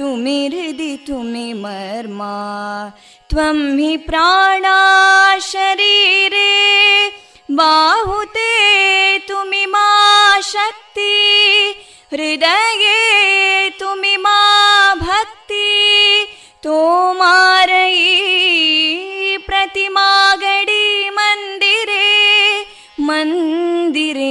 तुमि हृदि तुमि मर्मा, त्वं हि प्राणा शरीरे, बाहुते तुमि मा शक्ति, हृदये तुमि मा भक्ति, तोमारयी प्रतिमागडी मन्दिरे मन्दिरे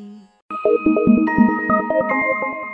Thank you.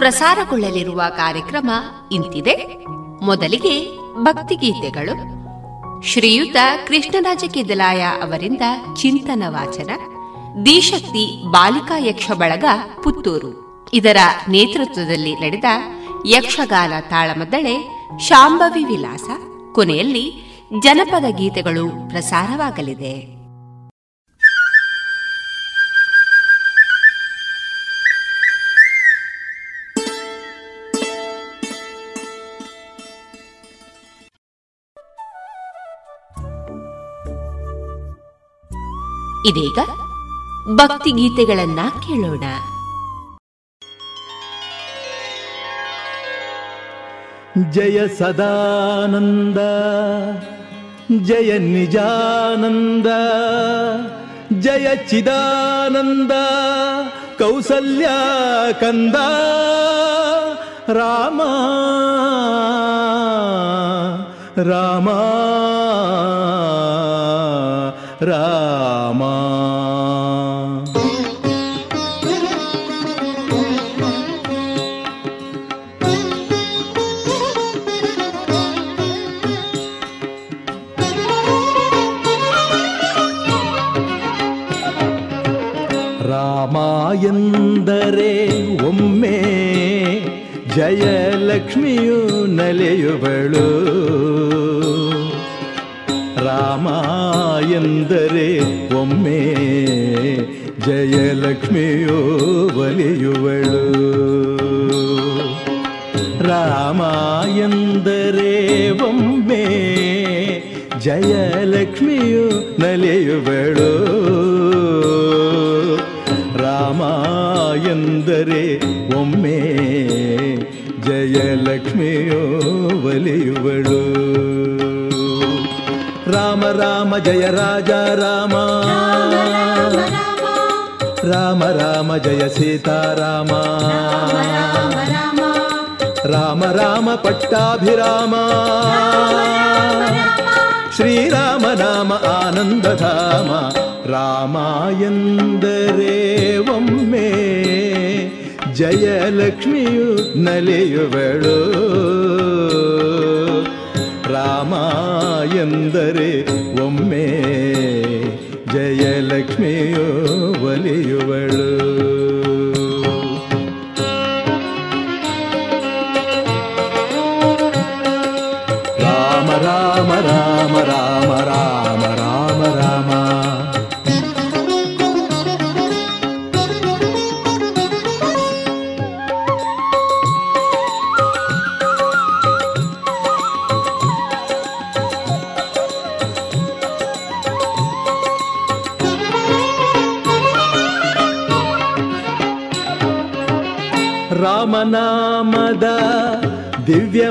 ಪ್ರಸಾರಗೊಳ್ಳಲಿರುವ ಕಾರ್ಯಕ್ರಮ ಇಂತಿದೆ. ಮೊದಲಿಗೆ ಭಕ್ತಿಗೀತೆಗಳು. ಶ್ರೀಯುತ ಕೃಷ್ಣರಾಜ ಕೆದಲಾಯ ಅವರಿಂದ ಚಿಂತನ ವಾಚನ. ದಿಶಕ್ತಿ ಬಾಲಿಕಾ ಯಕ್ಷ ಬಳಗ ಪುತ್ತೂರು. ಇದರ ನೇತೃತ್ವದಲ್ಲಿ ನಡೆದ ಯಕ್ಷಗಾನ ತಾಳಮದ್ದಳೆ ಶಾಂಭವಿ ವಿಲಾಸ. ಕೊನೆಯಲ್ಲಿ ಜನಪದ ಗೀತೆಗಳು ಪ್ರಸಾರವಾಗಲಿದೆ. ಇದೀಗ ಭಕ್ತಿಗೀತೆಗಳನ್ನ ಕೇಳೋಣ. ಜಯ ಸದಾನಂದ ಜಯ ನಿಜಾನಂದ ಜಯ ಚಿದಾನಂದ ಕೌಸಲ್ಯ ಕಂದ ರಾಮ ರಾಮ. ராமா ರಾಮಾಯಂದರೆ ಒಮ್ಮೆ ಜಯಲಕ್ಷ್ಮಿಯು ನಲಿಯುವಳು ರಾಮ ಎಂದರೆ ಒಮ್ಮೆ ಜಯಲಕ್ಷ್ಮಿಯು ಒಲಿಯುವಳು. ರಾಮ ಎಂದರೆ ಒಮ್ಮೆ ಜಯಲಕ್ಷ್ಮಿಯು ನಲಿಯುವಳು. ರಾಮ ಎಂದರೆ ಒಮ್ಮೆ ಜಯಲಕ್ಷ್ಮಿಯೋ ಒಲಿಯುವಳು. రామ జయ రాజా రామ. రామ రామ జయ సీతారామ. రామ రామ పట్టాభిరామ. శ్రీరామ నామ ఆనందధామ. ರಾಮಾಯಂದರೇವೊಮ್ಮೆ ಜಯಲಕ್ಷ್ಮಿಯು ನಲಿಯುವಳು ರಾಮ ಎಂದರೆ ಒಮ್ಮೆ ಜಯಲಕ್ಷ್ಮಿಯೋ ಒಲಿಯುವಳು.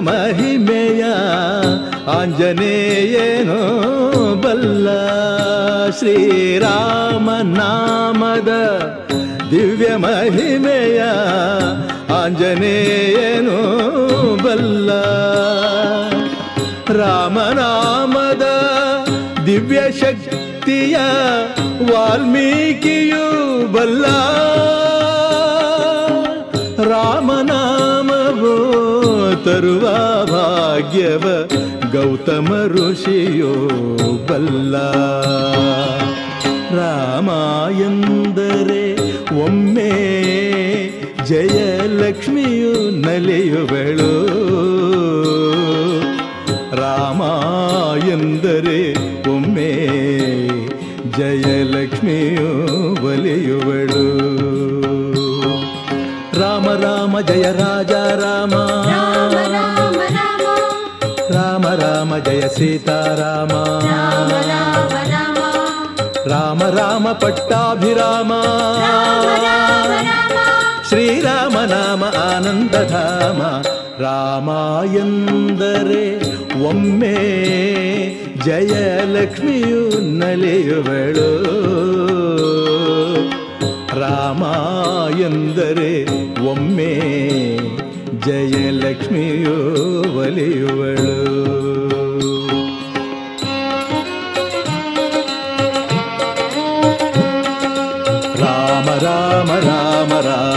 ಮಹಿಮೆಯ ಆಂಜನೇಯನು ಬಲ್ಲ ಶ್ರೀರಾಮ ನಾಮದ ದಿವ್ಯ ಮಹಿಮೆಯ ಆಂಜನೇಯನು ಬಲ್ಲ ರಾಮನಾಮದ ದಿವ್ಯ ಶಕ್ತಿಯ ವಾಲ್ಮೀಕಿಯು ಬಲ್ಲ ರಾಮನಾಮವೋ ತರುವ ಭಾಗ್ಯವ ಗೌತಮ ಋಷಿಯೋ ಬಲ್ಲ. ರಾಮ ಎಂದರೆ ಒಮ್ಮೆ ಜಯಲಕ್ಷ್ಮಿಯು ನಲಿಯುವಳು. ರಾಮ ಎಂದರೆ ಒಮ್ಮೆ ಜಯಲಕ್ಷ್ಮಿಯು ಒಲಿಯುವಳು. ರಾಮ ರಾಮ, ಜಯ ರಾಜ, ರಾಮ. ರಾಮ ಜಯ ಸೀತಾರಾಮ. ರಾಮ ರಾಮ ಪಟ್ಟಾಭಿರಾಮ. ಶ್ರೀರಾಮ ನಾಮ ಆನಂದಧಾಮ. ರಾಮ ಎಂದರೆ ಒಮ್ಮೆ ಜಯಲಕ್ಷ್ಮಿಯು ನಲಿಯುವಳು. ರಾಮ ಎಂದರೆ ಒಮ್ಮೆ ಜಯಲಕ್ಷ್ಮಿಯು ಒಲಿಯುವಳು ರಾಮ ರಾಮ ರಾಮ ರಾಮ ರಾಮ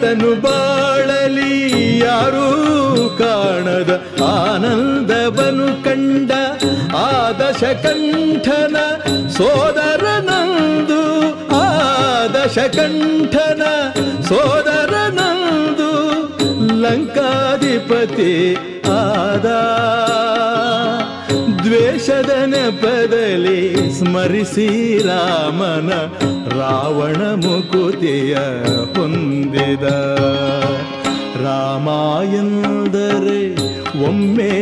ಭರತನು ಬಾಳಲಿ ಯಾರೂ ಕಾಣದ. ಆನಂದವನು ಕಂಡ ಆದಶ ಕಂಠನ ಸೋದರನಂದು ಆದಶ ಕಂಠನ ಸೋದರನಂದು ಲಂಕಾಧಿಪತಿ ಆದ. ದ್ವೇಷದ ನೆಪದಲ್ಲಿ ಸ್ಮರಿಸಿ ರಾಮನ ರಾವಣ ಮುಕುತಿಯ ಹೊಂದಿದ. ರಾಮಾಯಂದರೆ ಒಮ್ಮೆ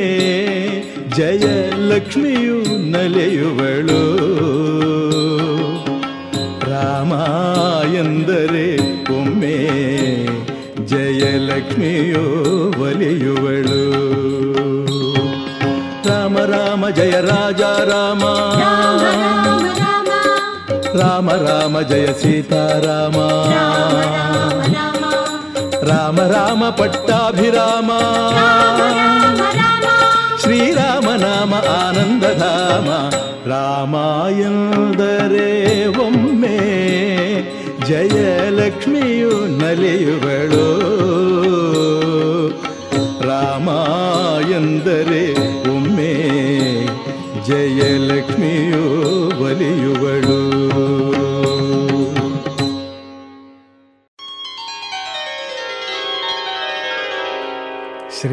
ಜಯಲಕ್ಷ್ಮಿಯು ನಲೆಯುವಳು. ರಾಮ ಎಂದರೆ ಒಮ್ಮೆ ಜಯಲಕ್ಷ್ಮಿಯು ಒಲಿಯುವಳು. ರಾಮ ಜಯ ರಾಜ ರಾಮ ರಾಮ ರಾಮ ಜಯ ಸೀತಾರಾಮ ರಾಮ ರಾಮ ಪಟ್ಟಾಭಿರಾಮ ಶ್ರೀರಾಮ ನಾಮ ಆನಂದಧಾಮ ರಾಮ ಎಂದರೆ ಒಮ್ಮೆ ಜಯಲಕ್ಷ್ಮಿಯು ನಲಿಯುವಳು ರಾಮ ಎಂದರೆ ಒಮ್ಮೆ ಜಯಲಕ್ಷ್ಮಿಯು ಒಲಿಯುವಳು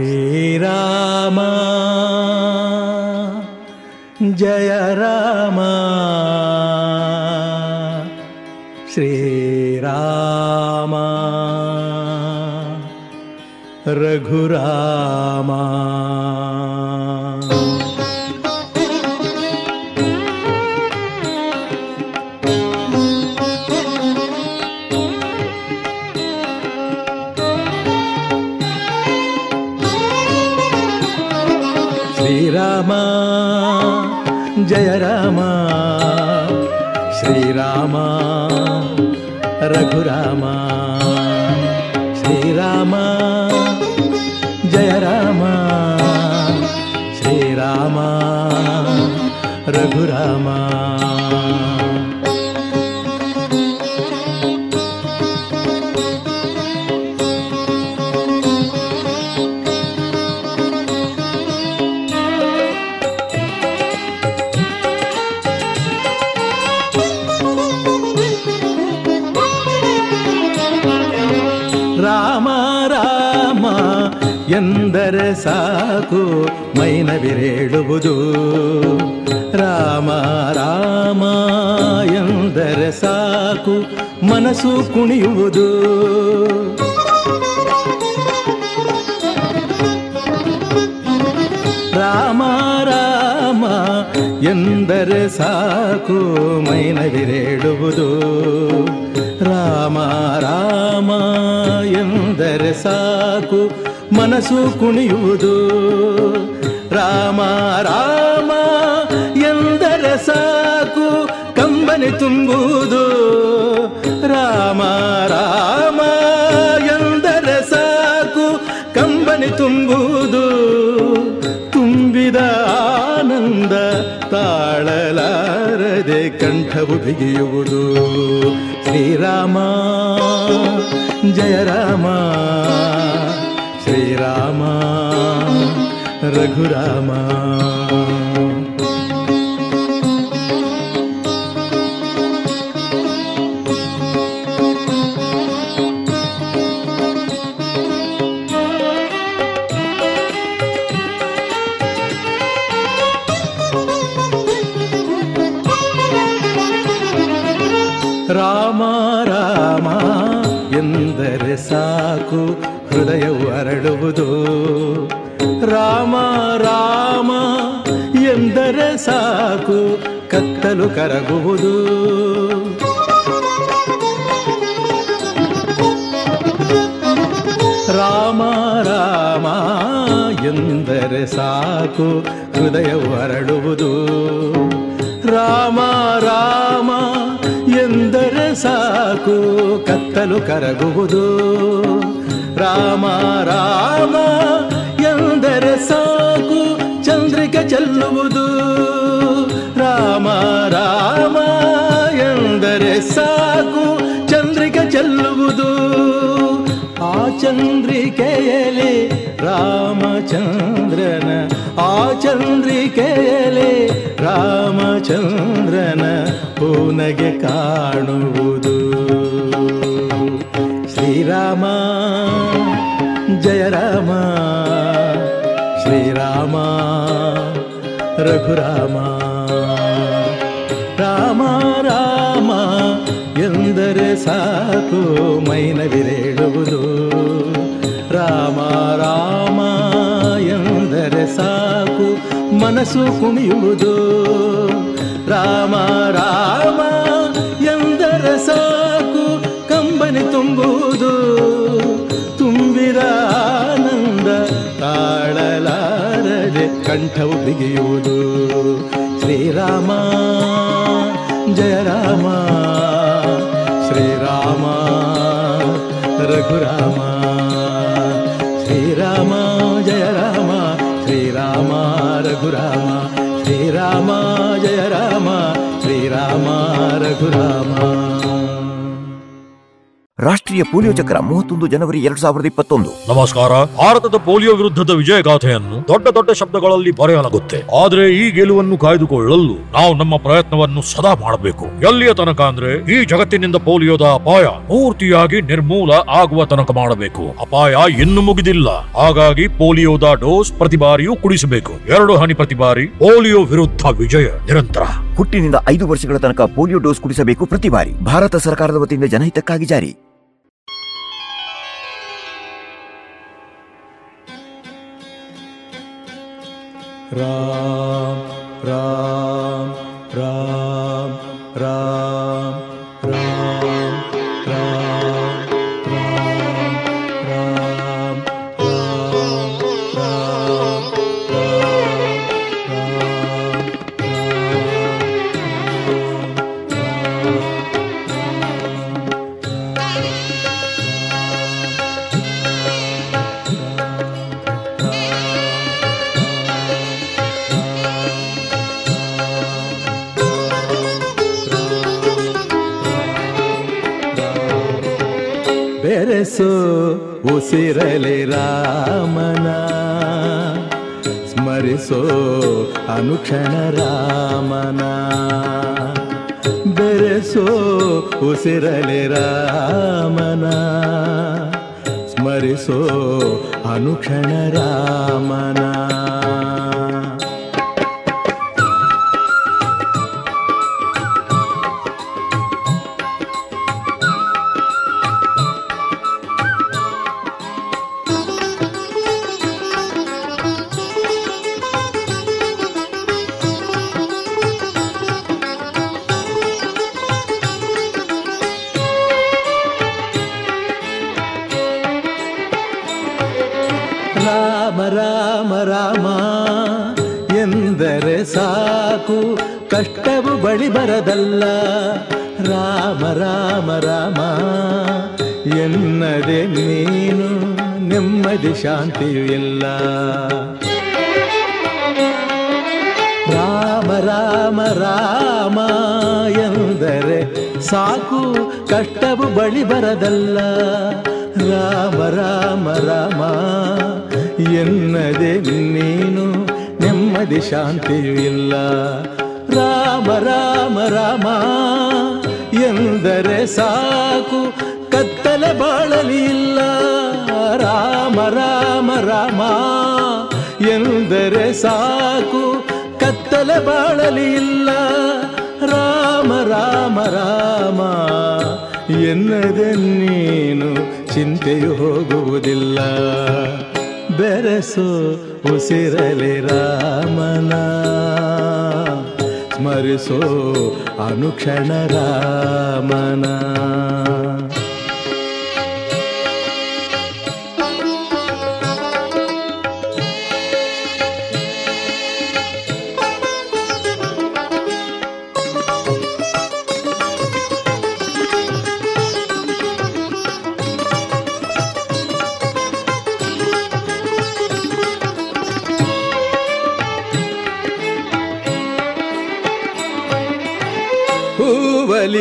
ಶ್ರೀರಾಮ ಜಯ ರಾಮ ಶ್ರೀರಾಮ ರಘುರಾಮ ರಘುರಾಮ ಶ್ರೀರಾಮ ಜಯ ರಾಮ ಶ್ರೀರಾಮ ರಘುರಾಮ ರಾಮ ಎಂದರೆ ಸಾಕು, ಮೈನವಿರೇಳುವುದು. ರಾಮ ರಾಮ ಎಂದರೆ ಸಾಕು, ಮನಸ್ಸು ಕುಣಿಯುವುದು. ರಾಮ ರಾಮ ಎಂದರೆ ಸಾಕು, ಮೈನವಿರೇಳುವುದು. ರಾಮ ರಾಮ ಎಂದರೆ ಸಾಕು ಮನಸ್ಸು ಕುಣಿಯುವುದು. ರಾಮ ರಾಮ, ಎಂದರೆ ಸಾಕು ಕಂಬನಿ ತುಂಬುವುದು. ರಾಮ ರಾಮ, ಎಂದರೆ ಸಾಕು ಕಂಬನಿ ತುಂಬುವುದು. ತುಂಬಿದ ಆನಂದ ತಾಳಲಾರದೆ ಕಂಠವು ಬಿಗಿಯುವುದು. ಶ್ರೀರಾಮ, ಜಯ ರಾಮ. रामा रघुरामा। ಹೃದಯವು ಅರಳುವುದು. ರಾಮ ರಾಮ ಎಂದರೆ ಸಾಕು, ಕತ್ತಲು ಕರಗುವುದು. ರಾಮ ರಾಮ ಎಂದರೆ ಸಾಕು, ಹೃದಯವು ಅರಳುವುದು. ರಾಮ ರಾಮ ಎಂದರೆ ಸಾಕು, ಕತ್ತಲು ಕರಗುವುದು. ರಾಮ ರಾಮ, ಎಂದರೆ ಸಾಕು ಚಂದ್ರಿಕೆ ಚೆಲ್ಲುವುದು. ರಾಮ ರಾಮ, ಎಂದರೆ ಸಾಕು ಚಂದ್ರಿಕೆ ಚೆಲ್ಲುವುದು. ಆ ಚಂದ್ರಿಕೆಯಲಿ ರಾಮಚಂದ್ರನ, ಆ ಚಂದ್ರಿಕೆಯಲಿ ರಾಮಚಂದ್ರನ ಪೂನಗೆ ಕಾಣುವುದು. శ్రీరామ జయ రామ శ్రీరామ రఘురామ రామ రామ ಎಂದರೆ ಸಾಕು ಮೈನ ವಿರೇಳುವುದು ರಾಮ ರಾಮ ಎಂದರೆ ಸಾಕು ಮನಸ್ಸು ಕುಣಿಯುವುದು ರಾಮ ರಾಮ ಎಂದರೆ ಸಾಕು ಕಂಠವು ಬಿಗಿಯುವುದು ಶ್ರೀರಾಮ ಜಯ ರಾಮ ಶ್ರೀರಾಮ ರಘುರಾಮ ಶ್ರೀರಾಮ ಜಯ ರಾಮ ಶ್ರೀರಾಮ ರಘುರಾಮ ಶ್ರೀರಾಮ ಜಯ ರಾಮ ಶ್ರೀರಾಮ ರಘುರಾಮ ರಾಷ್ಟ್ರೀಯ ಪೋಲಿಯೋ ಚಕ್ರ ಮೂವತ್ತೊಂದು ಜನವರಿ ಎರಡ್ ಸಾವಿರದ ಇಪ್ಪತ್ತೊಂದು. ನಮಸ್ಕಾರ. ಭಾರತದ ಪೋಲಿಯೋ ವಿರುದ್ಧದ ವಿಜಯಗಾಥೆಯನ್ನು ದೊಡ್ಡ ದೊಡ್ಡ ಶಬ್ದಗಳಲ್ಲಿ ಬರೆಯಲಾಗುತ್ತೆ. ಆದ್ರೆ ಈ ಗೆಲುವನ್ನು ಕಾಯ್ದುಕೊಳ್ಳಲು ನಾವು ನಮ್ಮ ಪ್ರಯತ್ನವನ್ನು ಸದಾ ಮಾಡಬೇಕು. ಎಲ್ಲಿಯ ತನಕ ಅಂದ್ರೆ ಈ ಜಗತ್ತಿನಿಂದ ಪೋಲಿಯೋದ ಅಪಾಯ ಪೂರ್ತಿಯಾಗಿ ನಿರ್ಮೂಲ ಆಗುವ ತನಕ ಮಾಡಬೇಕು. ಅಪಾಯ ಇನ್ನು ಮುಗಿದಿಲ್ಲ. ಹಾಗಾಗಿ ಪೋಲಿಯೋದ ಡೋಸ್ ಪ್ರತಿ ಬಾರಿಯೂ ಕುಡಿಸಬೇಕು. ಎರಡು ಹನಿ ಪ್ರತಿ ಬಾರಿ ಪೋಲಿಯೋ ವಿರುದ್ಧ ವಿಜಯ ನಿರಂತರ. ಹುಟ್ಟಿನಿಂದ ಐದು ವರ್ಷಗಳ ತನಕ ಪೋಲಿಯೋ ಡೋಸ್ ಕುಡಿಸಬೇಕು ಪ್ರತಿ ಬಾರಿ. ಭಾರತ ಸರ್ಕಾರದ ವತಿಯಿಂದ ಜನಹಿತಕ್ಕಾಗಿ ಜಾರಿ. राम राम राम राम ಬೆರೆಸೋ ಉಸಿರಲಿ ರಾಮನ. ಸ್ಮರಿಸೋ ಅನುಕ್ಷಣ ರಾಮನ. ಬೆರೆಸೋ ಉಸಿರಲಿ ರಾಮನ. ಸ್ಮರಿಸೋ ಅನುಕ್ಷಣ ರಾಮನ. ಎಂದರೆ ಸಾಕು, ಕಷ್ಟವು ಬಳಿ ಬರದಲ್ಲ. ರಾಮ ರಾಮ ರಾಮ, ಎನ್ನದೆ ನೀನು ನೆಮ್ಮದಿ ಶಾಂತಿಯು ಇಲ್ಲ. ರಾಮ ರಾಮ ರಾಮ, ಎಂದರೆ ಸಾಕು, ಕಷ್ಟವು ಬಳಿ ಬರದಲ್ಲ. ರಾಮ ರಾಮ ರಾಮ ಎನ್ನದೆ ನೀನು ನೆಮ್ಮದಿ ಶಾಂತಿಯೂ ಇಲ್ಲ. ರಾಮ ರಾಮ ರಾಮ, ಎಂದರೆ ಸಾಕು ಕತ್ತಲೆ ಬಾಳಲಿ ಇಲ್ಲ. ರಾಮ ರಾಮ ರಾಮ, ಎಂದರೆ ಸಾಕು ಕತ್ತಲೆ ಬಾಳಲಿ ಇಲ್ಲ. ರಾಮ ರಾಮ ರಾಮ, ಎನ್ನದೆ ನೀನು ಚಿಂತೆಯು ಹೋಗುವುದಿಲ್ಲ. ಬೆರೆಸು ಉಸಿರಲಿ ರಾಮನ. ಸ್ಮರಿಸೋ ಅನುಕ್ಷಣ ರಾಮನ.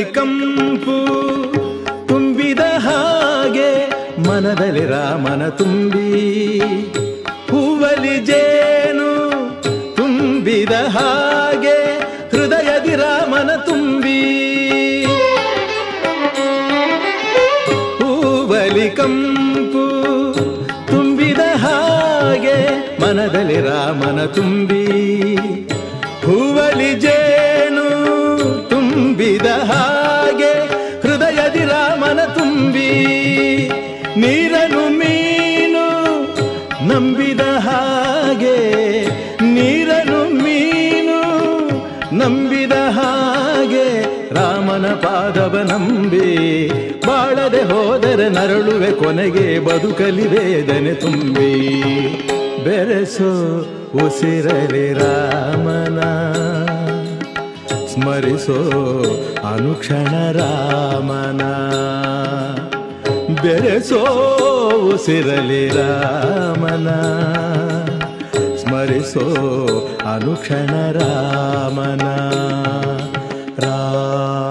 ಕಂಪು ತುಂಬಿದ ಹಾಗೆ ಮನದಲ್ಲಿ ರಾಮನ ತುಂಬಿ ಹೂವಲಿ ಜೇನು ತುಂಬಿದ ಹಾಗೆ ಹೃದಯದಿ ರಾಮನ ತುಂಬಿ ಹೂವಲಿ ಕಂಪು ತುಂಬಿದ ಹಾಗೆ ಮನದಲ್ಲಿ ರಾಮನ ತುಂಬಿ ನಂಬಿ ಬಾಳದೆ ಹೋದರೆ ನರಳುವೆ ಕೊನೆಗೆ ಬದುಕಲಿ ವೇದನೆ ತುಂಬಿ. ಬೆರೆಸೋ ಉಸಿರಲಿ ರಾಮನ. ಸ್ಮರಿಸೋ ಅನುಕ್ಷಣ ರಾಮನ. ಬೆರೆಸೋ ಉಸಿರಲಿ ರಾಮನ. ಸ್ಮರಿಸೋ ಅನುಕ್ಷಣ ರಾಮನ. ರಾಮ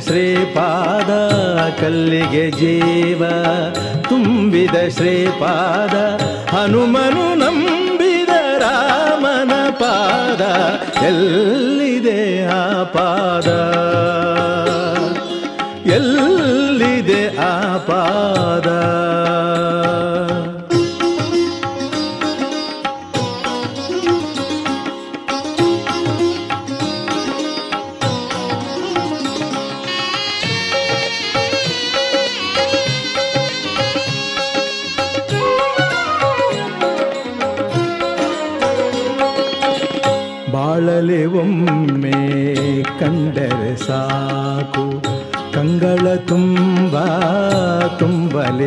ಶ್ರೀಪಾದ ಕಲ್ಲಿಗೆ ಜೀವ ತುಂಬಿದ ಶ್ರೀಪಾದ ಹನುಮನು ನಂಬಿದ ರಾಮನ ಪಾದ ಎಲ್ಲಿದೆ ಆ ಪಾದ?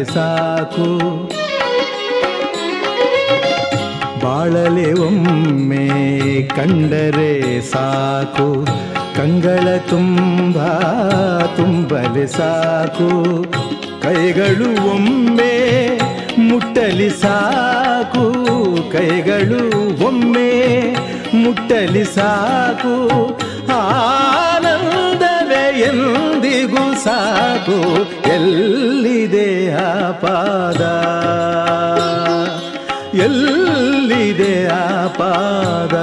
ಸಾಕು. ಬಾಳಲೆ ಒಮ್ಮೆ ಕಂಡರೆ ಸಾಕು. ಕಂಗಳ ತುಂಬ ತುಂಬಲೆ ಸಾಕು. ಕೈಗಳು ಒಮ್ಮೆ ಮುಟ್ಟಲಿ ಸಾಕು. ಕೈಗಳು ಒಮ್ಮೆ ಮುಟ್ಟಲಿ ಸಾಕು. ಆನಂದವೇ ಎಂದಿಗೂ ಸಾಕು ಎಲ್ಲಿದೆ ಆ ಪಾದ? ಎಲ್ಲಿದೆ ಆ ಪಾದ?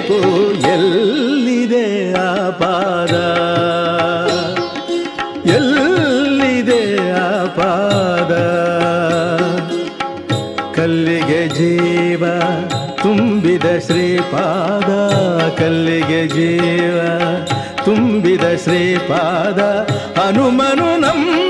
ನಾನಿಡಬೇಕು ಎಲ್ಲಿದೆ ಅಪಾರ ಎಲ್ಲಿದೆ ಪಾದ? ಕಲ್ಲಿಗೆ ಜೀವ ತುಂಬಿದ ಶ್ರೀಪಾದ, ಕಲ್ಲಿಗೆ ಜೀವ ತುಂಬಿದ ಶ್ರೀಪಾದ, ಹನುಮನು ನಂಬಿದ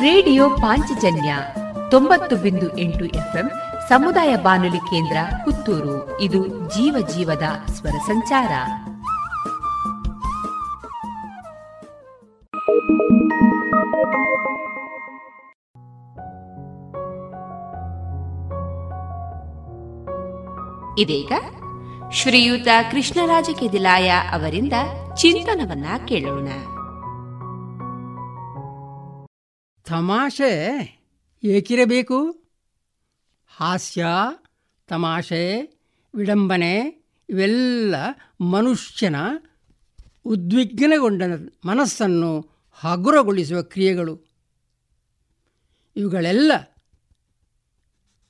ರೇಡಿಯೋ ಪಾಂಚಜನ್ಯ ತೊಂಬತ್ತು ಬಿಂದು ಎಂಟು ಎಫ್ಎಂ ಸಮುದಾಯ ಬಾನುಲಿ ಕೇಂದ್ರ ಪುತ್ತೂರು. ಇದು ಜೀವ ಜೀವದ ಸ್ವರ ಸಂಚಾರ. ಇದೀಗ ಶ್ರೀಯುತ ಕೃಷ್ಣರಾಜ ಕೆದಿಲಾಯ ಅವರಿಂದ ಚಿಂತನವನ್ನ ಕೇಳೋಣ. ತಮಾಷೆ. ಏಕಿರಬೇಕು? ಹಾಸ್ಯ, ತಮಾಷೆ, ವಿಡಂಬನೆ, ಇವೆಲ್ಲ ಮನುಷ್ಯನ ಉದ್ವಿಗ್ನಗೊಂಡ ಮನಸ್ಸನ್ನು ಹಗುರಗೊಳಿಸುವ ಕ್ರಿಯೆಗಳು. ಇವುಗಳೆಲ್ಲ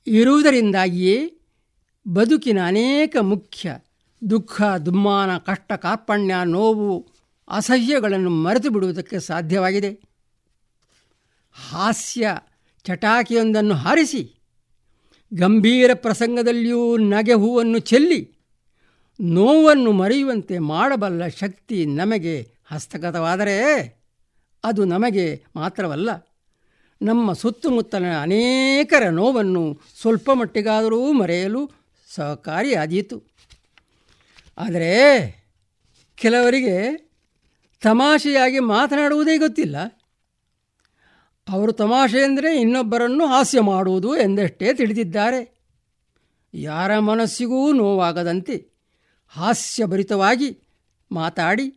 ಇರುವುದರಿಂದಾಗಿಯೇ ಬದುಕಿನ ಅನೇಕ ಮುಖ್ಯ ದುಃಖ, ದುಮ್ಮಾನ, ಕಷ್ಟ ಕಾರ್ಪಣ್ಯ ನೋವು, ಅಸಹ್ಯಗಳನ್ನು ಮರೆತು ಬಿಡುವುದಕ್ಕೆ ಸಾಧ್ಯವಾಗಿದೆ. ಹಾಸ್ಯ ಚಟಾಕಿಯೊಂದನ್ನು ಹಾರಿಸಿ, ಗಂಭೀರ ಪ್ರಸಂಗದಲ್ಲಿಯೂ ನಗೆ ಹೂವನ್ನು ಚೆಲ್ಲಿ, ನೋವನ್ನು ಮರೆಯುವಂತೆ ಮಾಡಬಲ್ಲ ಶಕ್ತಿ ನಮಗೆ ಹಸ್ತಗತವಾದರೆ ಅದು ನಮಗೆ ಮಾತ್ರವಲ್ಲ, ನಮ್ಮ ಸುತ್ತಮುತ್ತಲಿನ ಅನೇಕರ ನೋವನ್ನು ಸ್ವಲ್ಪ ಮಟ್ಟಿಗಾದರೂ ಮರೆಯಲು ಸಹಕಾರಿಯಾದೀತು. ಆದರೆ ಕೆಲವರಿಗೆ ತಮಾಷೆಯಾಗಿ ಮಾತನಾಡುವುದೇ ಗೊತ್ತಿಲ್ಲ. ಅವರು ತಮಾಷೆ ಎಂದರೆ ಇನ್ನೊಬ್ಬರನ್ನು ಹಾಸ್ಯ ಮಾಡುವುದು ಎಂದಷ್ಟೇ ತಿಳಿದಿದ್ದಾರೆ. ಯಾರ ಮನಸ್ಸಿಗೂ ನೋವಾಗದಂತೆ ಹಾಸ್ಯಭರಿತವಾಗಿ ಮಾತಾಡಿ,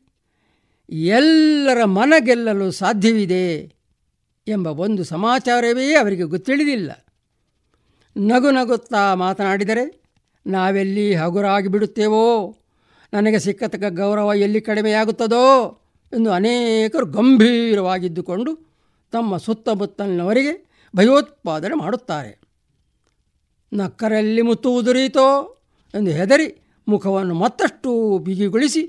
ಎಲ್ಲರ ಮನ ಗೆಲ್ಲಲು ಸಾಧ್ಯವಿದೆ ಎಂಬ ಒಂದು ಸಮಾಚಾರವೇ ಅವರಿಗೆ ಗೊತ್ತಿಳಿದಿಲ್ಲ. ನಗು ನಗುತ್ತಾ ಮಾತನಾಡಿದರೆ, ನಾವೆಲ್ಲಿ ಹಗುರಾಗಿ ಬಿಡುತ್ತೇವೋ ನನಗೆ ಸಿಕ್ಕತಕ್ಕ ಗೌರವ ಎಲ್ಲಿ ಕಡಿಮೆಯಾಗುತ್ತದೋ ಎಂದು ಅನೇಕರು ಗಂಭೀರವಾಗಿದ್ದುಕೊಂಡು ತಮ್ಮ ಸುತ್ತಮುತ್ತಲಿನವರಿಗೆ ಭಯೋತ್ಪಾದನೆ ಮಾಡುತ್ತಾರೆ. ನಕ್ಕರಲ್ಲಿ ಮುತ್ತು ಉದುರೀತೋ ಎಂದು ಹೆದರಿ ಮುಖವನ್ನು ಮತ್ತಷ್ಟು ಬಿಗಿಗೊಳಿಸಿ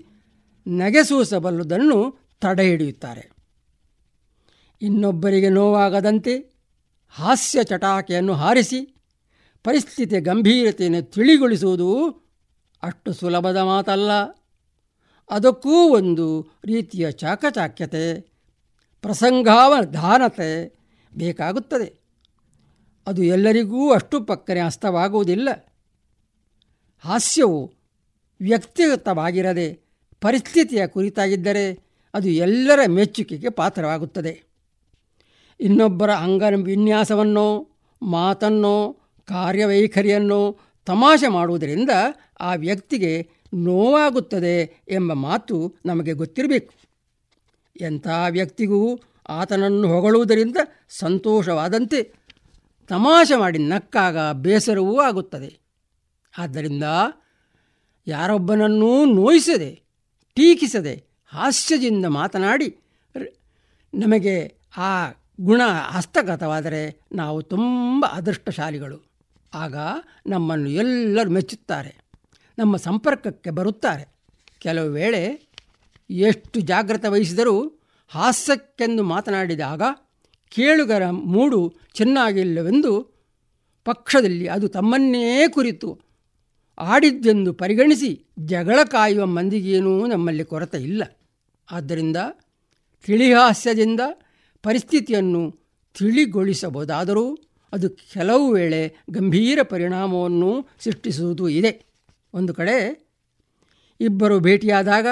ನಗೆಸೂಸಬಲ್ಲುದನ್ನು ತಡೆ ಹಿಡಿಯುತ್ತಾರೆ ಇನ್ನೊಬ್ಬರಿಗೆ ನೋವಾಗದಂತೆ ಹಾಸ್ಯ ಚಟಾಕೆಯನ್ನು ಹಾರಿಸಿ ಪರಿಸ್ಥಿತಿಯ ಗಂಭೀರತೆಯನ್ನು ತಿಳಿಗೊಳಿಸುವುದು ಅಷ್ಟು ಸುಲಭದ ಮಾತಲ್ಲ. ಅದಕ್ಕೂ ಒಂದು ರೀತಿಯ ಚಾಕಚಾಕ್ಯತೆ ಪ್ರಸಂಗಾವಧಾನತೆ ಬೇಕಾಗುತ್ತದೆ. ಅದು ಎಲ್ಲರಿಗೂ ಅಷ್ಟು ಪಕ್ಕನೆ ಅಸ್ತವಾಗುವುದಿಲ್ಲ. ಹಾಸ್ಯವು ವ್ಯಕ್ತಿಗತವಾಗಿರದೆ ಪರಿಸ್ಥಿತಿಯ ಕುರಿತಾಗಿದ್ದರೆ ಅದು ಎಲ್ಲರ ಮೆಚ್ಚುಗೆಗೆ ಪಾತ್ರವಾಗುತ್ತದೆ. ಇನ್ನೊಬ್ಬರ ಅಂಗ ವಿನ್ಯಾಸವನ್ನೋ, ಮಾತನ್ನೋ, ಕಾರ್ಯವೈಖರಿಯನ್ನೋ ತಮಾಷೆ ಮಾಡುವುದರಿಂದ ಆ ವ್ಯಕ್ತಿಗೆ ನೋವಾಗುತ್ತದೆ ಎಂಬ ಮಾತು ನಮಗೆ ಗೊತ್ತಿರಬೇಕು. ಎಂಥ ವ್ಯಕ್ತಿಗೂ ಆತನನ್ನು ಹೊಗಳುವುದರಿಂದ ಸಂತೋಷವಾದಂತೆ ತಮಾಷೆ ಮಾಡಿ ನಕ್ಕಾಗ ಬೇಸರವೂ ಆಗುತ್ತದೆ. ಆದ್ದರಿಂದ ಯಾರೊಬ್ಬನನ್ನೂ ನೋಯಿಸದೆ, ಟೀಕಿಸದೆ, ಹಾಸ್ಯದಿಂದ ಮಾತನಾಡಿ ನಮಗೆ ಆ ಗುಣ ಹಸ್ತಗತವಾದರೆ ನಾವು ತುಂಬ ಅದೃಷ್ಟಶಾಲಿಗಳು. ಆಗ ನಮ್ಮನ್ನು ಎಲ್ಲರೂ ಮೆಚ್ಚುತ್ತಾರೆ. ನಮ್ಮ ಸಂಪರ್ಕಕ್ಕೆ ಬರುತ್ತಾರೆ. ಕೆಲವು ವೇಳೆ ಎಷ್ಟು ಜಾಗ್ರತೆ ವಹಿಸಿದರೂ ಹಾಸ್ಯಕ್ಕೆಂದು ಮಾತನಾಡಿದಾಗ ಕೇಳುಗರ ಮೂಡು ಚೆನ್ನಾಗಿಲ್ಲವೆಂದು ಪಕ್ಷದಲ್ಲಿ ಅದು ತಮ್ಮನ್ನೇ ಕುರಿತು ಆಡಿದ್ದೆಂದು ಪರಿಗಣಿಸಿ ಜಗಳ ಕಾಯುವ ಮಂದಿಗೇನೂ ನಮ್ಮಲ್ಲಿ ಕೊರತೆ ಇಲ್ಲ. ಆದ್ದರಿಂದ ತಿಳಿಹಾಸ್ಯದಿಂದ ಪರಿಸ್ಥಿತಿಯನ್ನು ತಿಳಿಗೊಳಿಸಬಹುದಾದರೂ ಅದು ಕೆಲವು ವೇಳೆ ಗಂಭೀರ ಪರಿಣಾಮವನ್ನು ಸೃಷ್ಟಿಸುವುದು ಇದೆ. ಒಂದು ಕಡೆ ಇಬ್ಬರು ಭೇಟಿಯಾದಾಗ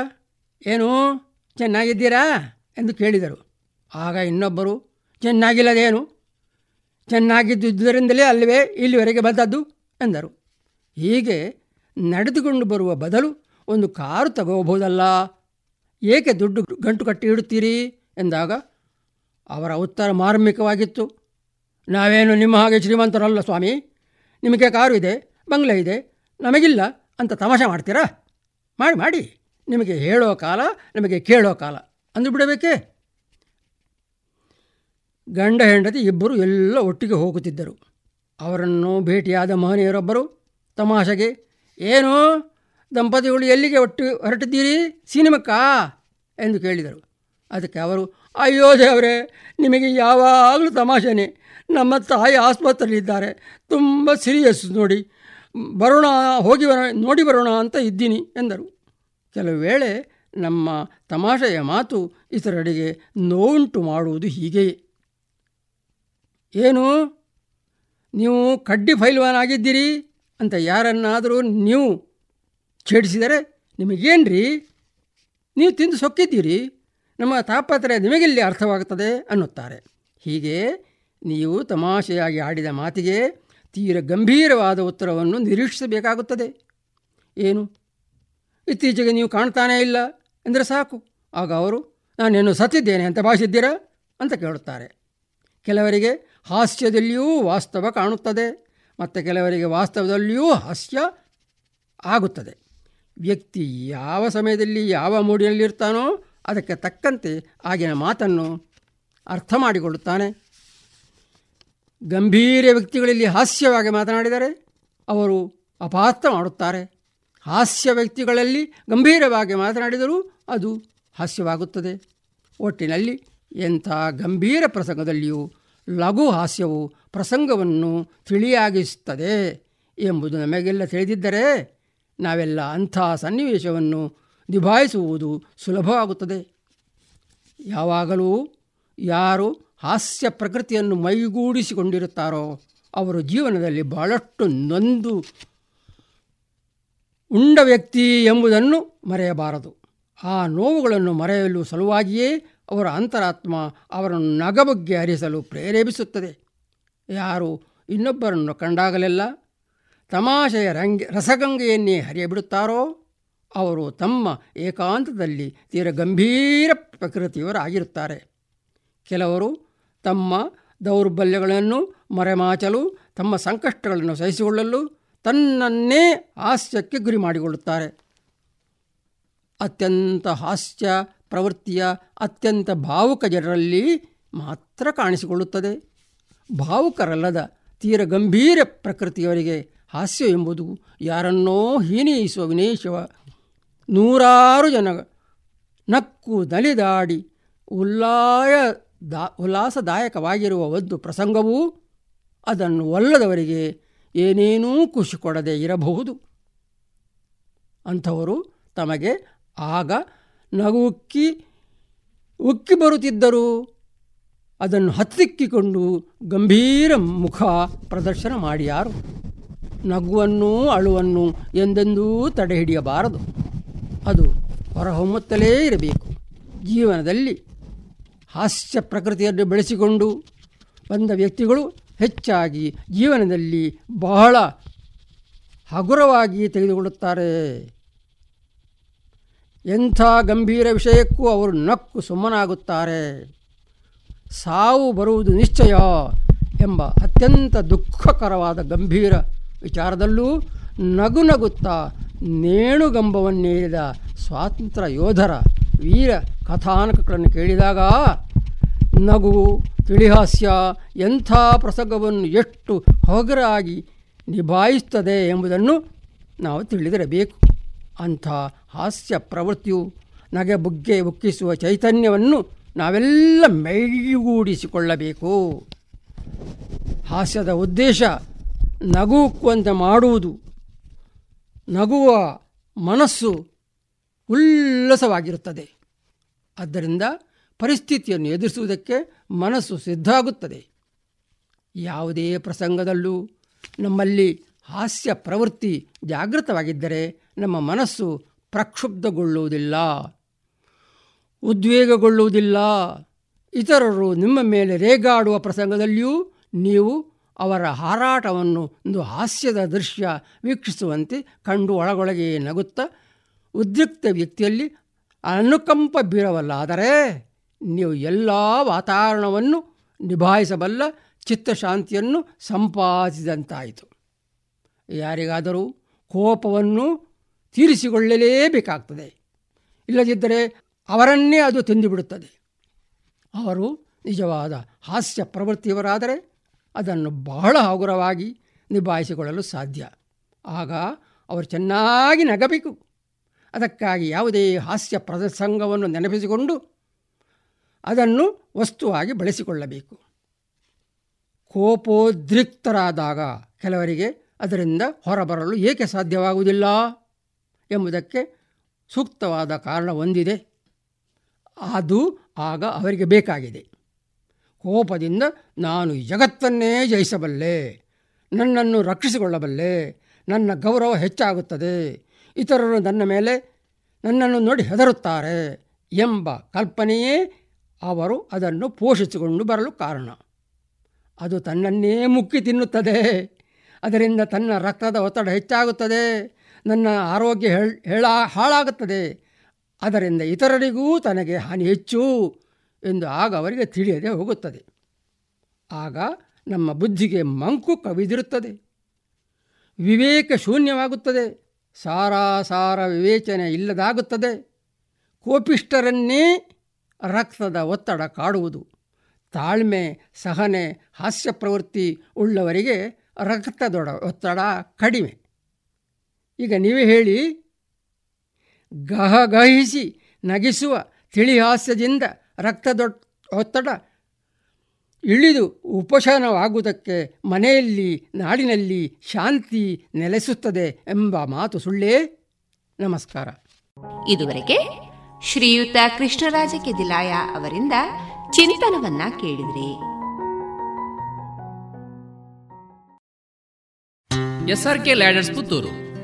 ಏನು? ಚೆನ್ನಾಗಿದ್ದೀರಾ? ಎಂದು ಕೇಳಿದರು. ಆಗ ಇನ್ನೊಬ್ಬರು, ಚೆನ್ನಾಗಿಲ್ಲದೇನು? ಚೆನ್ನಾಗಿದ್ದುದರಿಂದಲೇ ಅಲ್ಲವೇ ಇಲ್ಲಿವರೆಗೆ ಬಂದದ್ದು? ಎಂದರು. ಹೀಗೆ ನಡೆದುಕೊಂಡು ಬರುವ ಬದಲು ಒಂದು ಕಾರು ತಗೋಬಹುದಲ್ಲ? ಏಕೆ ದುಡ್ಡು ಗಂಟು ಕಟ್ಟಿ ಇಡುತ್ತೀರಿ? ಎಂದಾಗ, ಅವರ ಉತ್ತರ ಮಾರ್ಮಿಕವಾಗಿತ್ತು. ನಾವೇನು ನಿಮ್ಮ ಹಾಗೆ ಶ್ರೀಮಂತರಲ್ಲ ಸ್ವಾಮಿ? ನಿಮಗೆ ಕಾರು ಇದೆ, ಬಂಗ್ಲೆ ಇದೆ, ನಮಗಿಲ್ಲ ಅಂತ ತಮಾಷೆ ಮಾಡ್ತೀರಾ? ಮಾಡಿ ಮಾಡಿ. ನಿಮಗೆ ಹೇಳೋ ಕಾಲ, ನಿಮಗೆ ಕೇಳೋ ಕಾಲ. ಅಂದು ಬಿಡಬೇಕೇ? ಗಂಡ ಹೆಂಡತಿ ಇಬ್ಬರು ಎಲ್ಲ ಒಟ್ಟಿಗೆ ಹೋಗುತ್ತಿದ್ದರು. ಅವರನ್ನು ಭೇಟಿಯಾದ ಮಹನೀಯರೊಬ್ಬರು, ತಮಾಷೆಗೆ, ಏನು, ದಂಪತಿಗಳು ಎಲ್ಲಿಗೆ ಒಟ್ಟು ಹೊರಟಿದ್ದೀರಿ? ಸಿನಿಮಕ್ಕಾ? ಎಂದು ಕೇಳಿದರು. ಅದಕ್ಕೆ ಅವರು, ಅಯ್ಯೋ ದೇವರೇ, ನಿಮಗೆ ಯಾವಾಗಲೂ ತಮಾಷೆನೇ. ನಮ್ಮ ತಾಯಿ ಆಸ್ಪತ್ರೆಯಲ್ಲಿದ್ದಾರೆ. ತುಂಬ ಸೀರಿಯಸ್ ನೋಡಿ. ಬರೋಣ, ಹೋಗಿ ಬರೋಣ, ನೋಡಿ ಬರೋಣ ಅಂತ ಇದ್ದೀನಿ ಎಂದರು. ಕೆಲವು ವೇಳೆ ನಮ್ಮ ತಮಾಷೆಯ ಮಾತು ಇತರರಿಗೆ ನೋವುಂಟು ಮಾಡುವುದು ಹೀಗೆಯೇ ಏನು? ನೀವು ಕಡ್ಡಿ ಫೈಲ್ವಾನ್ ಆಗಿದ್ದೀರಿ ಅಂತ ಯಾರನ್ನಾದರೂ ನೀವು ಛೇಡಿಸಿದರೆ ನಿಮಗೇನ್ರಿ? ನೀವು ತಿಂದು ಸೊಕ್ಕಿದ್ದೀರಿ, ನಮ್ಮ ತಾಪತ್ರೆ ನಿಮಗೆಲ್ಲಿ ಅರ್ಥವಾಗುತ್ತದೆ ಅನ್ನುತ್ತಾರೆ. ಹೀಗೆ ನೀವು ತಮಾಷೆಯಾಗಿ ಆಡಿದ ಮಾತಿಗೆ ತೀರ ಗಂಭೀರವಾದ ಉತ್ತರವನ್ನು ನಿರೀಕ್ಷಿಸಬೇಕಾಗುತ್ತದೆ. ಏನು? ಇತ್ತೀಚೆಗೆ ನೀವು ಕಾಣ್ತಾನೇ ಇಲ್ಲ ಎಂದರೆ ಸಾಕು. ಆಗ ಅವರು, ನಾನೇನು ಸತ್ತಿದ್ದೇನೆ ಅಂತ ಭಾಷಿದ್ದೀರಾ ಅಂತ ಕೇಳುತ್ತಾರೆ. ಕೆಲವರಿಗೆ ಹಾಸ್ಯದಲ್ಲಿಯೂ ವಾಸ್ತವ ಕಾಣುತ್ತದೆ, ಮತ್ತು ಕೆಲವರಿಗೆ ವಾಸ್ತವದಲ್ಲಿಯೂ ಹಾಸ್ಯ ಆಗುತ್ತದೆ. ವ್ಯಕ್ತಿ ಯಾವ ಸಮಯದಲ್ಲಿ ಯಾವ ಮೂಡಿನಲ್ಲಿರ್ತಾನೋ ಅದಕ್ಕೆ ತಕ್ಕಂತೆ ಆಗಿನ ಮಾತನ್ನು ಅರ್ಥ ಮಾಡಿಕೊಳ್ಳುತ್ತಾನೆ. ಗಂಭೀರ ವ್ಯಕ್ತಿಗಳಲ್ಲಿ ಹಾಸ್ಯವಾಗಿ ಮಾತನಾಡಿದರೆ ಅವರು ಅಪಾರ್ಥ ಮಾಡುತ್ತಾರೆ. ಹಾಸ್ಯ ವ್ಯಕ್ತಿಗಳಲ್ಲಿ ಗಂಭೀರವಾಗಿ ಮಾತನಾಡಿದರೂ ಅದು ಹಾಸ್ಯವಾಗುತ್ತದೆ. ಒಟ್ಟಿನಲ್ಲಿ ಎಂಥ ಗಂಭೀರ ಪ್ರಸಂಗದಲ್ಲಿಯೂ ಲಘು ಹಾಸ್ಯವು ಪ್ರಸಂಗವನ್ನು ತಿಳಿಯಾಗಿಸುತ್ತದೆ ಎಂಬುದು ನಮಗೆಲ್ಲ ತಿಳಿದಿದ್ದರೆ ನಾವೆಲ್ಲ ಅಂಥ ಸನ್ನಿವೇಶವನ್ನು ನಿಭಾಯಿಸುವುದು ಸುಲಭವಾಗುತ್ತದೆ. ಯಾವಾಗಲೂ ಯಾರು ಹಾಸ್ಯ ಪ್ರಕೃತಿಯನ್ನು ಮೈಗೂಡಿಸಿಕೊಂಡಿರುತ್ತಾರೋ ಅವರು ಜೀವನದಲ್ಲಿ ಬಹಳಷ್ಟು ನೊಂದು ಉಂಡ ವ್ಯಕ್ತಿ ಎಂಬುದನ್ನು ಮರೆಯಬಾರದು. ಆ ನೋವುಗಳನ್ನು ಮರೆಯಲು ಸಲುವಾಗಿಯೇ ಅವರ ಅಂತರಾತ್ಮ ಅವರನ್ನು ನಗಬಗ್ಗೆ ಹರಿಸಲು ಪ್ರೇರೇಪಿಸುತ್ತದೆ. ಯಾರು ಇನ್ನೊಬ್ಬರನ್ನು ಕಂಡಾಗಲೆಲ್ಲ ತಮಾಷೆಯ ರಂಗ, ರಸಗಂಗೆಯನ್ನೇ ಹರಿಯಬಿಡುತ್ತಾರೋ? ಅವರು ತಮ್ಮ ಏಕಾಂತದಲ್ಲಿ ತೀರ ಗಂಭೀರ ಪ್ರಕೃತಿಯವರಾಗಿರುತ್ತಾರೆ. ಕೆಲವರು ತಮ್ಮ ದೌರ್ಬಲ್ಯಗಳನ್ನು ಮರೆಮಾಚಲು, ತಮ್ಮ ಸಂಕಷ್ಟಗಳನ್ನು ಸಹಿಸಿಕೊಳ್ಳಲು ತನ್ನನ್ನೇ ಹಾಸ್ಯಕ್ಕೆ ಗುರಿ ಮಾಡಿಕೊಳ್ಳುತ್ತಾರೆ. ಅತ್ಯಂತ ಹಾಸ್ಯ ಪ್ರವೃತ್ತಿಯ ಅತ್ಯಂತ ಭಾವುಕ ಜನರಲ್ಲಿ ಮಾತ್ರ ಕಾಣಿಸಿಕೊಳ್ಳುತ್ತದೆ. ಭಾವುಕರಲ್ಲದ ತೀರ ಗಂಭೀರ ಪ್ರಕೃತಿಯವರಿಗೆ ಹಾಸ್ಯ ಎಂಬುದು ಯಾರನ್ನೋ ಹೀನೇಯಿಸುವ ವಿನೇಶವ. ನೂರಾರು ಜನ ನಕ್ಕು ನಲಿದಾಡಿ ಉಲ್ಲಾಯ ದಾ, ಉಲ್ಲಾಸದಾಯಕವಾಗಿರುವ ಒಂದು ಪ್ರಸಂಗವೂ ಅದನ್ನು ಒಲ್ಲದವರಿಗೆ ಏನೇನೂ ಖುಷಿ ಕೊಡದೆ ಇರಬಹುದು. ಅಂಥವರು ತಮಗೆ ಆಗ ನಗು ಉಕ್ಕಿ ಉಕ್ಕಿ ಬರುತ್ತಿದ್ದರು. ಅದನ್ನು ಹತ್ತಿಕ್ಕಿಕೊಂಡು ಗಂಭೀರ ಮುಖ ಪ್ರದರ್ಶನ ಮಾಡಿಯಾರು ನಗುವನ್ನು ಅಳುವನ್ನು ಎಂದೆಂದೂ ತಡೆಹಿಡಿಯಬಾರದು ಅದು ಹೊರಹೊಮ್ಮುತ್ತಲೇ ಇರಬೇಕು. ಜೀವನದಲ್ಲಿ ಹಾಸ್ಯ ಪ್ರಕೃತಿಯನ್ನು ಬೆಳೆಸಿಕೊಂಡು ಬಂದ ವ್ಯಕ್ತಿಗಳು ಹೆಚ್ಚಾಗಿ ಜೀವನದಲ್ಲಿ ಬಹಳ ಹಗುರವಾಗಿ ತೆಗೆದುಕೊಳ್ಳುತ್ತಾರೆ. ಎಂಥ ಗಂಭೀರ ವಿಷಯಕ್ಕೂ ಅವರು ನಕ್ಕು ಸುಮ್ಮನಾಗುತ್ತಾರೆ. ಸಾವು ಬರುವುದು ನಿಶ್ಚಯ ಎಂಬ ಅತ್ಯಂತ ದುಃಖಕರವಾದ ಗಂಭೀರ ವಿಚಾರದಲ್ಲೂ ನಗು ನಗುತ್ತಾ ನೇಣುಗಂಬವನ್ನೇರಿದ ಸ್ವಾತಂತ್ರ್ಯ ಯೋಧರ ವೀರ ಕಥಾನಕಗಳನ್ನು ಕೇಳಿದಾಗ ನಗು ತಿಳಿಹಾಸ್ಯ. ಎಂಥ ಪ್ರಸಂಗವನ್ನು ಎಷ್ಟು ಹೊಗರಾಗಿ ನಿಭಾಯಿಸ್ತದೆ ಎಂಬುದನ್ನು ನಾವು ತಿಳಿದಿರಬೇಕು. ಅಂಥ ಹಾಸ್ಯ ಪ್ರವೃತ್ತಿಯು ನಗೆ ಬುಗ್ಗೆ ಉಕ್ಕಿಸುವ ಚೈತನ್ಯವನ್ನು ನಾವೆಲ್ಲ ಮೈಗೂಡಿಸಿಕೊಳ್ಳಬೇಕು. ಹಾಸ್ಯದ ಉದ್ದೇಶ ನಗುಕ್ಕುವಂತೆ ಮಾಡುವುದು. ನಗುವ ಮನಸ್ಸು ಉಲ್ಲಸವಾಗಿರುತ್ತದೆ. ಆದ್ದರಿಂದ ಪರಿಸ್ಥಿತಿಯನ್ನು ಎದುರಿಸುವುದಕ್ಕೆ ಮನಸ್ಸು ಸಿದ್ಧ ಆಗುತ್ತದೆ ಯಾವುದೇ ಪ್ರಸಂಗದಲ್ಲೂ ನಮ್ಮಲ್ಲಿ ಹಾಸ್ಯ ಪ್ರವೃತ್ತಿ ಜಾಗೃತವಾಗಿದ್ದರೆ ನಮ್ಮ ಮನಸ್ಸು ಪ್ರಕ್ಷುಬ್ಧಗೊಳ್ಳುವುದಿಲ್ಲ, ಉದ್ವೇಗಗೊಳ್ಳುವುದಿಲ್ಲ. ಇತರರು ನಿಮ್ಮ ಮೇಲೆ ರೇಗಾಡುವ ಪ್ರಸಂಗದಲ್ಲಿಯೂ ನೀವು ಅವರ ಹಾರಾಟವನ್ನು ಒಂದು ಹಾಸ್ಯದ ದೃಶ್ಯ ವೀಕ್ಷಿಸುವಂತೆ ಕಂಡು ಒಳಗೊಳಗೆ ನಗುತ್ತಾ, ಉದ್ರಿಕ್ತ ವ್ಯಕ್ತಿಯಲ್ಲಿ ಅನುಕಂಪ ಬೀರವಲ್ಲಾದರೆ ನೀವು ಎಲ್ಲ ವಾತಾವರಣವನ್ನು ನಿಭಾಯಿಸಬಲ್ಲ ಚಿತ್ತಶಾಂತಿಯನ್ನು ಸಂಪಾದಿಸಿದಂತಾಯಿತು. ಯಾರಿಗಾದರೂ ಕೋಪವನ್ನು ತೀರಿಸಿಕೊಳ್ಳಲೇಬೇಕಾಗ್ತದೆ. ಇಲ್ಲದಿದ್ದರೆ ಅವರನ್ನೇ ಅದು ತಿಂದುಬಿಡುತ್ತದೆ. ಅವರು ನಿಜವಾದ ಹಾಸ್ಯ ಪ್ರವೃತ್ತಿಯವರಾದರೆ ಅದನ್ನು ಬಹಳ ಹಗುರವಾಗಿ ನಿಭಾಯಿಸಿಕೊಳ್ಳಲು ಸಾಧ್ಯ. ಆಗ ಅವರು ಚೆನ್ನಾಗಿ ನಗಬೇಕು. ಅದಕ್ಕಾಗಿ ಯಾವುದೇ ಹಾಸ್ಯ ಪ್ರಸಂಗವನ್ನು ನೆನಪಿಸಿಕೊಂಡು ಅದನ್ನು ವಸ್ತುವಾಗಿ ಬಳಸಿಕೊಳ್ಳಬೇಕು. ಕೋಪೋದ್ರಿಕ್ತರಾದಾಗ ಕೆಲವರಿಗೆ ಅದರಿಂದ ಹೊರಬರಲು ಏಕೆ ಸಾಧ್ಯವಾಗುವುದಿಲ್ಲ ಎಂಬುದಕ್ಕೆ ಸೂಕ್ತವಾದ ಕಾರಣ ಹೊಂದಿದೆ ಅದು ಆಗ ಅವರಿಗೆ ಬೇಕಾಗಿದೆ. ಕೋಪದಿಂದ ನಾನು ಜಗತ್ತನ್ನೇ ಜಯಿಸಬಲ್ಲೆ, ನನ್ನನ್ನು ರಕ್ಷಿಸಿಕೊಳ್ಳಬಲ್ಲೆ, ನನ್ನ ಗೌರವ ಹೆಚ್ಚಾಗುತ್ತದೆ, ಇತರರು ನನ್ನ ಮೇಲೆ ನನ್ನನ್ನು ನೋಡಿ ಹೆದರುತ್ತಾರೆ ಎಂಬ ಕಲ್ಪನೆಯೇ ಅವರು ಅದನ್ನು ಪೋಷಿಸಿಕೊಂಡು ಬರಲು ಕಾರಣ. ಅದು ತನ್ನನ್ನೇ ಮುಕ್ಕಿ ತಿನ್ನುತ್ತದೆ. ಅದರಿಂದ ತನ್ನ ರಕ್ತದ ಒತ್ತಡ ಹೆಚ್ಚಾಗುತ್ತದೆ. ನನ್ನ ಆರೋಗ್ಯ ಹೇಳ ಹಾಳಾಗುತ್ತದೆ. ಅದರಿಂದ ಇತರರಿಗೂ ತನಗೆ ಹಾನಿ ಹೆಚ್ಚು ಎಂದು ಆಗ ಅವರಿಗೆ ತಿಳಿಯದೆ ಹೋಗುತ್ತದೆ. ಆಗ ನಮ್ಮ ಬುದ್ಧಿಗೆ ಮಂಕು ಕವಿದಿರುತ್ತದೆ. ವಿವೇಕ ಶೂನ್ಯವಾಗುತ್ತದೆ. ಸಾರಾಸಾರ ವಿವೇಚನೆ ಇಲ್ಲದಾಗುತ್ತದೆ. ಕೋಪಿಷ್ಟರನ್ನೇ ರಕ್ತದ ಒತ್ತಡ ಕಾಡುವುದು. ತಾಳ್ಮೆ, ಸಹನೆ ಹಾಸ್ಯ ಪ್ರವೃತ್ತಿ ಉಳ್ಳವರಿಗೆ ರಕ್ತದೊಡ ಒತ್ತಡ ಕಡಿಮೆ. ಈಗ ನೀವೇ ಹೇಳಿ, ಗಹಗಹಿಸಿ ನಗಿಸುವ ತಿಳಿಹಾಸ್ಯದಿಂದ ರಕ್ತದೊಡ್ ಒತ್ತಡ ಇಳಿದು ಉಪಶಮನವಾಗುವುದಕ್ಕೆ ಮನೆಯಲ್ಲಿ, ನಾಡಿನಲ್ಲಿ ಶಾಂತಿ ನೆಲೆಸುತ್ತದೆ ಎಂಬ ಮಾತು ಸುಳ್ಳೇ? ನಮಸ್ಕಾರ. ಇದುವರೆಗೆ ಶ್ರೀಯುತ ಕೃಷ್ಣರಾಜ ಕೆದಿಲಾಯ ಅವರಿಂದ ಚಿಂತನವನ್ನ ಕೇಳಿದ್ರಿ. SRK ladders Puttur.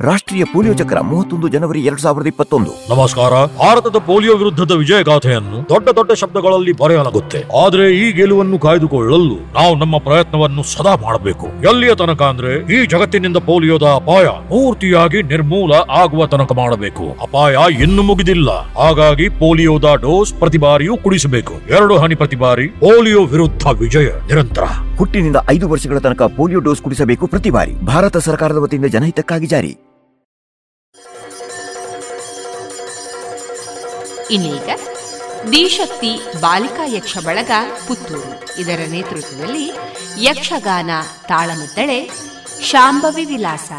ರಾಷ್ಟ್ರೀಯ ಪೋಲಿಯೋ ಚಕ್ರ ಮೂವತ್ತೊಂದು ಜನವರಿ ಎರಡ್ ಸಾವಿರದ ಇಪ್ಪತ್ತೊಂದು. ನಮಸ್ಕಾರ. ಭಾರತದ ಪೋಲಿಯೋ ವಿರುದ್ಧದ ವಿಜಯ ಗಾಥೆಯನ್ನು ದೊಡ್ಡ ದೊಡ್ಡ ಶಬ್ದಗಳಲ್ಲಿ ಬರೆಯಲಾಗುತ್ತೆ. ಆದ್ರೆ ಈ ಗೆಲುವನ್ನು ಕಾಯ್ದುಕೊಳ್ಳಲು ನಾವು ನಮ್ಮ ಪ್ರಯತ್ನವನ್ನು ಸದಾ ಮಾಡಬೇಕು. ಎಲ್ಲಿಯ ತನಕ ಅಂದ್ರೆ ಈ ಜಗತ್ತಿನಿಂದ ಪೋಲಿಯೋದ ಅಪಾಯ ಪೂರ್ತಿಯಾಗಿ ನಿರ್ಮೂಲ ಆಗುವ ತನಕ ಮಾಡಬೇಕು. ಅಪಾಯ ಇನ್ನು ಮುಗಿದಿಲ್ಲ. ಹಾಗಾಗಿ ಪೋಲಿಯೋದ ಡೋಸ್ ಪ್ರತಿ ಬಾರಿಯೂ ಕುಡಿಸಬೇಕು. ಎರಡು ಹನಿ ಪ್ರತಿ ಬಾರಿ ಪೋಲಿಯೋ ವಿರುದ್ಧ ವಿಜಯ ನಿರಂತರ. ಹುಟ್ಟಿನಿಂದ ಐದು ವರ್ಷಗಳ ತನಕ ಪೋಲಿಯೋ ಡೋಸ್ ಕುಡಿಸಬೇಕು ಪ್ರತಿ ಬಾರಿ. ಭಾರತ ಸರ್ಕಾರದ ವತಿಯಿಂದ ಜನಹಿತಕ್ಕಾಗಿ ಜಾರಿ. ಇನ್ನೀಗ ದಿಶಕ್ತಿ ಬಾಲಿಕಾ ಯಕ್ಷ ಬಳಗ ಪುತ್ತೂರು. ಇದರ ನೇತೃತ್ವದಲ್ಲಿ ಯಕ್ಷಗಾನ ತಾಳಮದ್ದಳೆ ಶಾಂಭವಿ ವಿಲಾಸ.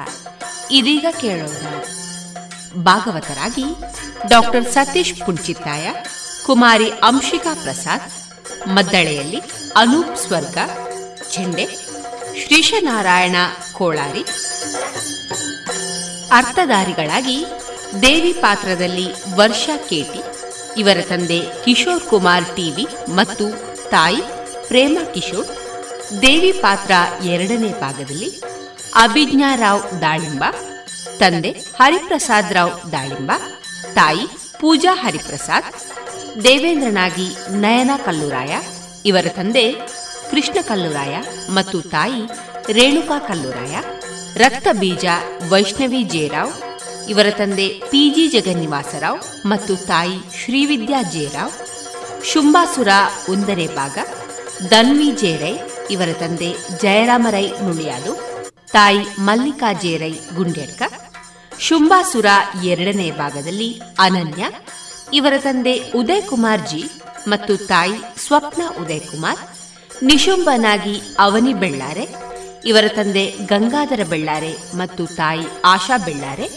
ಇದೀಗ ಕೇಳೋಣ. ಭಾಗವತರಾಗಿ ಡಾಕ್ಟರ್ ಸತೀಶ್ ಪುಂಚಿತ್ತಾಯ, ಕುಮಾರಿ ಅಂಶಿಕಾ ಪ್ರಸಾದ್, ಮದ್ದಳೆಯಲ್ಲಿ ಅನೂಪ್ ಸ್ವರ್ಗ, ಚೆಂಡೆ, ಶ್ರೀಶನಾರಾಯಣ ಕೋಳಾರಿ. ಅರ್ಥಧಾರಿಗಳಾಗಿ ದೇವಿ ಪಾತ್ರದಲ್ಲಿ ವರ್ಷಾ ಕೇಟಿ, ಇವರ ತಂದೆ ಕಿಶೋರ್ ಕುಮಾರ್ ಟಿವಿ ಮತ್ತು ತಾಯಿ ಪ್ರೇಮ ಕಿಶೋರ್. ದೇವಿ ಪಾತ್ರ ಎರಡನೇ ಭಾಗದಲ್ಲಿ ಅಭಿಜ್ಞಾ ರಾವ್ ದಾಳಿಂಬ, ತಂದೆ ಹರಿಪ್ರಸಾದ್ ರಾವ್ ದಾಳಿಂಬ, ತಾಯಿ ಪೂಜಾ ಹರಿಪ್ರಸಾದ್, ದೇವೇಂದ್ರನಾಗಿ ನಯನ ಕಲ್ಲುರಾಯ, ಇವರ ತಂದೆ ಕೃಷ್ಣ ಕಲ್ಲುರಾಯ ಮತ್ತು ತಾಯಿ ರೇಣುಕಾ ಕಲ್ಲುರಾಯ, ರಕ್ತ ಬೀಜ ವೈಷ್ಣವಿ ಜೇರಾವ್ ಇವರ ತಂದೆ ಪಿಜಿ ಜಗನ್ನಿವಾಸರಾವ್ ಮತ್ತು ತಾಯಿ ಶ್ರೀವಿದ್ಯಾ ಜಯರಾವ್ ಶುಂಬಾಸುರ ಒಂದನೇ ಭಾಗ ದನ್ವಿ ಜೇರೈ ಇವರ ತಂದೆ ಜಯರಾಮರೈ ನುಳಿಯಾಡು ತಾಯಿ ಮಲ್ಲಿಕಾ ಜೇರೈ ಗುಂಡ್ಯಡ್ಕ ಶುಂಬಾಸುರ ಎರಡನೇ ಭಾಗದಲ್ಲಿ ಅನನ್ಯ, ಇವರ ತಂದೆ ಉದಯ್ ಕುಮಾರ್ ಜಿ ಮತ್ತು ತಾಯಿ ಸ್ವಪ್ನ ಉದಯ್ ಕುಮಾರ್ ನಿಶುಂಬನಾಗಿ ಅವನಿ ಬೆಳ್ಳಾರೆ, ಇವರ ತಂದೆ ಗಂಗಾಧರ ಬೆಳ್ಳಾರೆ ಮತ್ತು ತಾಯಿ ಆಶಾ ಬೆಳ್ಳಾರೆ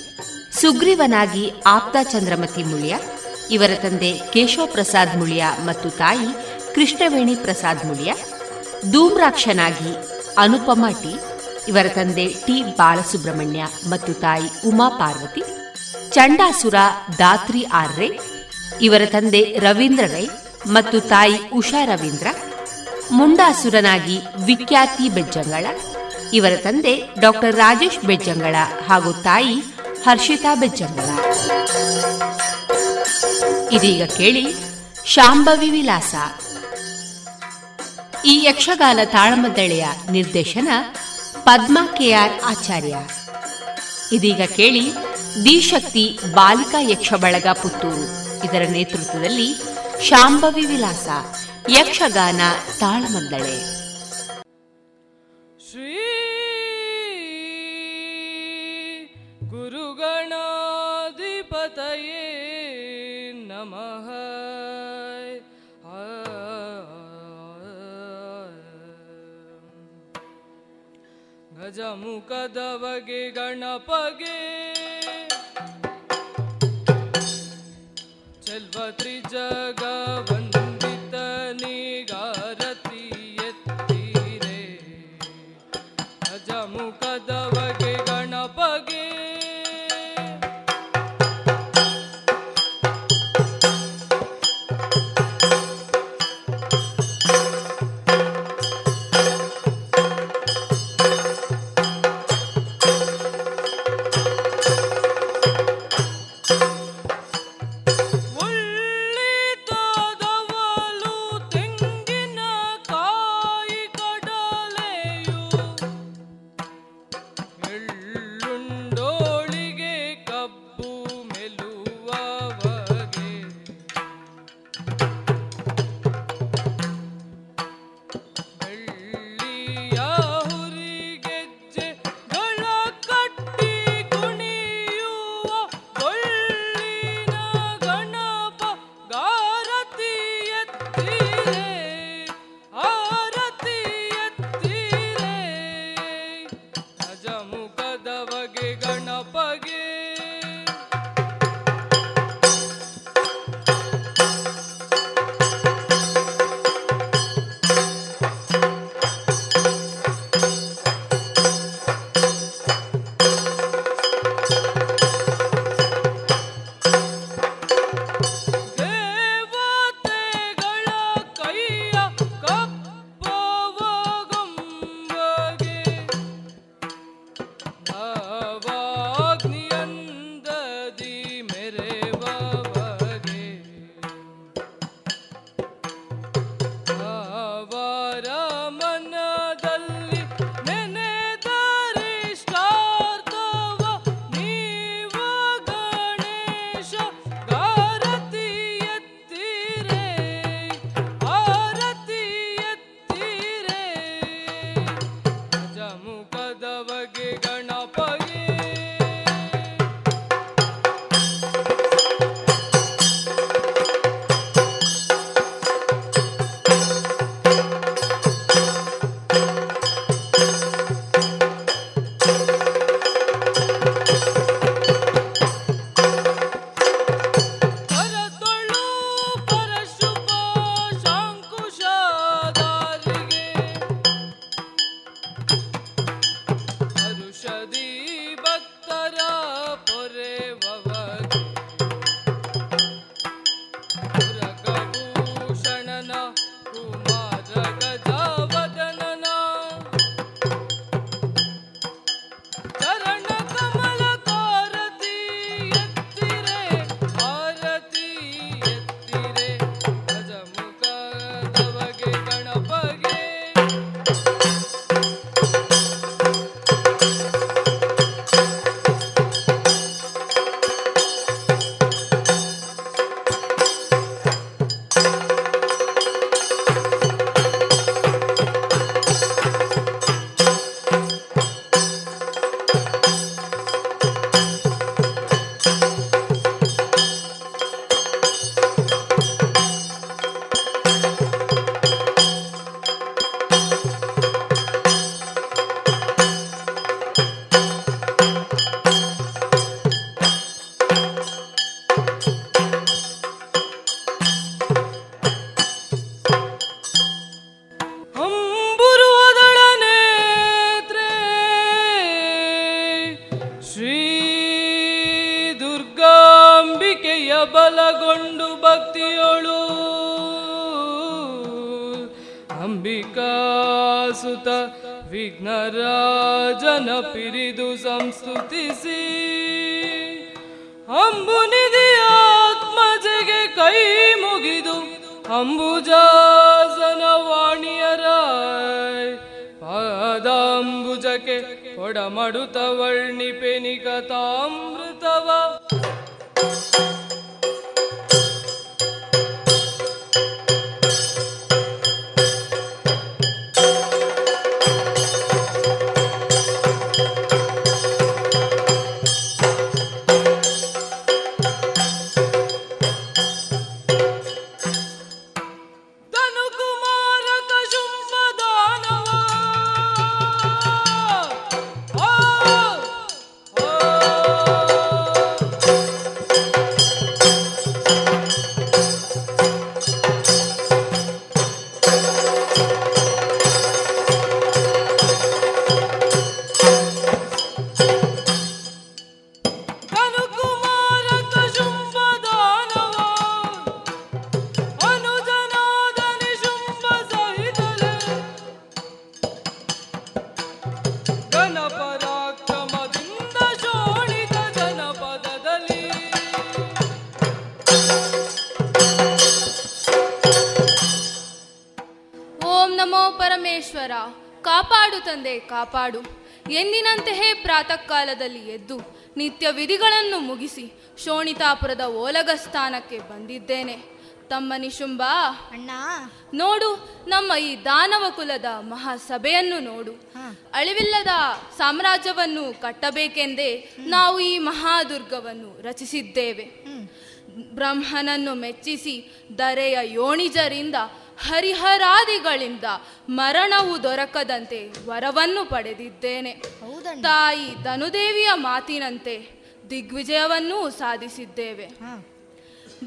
ಸುಗ್ರೀವನಾಗಿ ಆಪ್ತ ಚಂದ್ರಮತಿ ಮುಳಿಯ, ಇವರ ತಂದೆ ಕೇಶವ ಪ್ರಸಾದ್ ಮುಳಿಯ ಮತ್ತು ತಾಯಿ ಕೃಷ್ಣವೇಣಿ ಪ್ರಸಾದ್ ಮುಳಿಯ, ಧೂಮ್ರಾಕ್ಷನಾಗಿ ಅನುಪಮ ಟಿ, ಇವರ ತಂದೆ ಟಿ ಬಾಲಸುಬ್ರಹ್ಮಣ್ಯ ಮತ್ತು ತಾಯಿ ಉಮಾ ಪಾರ್ವತಿ, ಚಂಡಾಸುರ ದಾತ್ರಿ ಆರ್ರೆ ಇವರ ತಂದೆ ರವೀಂದ್ರ ರೈ ಮತ್ತು ತಾಯಿ ಉಷಾ ರವೀಂದ್ರ, ಮುಂಡಾಸುರನಾಗಿ ವಿಖ್ಯಾತಿ ಬೆಜ್ಜಂಗಳ, ಇವರ ತಂದೆ ಡಾಕ್ಟರ್ ರಾಜೇಶ್ ಬೆಜ್ಜಂಗಳ ಹಾಗೂ ತಾಯಿ ಹರ್ಷಿತಾ ಬೆಜ್ಜಂಗಳ ಇದೀಗ ಕೇಳಿ ಶಾಂಭವಿ ವಿಲಾಸ. ಈ ಯಕ್ಷಗಾನ ತಾಳಮದ್ದಳೆಯ ನಿರ್ದೇಶನ ಪದ್ಮ ಕೆಆರ್ ಆಚಾರ್ಯ. ಇದೀಗ ಕೇಳಿ ದಿಶಕ್ತಿ ಬಾಲಿಕಾ ಯಕ್ಷ ಬಳಗ ಪುತ್ತೂರು. ಇದರ ನೇತೃತ್ವದಲ್ಲಿ ಶಾಂಭವಿ ವಿಲಾಸ, ಯಕ್ಷಗಾನ ತಾಳಮದ್ದಳೆ ಗಜಮುಖದವಗೆ ಗಣಪಗೆ. ಚೆಲ್ವ ತ್ರಿಜಗ ತಂದೆ ಕಾಪಾಡು. ಎಂದಿನಂತೆಯೇ ಪ್ರಾತಃ ಕಾಲದಲ್ಲಿ ಎದ್ದು ನಿತ್ಯ ವಿಧಿಗಳನ್ನು ಮುಗಿಸಿ ಶೋಣಿತಾಪುರದ ಓಲಗ ಸ್ಥಾನಕ್ಕೆ ಬಂದಿದ್ದೇನೆ. ತಮ್ಮ ನಿಶುಂಬ ಅಣ್ಣ. ನೋಡು ನಮ್ಮ ಈ ದಾನವ ಕುಲದ ಮಹಾಸಭೆಯನ್ನು ನೋಡು. ಅಳಿವಿಲ್ಲದ ಸಾಮ್ರಾಜ್ಯವನ್ನು ಕಟ್ಟಬೇಕೆಂದೇ ನಾವು ಈ ಮಹಾದುರ್ಗವನ್ನು ರಚಿಸಿದ್ದೇವೆ. ಬ್ರಹ್ಮನನ್ನು ಮೆಚ್ಚಿಸಿ ದರೆಯ ಯೋಣಿಜರಿಂದ ಹರಿಹರಾದಿಗಳಿಂದ ಮರಣವು ದೊರಕದಂತೆ ವರವನ್ನು ಪಡೆದಿದ್ದೇನೆ. ತಾಯಿ ಧನುದೇವಿಯ ಮಾತಿನಂತೆ ದಿಗ್ವಿಜಯವನ್ನೂ ಸಾಧಿಸಿದ್ದೇವೆ.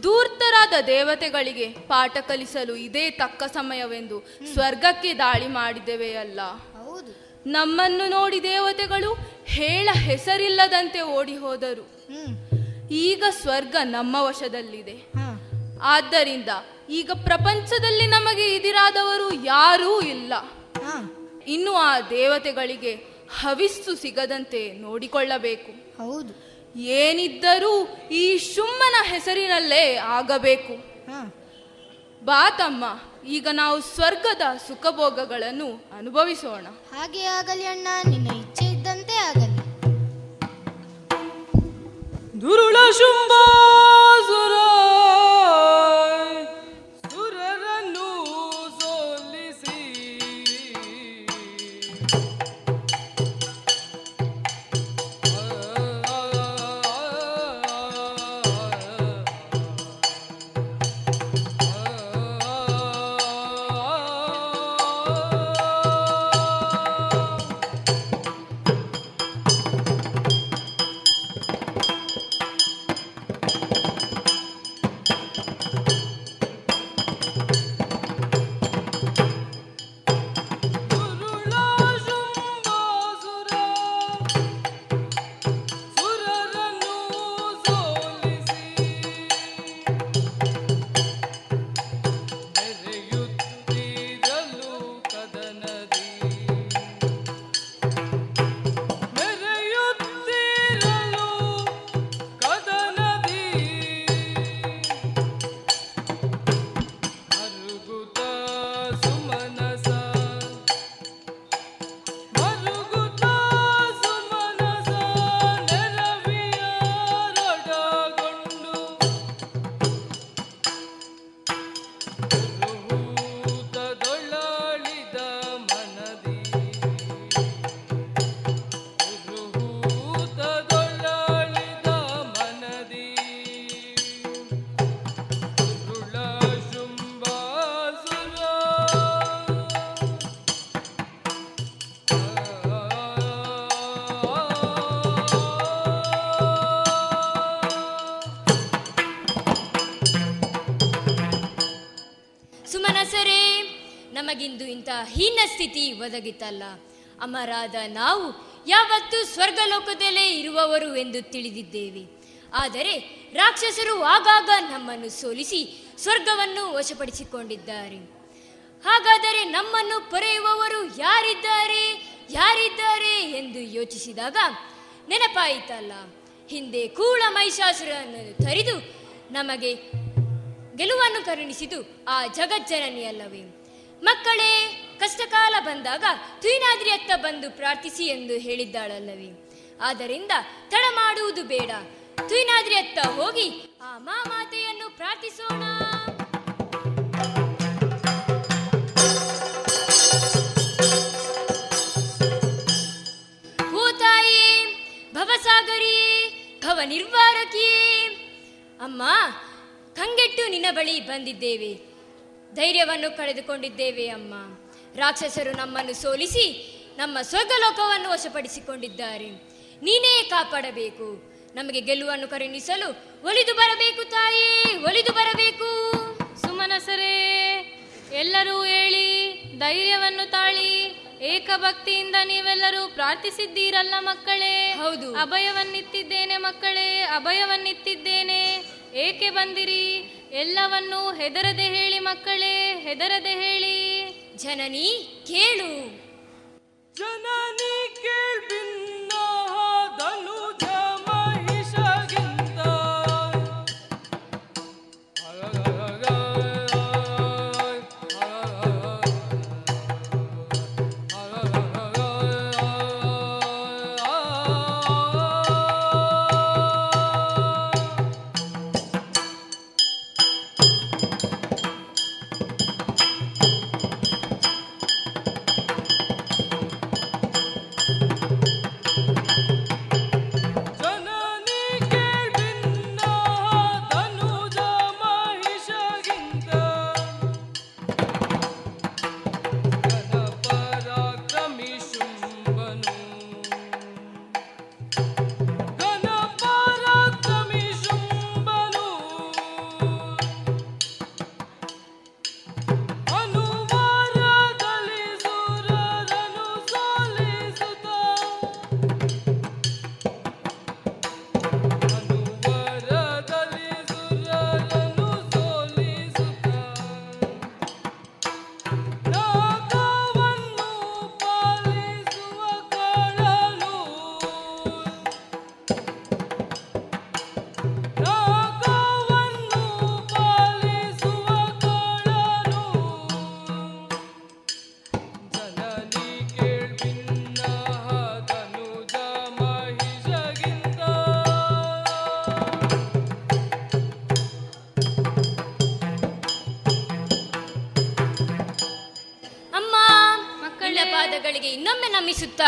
ದೂರ್ತರಾದ ದೇವತೆಗಳಿಗೆ ಪಾಠ ಕಲಿಸಲು ಇದೇ ತಕ್ಕ ಸಮಯವೆಂದು ಸ್ವರ್ಗಕ್ಕೆ ದಾಳಿ ಮಾಡಿದೆವೆಯಲ್ಲ ನಮ್ಮನ್ನು ನೋಡಿ ದೇವತೆಗಳು ಹೇಳ ಹೆಸರಿಲ್ಲದಂತೆ ಓಡಿ ಹೋದರು ಈಗ ಸ್ವರ್ಗ ನಮ್ಮ ವಶದಲ್ಲಿದೆ. ಆದ್ದರಿಂದ ಈಗ ಪ್ರಪಂಚದಲ್ಲಿ ನಮಗೆ ಇದಿರಾದವರು ಯಾರೂ ಇಲ್ಲ. ಇನ್ನು ಆ ದೇವತೆಗಳಿಗೆ ಹವಿಸ್ಸು ಸಿಗದಂತೆ ನೋಡಿಕೊಳ್ಳಬೇಕು. ಹೌದು. ಏನಿದ್ದರೂ ಈ ಶುಮ್ಮನ ಹೆಸರಿನಲ್ಲೇ ಆಗಬೇಕು. ಬಾ ತಮ್ಮ ಈಗ ನಾವು ಸ್ವರ್ಗದ ಸುಖಭೋಗಗಳನ್ನು ಅನುಭವಿಸೋಣ. ಹಾಗೆ ಆಗಲಿ ಅಣ್ಣ ನಿನ್ನ ಇಚ್ಛೆ ಇದ್ದಂತೆ ಆಗಲಿ. ದುರುಳ ಶುಂಭಾಸುರ ಇಂಥ ಹೀನ ಸ್ಥಿತಿ ಒದಗಿತಲ್ಲ. ಅಮರಾದ ನಾವು ಯಾವತ್ತೂ ಸ್ವರ್ಗಲೋಕದಲ್ಲೇ ಇರುವವರು ಎಂದು ತಿಳಿದಿದ್ದೇವೆ. ಆದರೆ ರಾಕ್ಷಸರು ಆಗಾಗ ನಮ್ಮನ್ನು ಸೋಲಿಸಿ ಸ್ವರ್ಗವನ್ನು ವಶಪಡಿಸಿಕೊಂಡಿದ್ದಾರೆ. ಹಾಗಾದರೆ ನಮ್ಮನ್ನು ಪೊರೆಯುವವರು ಯಾರಿದ್ದಾರೆ ಯಾರಿದ್ದಾರೆ ಎಂದು ಯೋಚಿಸಿದಾಗ ನೆನಪಾಯಿತಲ್ಲ. ಹಿಂದೆ ಕೂಳ ಮಹಿಷಾಸುರನನ್ನು ತರಿದು ನಮಗೆ ಗೆಲುವನ್ನು ಕರುಣಿಸಿದು ಆ ಜಗಜ್ಜನನಿ ಅಲ್ಲವೇ ಮಕ್ಕಳೇ, ಕಷ್ಟಕಾಲ ಬಂದಾಗ ತುಯಿನಾದ್ರಿ ಅತ್ತ ಬಂದು ಪ್ರಾರ್ಥಿಸಿ ಎಂದು ಹೇಳಿದ್ದಾಳಲ್ಲವೇ? ಆದ್ದರಿಂದ ತಡ ಮಾಡುವುದು ಬೇಡ. ತುಯಿನಾದ್ರಿ ಅತ್ತ ಹೋಗಿ ಆ ಮಾಮಾತೆಯನ್ನು ಪ್ರಾರ್ಥಿಸೋಣ. ಭವ ನಿರ್ವಾರಕಿಯೇ ಅಮ್ಮ, ಕಂಗೆಟ್ಟು ನಿನ್ನ ಬಳಿ ಬಂದಿದ್ದೇವೆ. ಧೈರ್ಯವನ್ನು ಕಳೆದುಕೊಂಡಿದ್ದೇವೆ ಅಮ್ಮ. ರಾಕ್ಷಸರು ನಮ್ಮನ್ನು ಸೋಲಿಸಿ ನಮ್ಮ ಸ್ವರ್ಗಲೋಕವನ್ನು ವಶಪಡಿಸಿಕೊಂಡಿದ್ದಾರೆ. ನೀನೇ ಕಾಪಾಡಬೇಕು. ನಮಗೆ ಗೆಲುವನ್ನು ಕರುಣಿಸಲು ಒಲಿದು ಬರಬೇಕು ತಾಯೇ ಒಲಿದು ಬರಬೇಕು. ಸುಮನಸರೇ ಎಲ್ಲರೂ ಹೇಳಿ ಧೈರ್ಯವನ್ನು ತಾಳಿ ಏಕಭಕ್ತಿಯಿಂದ ನೀವೆಲ್ಲರೂ ಪ್ರಾರ್ಥಿಸಿದ್ದೀರಲ್ಲ ಮಕ್ಕಳೇ? ಹೌದು. ಅಭಯವನ್ನಿತ್ತಿದ್ದೇನೆ ಮಕ್ಕಳೇ ಅಭಯವನ್ನಿತ್ತಿದ್ದೇನೆ. ಏಕೆ ಬಂದಿರಿ? ಎಲ್ಲವನ್ನೂ ಹೆದರದೆ ಹೇಳಿ ಮಕ್ಕಳೇ ಹೆದರದೆ ಹೇಳಿ. ಜನನಿ ಕೇಳು. ಜನನಿ ಕೇಳ್ಬಿನ್ನ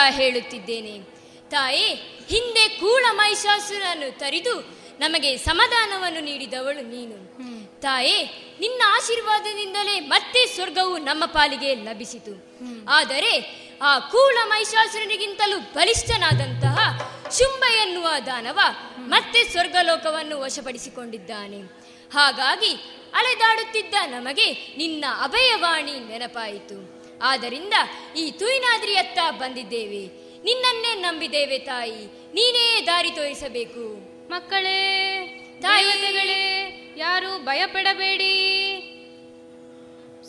ಹೇಳುತ್ತಿದ್ದೇನೆ. ತಾಯಿ ಹಿಂದೆ ಕೂಳ ಮಹಿಷಾಸುರನ್ನು ತರಿದು ನಮಗೆ ಸಮಾಧಾನವನ್ನು ನೀಡಿದವಳು ನೀನು. ತಾಯೇ ನಿನ್ನ ಆಶೀರ್ವಾದದಿಂದಲೇ ಮತ್ತೆ ಸ್ವರ್ಗವು ನಮ್ಮ ಪಾಲಿಗೆ ಲಭಿಸಿತು. ಆದರೆ ಆ ಕೂಳ ಮಹಿಷಾಸುರನಿಗಿಂತಲೂ ಬಲಿಷ್ಠನಾದಂತಹ ಶುಂಭ ಎನ್ನುವ ದಾನವ ಮತ್ತೆ ಸ್ವರ್ಗಲೋಕವನ್ನು ವಶಪಡಿಸಿಕೊಂಡಿದ್ದಾನೆ. ಹಾಗಾಗಿ ಅಲೆದಾಡುತ್ತಿದ್ದ ನಮಗೆ ನಿನ್ನ ಅಭಯವಾಣಿ ನೆನಪಾಯಿತು. ಆದ್ದರಿಂದ ಈ ತುಯಿನಾದ್ರಿಯತ್ತ ಬಂದಿದ್ದೇವೆ. ನಿನ್ನನ್ನೇ ನಂಬಿದ್ದೇವೆ ತಾಯಿ. ನೀನೇ ದಾರಿ ತೋರಿಸಬೇಕು. ಮಕ್ಕಳೇ ತಾಯಿಗಳೇ ಯಾರು ಭಯಪಡಬೇಡಿ.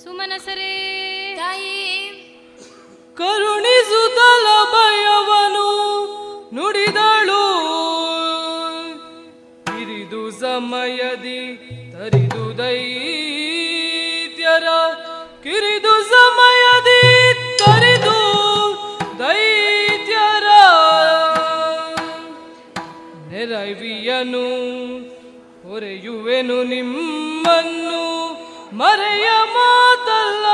ಸುಮನಸರೇ. ತಾಯಿ! ಕರುಣಿಸುತ್ತಲ ಭಯವನು ನುಡಿದಳು. ಇರಿದು ಸಮಯದಿ ತರಿದು ದೈತ್ಯರ ನೆರವಿಯನು ಹೊರೆಯುವೆನು ನಿಮ್ಮನ್ನು ಮರೆಯ ಮಾತಲ್ಲ.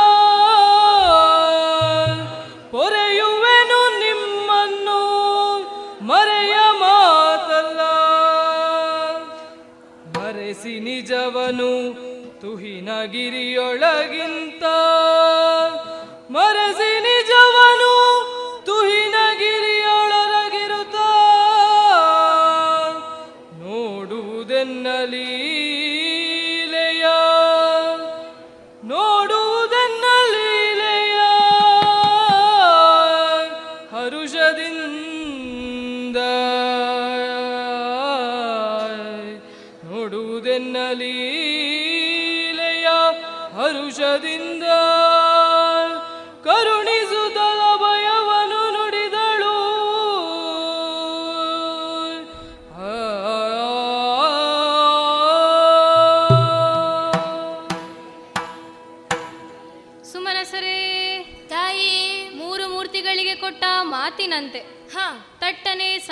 ಹೊರೆಯುವೆನು ನಿಮ್ಮನ್ನು ಮರೆಯ ಮಾತಲ್ಲ. ಮರೆಸಿ ನಿಜವನು ತುಹಿನಗಿರಿಯೊಳಗಿಂತ ಮರೆಸಿ ನಿಜವನು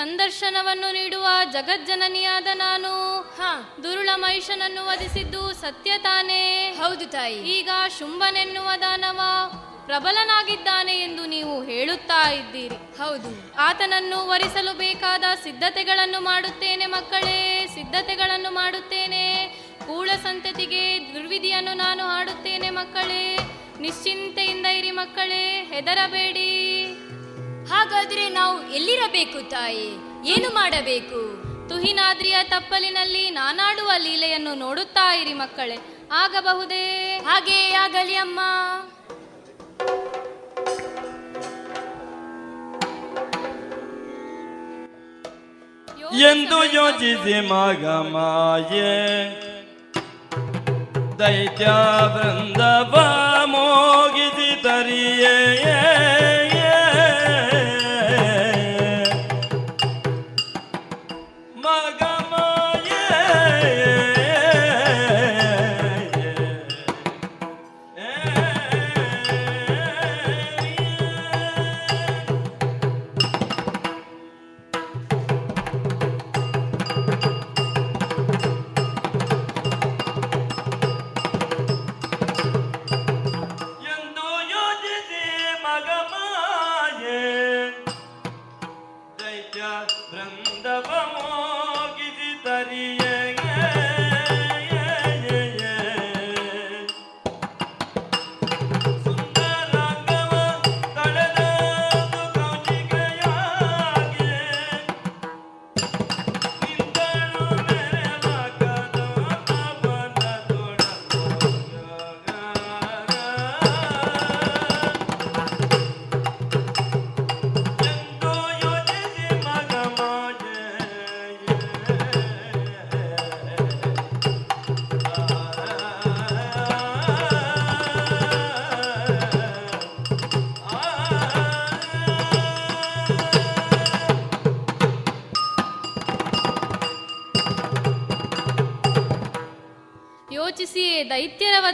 ಸಂದರ್ಶನವನ್ನು ನೀಡುವ ಜಗಜ್ಜನನಿಯಾದ ನಾನು. ಹ. ದುರುಳ ಮಹಿಷನನ್ನು ವಧಿಸಿದ್ದು ಸತ್ಯ ತಾನೇ. ಹೌದು ತಾಯಿ. ಈಗ ಶುಂಭನೆನ್ನುವ ದಾನವ ಪ್ರಬಲನಾಗಿದ್ದಾನೆ ಎಂದು ನೀವು ಹೇಳುತ್ತಾ ಇದ್ದೀರಿ. ಹೌದು. ಆತನನ್ನು ವರಿಸಲು ಬೇಕಾದ ಸಿದ್ಧತೆಗಳನ್ನು ಮಾಡುತ್ತೇನೆ ಮಕ್ಕಳೇ ಸಿದ್ಧತೆಗಳನ್ನು ಮಾಡುತ್ತೇನೆ. ಕೂಳ ಸಂತತಿಗೆ ದುರ್ವಿಧಿಯನ್ನು ನಾನು ಹಾಡುತ್ತೇನೆ ಮಕ್ಕಳೇ. ನಿಶ್ಚಿಂತೆಯಿಂದ ಇರಿ ಮಕ್ಕಳೇ ಹೆದರಬೇಡಿ. ಹಾಗಾದ್ರೆ ನಾವು ಎಲ್ಲಿರಬೇಕು ತಾಯಿ? ಏನು ಮಾಡಬೇಕು? ತುಹಿನಾದ್ರಿಯ ತಪ್ಪಲಿನಲ್ಲಿ ನಾನಾಡುವ ಲೀಲೆಯನ್ನು ನೋಡುತ್ತಾ ಇರಿ ಮಕ್ಕಳೇ. ಆಗಬಹುದೇ? ಹಾಗೇ ಆಗಲಿ ಅಮ್ಮ. ಎಂದು ಯೋಚಿಸಿ ಮಗ ಮಾಯೆ. ದೈತ್ಯ ಬೃಂದವ ಮೋಗಿಸಿ ತರಿಯೇ.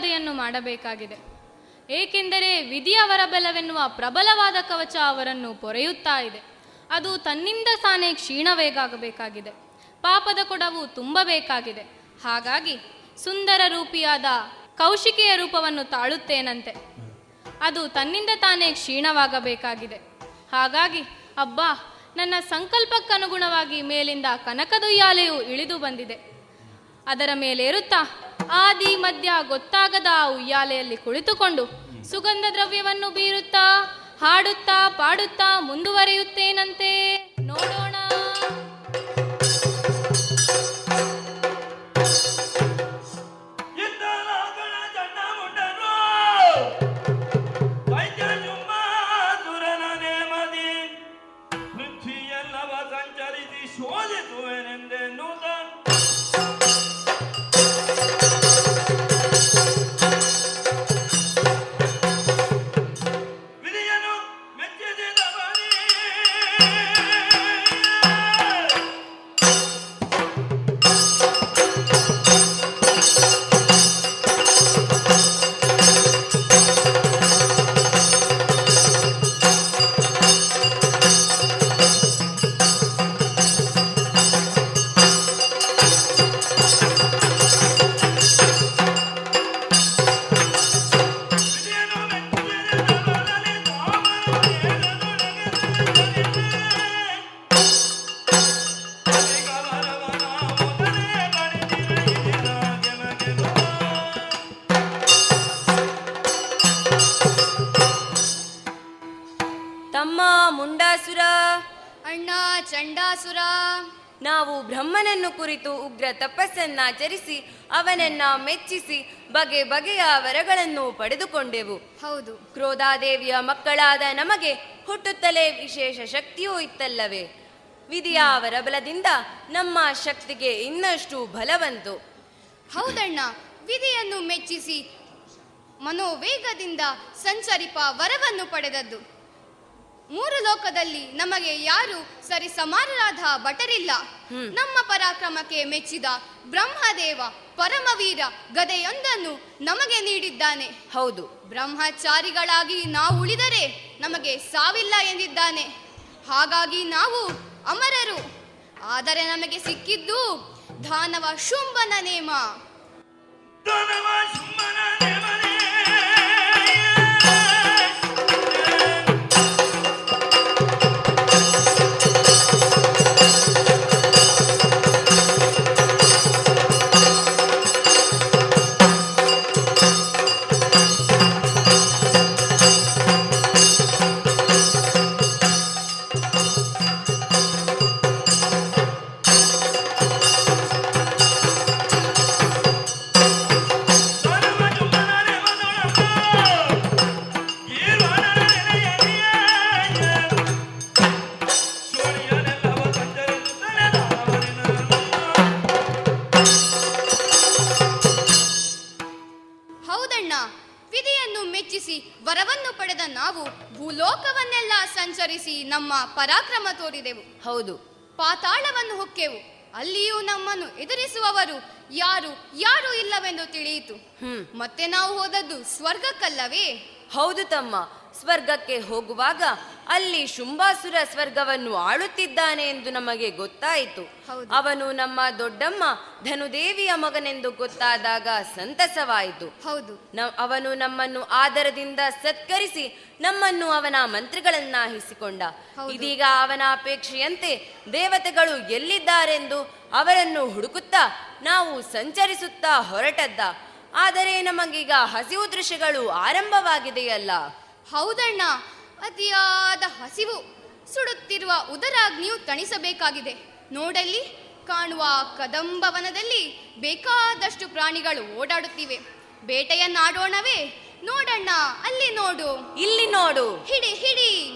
ವಧೆಯನ್ನು ಮಾಡಬೇಕಾಗಿದೆ. ಏಕೆಂದರೆ ವಿಧಿಯವರ ಬಲವೆನ್ನುವ ಪ್ರಬಲವಾದ ಕವಚ ಅವರನ್ನು ಪೊರೆಯುತ್ತಾ ಇದೆ. ಅದು ತನ್ನಿಂದ ತಾನೇ ಕ್ಷೀಣವೇಗಾಗಬೇಕಾಗಿದೆ ಪಾಪದ ಕೊಡವು ತುಂಬಬೇಕಾಗಿದೆ. ಹಾಗಾಗಿ ಸುಂದರ ರೂಪಿಯಾದ ಕೌಶಿಕೆಯ ರೂಪವನ್ನು ತಾಳುತ್ತೇನಂತೆ. ಅದು ತನ್ನಿಂದ ತಾನೇ ಕ್ಷೀಣವಾಗಬೇಕಾಗಿದೆ. ಹಾಗಾಗಿ ಅಬ್ಬಾ, ನನ್ನ ಸಂಕಲ್ಪಕ್ಕನುಗುಣವಾಗಿ ಮೇಲಿಂದ ಕನಕದೊಯ್ಯಾಲೆಯು ಇಳಿದು ಬಂದಿದೆ. ಅದರ ಮೇಲೇರುತ್ತಾ ಆದಿ ಮಧ್ಯ ಗೊತ್ತಾಗದ ಉಯ್ಯಾಲೆಯಲ್ಲಿ ಕುಳಿತುಕೊಂಡು ಸುಗಂಧ ದ್ರವ್ಯವನ್ನು ಬೀರುತ್ತಾ ಹಾಡುತ್ತಾ ಪಾಡುತ್ತಾ ಮುಂದುವರಿಯುತ್ತೇನಂತೆ? ನೋಡೋಣ. ತಪಸ್ಸನ್ನಾಚರಿಸಿ ಅವನನ್ನ ಮೆಚ್ಚಿಸಿ ಬಗೆ ಬಗೆಯ ವರಗಳನ್ನು ಪಡೆದುಕೊಂಡೆವು. ಹೌದು. ಕ್ರೋಧಾದೇವಿಯ ಮಕ್ಕಳಾದ ನಮಗೆ ಹುಟ್ಟುತ್ತಲೇ ವಿಶೇಷ ಶಕ್ತಿಯೂ ಇತ್ತಲ್ಲವೇ? ವಿಧಿಯ ವರಬಲದಿಂದ ನಮ್ಮ ಶಕ್ತಿಗೆ ಇನ್ನಷ್ಟು ಬಲವಂತು. ಹೌದಣ್ಣ ವಿಧಿಯನ್ನು ಮೆಚ್ಚಿಸಿ ಮನೋವೇಗದಿಂದ ಸಂಚರಿಪ ವರವನ್ನು ಪಡೆದದ್ದು. ಮೂರು ಲೋಕದಲ್ಲಿ ನಮಗೆ ಯಾರು ಸರಿ ಸಮಾನರಾದ ಭಟರಿಲ್ಲ ನಮ್ಮ ಪರಾಕ್ರಮಕ್ಕೆ ಮೆಚ್ಚಿದ ಬ್ರಹ್ಮದೇವ ಪರಮವೀರ ಗದೆಯೊಂದನ್ನು ನಮಗೆ ನೀಡಿದ್ದಾನೆ. ಹೌದು. ಬ್ರಹ್ಮಚಾರಿಗಳಾಗಿ ನಾವು ಉಳಿದರೆ ನಮಗೆ ಸಾವಿಲ್ಲ ಎಂದಿದ್ದಾನೆ. ಹಾಗಾಗಿ ನಾವು ಅಮರರು. ಆದರೆ ನಮಗೆ ಸಿಕ್ಕಿದ್ದು ದಾನವ ಶುಂಭನ ನೇಮ. ನಮ್ಮನ್ನು ಎದುರಿಸುವವರು ಯಾರು? ಯಾರು ಇಲ್ಲವೆಂದು ತಿಳಿಯಿತು. ಮತ್ತೆ ನಾವು ಹೋದದ್ದು ಸ್ವರ್ಗಕ್ಕಲ್ಲವೇ? ಹೌದು ತಮ್ಮ. ಸ್ವರ್ಗಕ್ಕೆ ಹೋಗುವಾಗ ಅಲ್ಲಿ ಶುಂಭಾಸುರ ಸ್ವರ್ಗವನ್ನು ಆಳುತ್ತಿದ್ದಾನೆ ಎಂದು ನಮಗೆ ಗೊತ್ತಾಯಿತು. ಅವನು ನಮ್ಮ ದೊಡ್ಡಮ್ಮ ಧನುದೇವಿಯ ಮಗನೆಂದು ಗೊತ್ತಾದಾಗ ಸಂತಸವಾಯಿತು. ಹೌದು. ಅವನು ನಮ್ಮನ್ನು ಆದರದಿಂದ ಸತ್ಕರಿಸಿ ನಮ್ಮನ್ನು ಅವನ ಮಂತ್ರಿಗಳನ್ನಾಹಿಸಿಕೊಂಡ. ಇದೀಗ ಅವನ ಅಪೇಕ್ಷೆಯಂತೆ ದೇವತೆಗಳು ಎಲ್ಲಿದ್ದಾರೆಂದು ಅವರನ್ನು ಹುಡುಕುತ್ತಾ ನಾವು ಸಂಚರಿಸುತ್ತಾ ಹೊರಟದ್ದ. ಆದರೆ ನಮಗೀಗ ಹಸಿವು ದೃಶ್ಯಗಳು ಆರಂಭವಾಗಿದೆಯಲ್ಲ. ಹೌದಣ್ಣ ಅತಿಯಾದ ಹಸಿವು ಸುಡುತ್ತಿರುವ ಉದರಾಗ್ನಿಯು ತಣಿಸಬೇಕಾಗಿದೆ. ನೋಡಲ್ಲಿ ಕಾಣುವ ಕದಂಬವನದಲ್ಲಿ ಬೇಕಾದಷ್ಟು ಪ್ರಾಣಿಗಳು ಓಡಾಡುತ್ತಿವೆ. ಬೇಟೆಯನ್ನಾಡೋಣವೇ ನೋಡಣ್ಣ ಅಲ್ಲಿ ನೋಡು. ಇಲ್ಲಿ ನೋಡು. ಹಿಡಿ ಹಿಡಿ.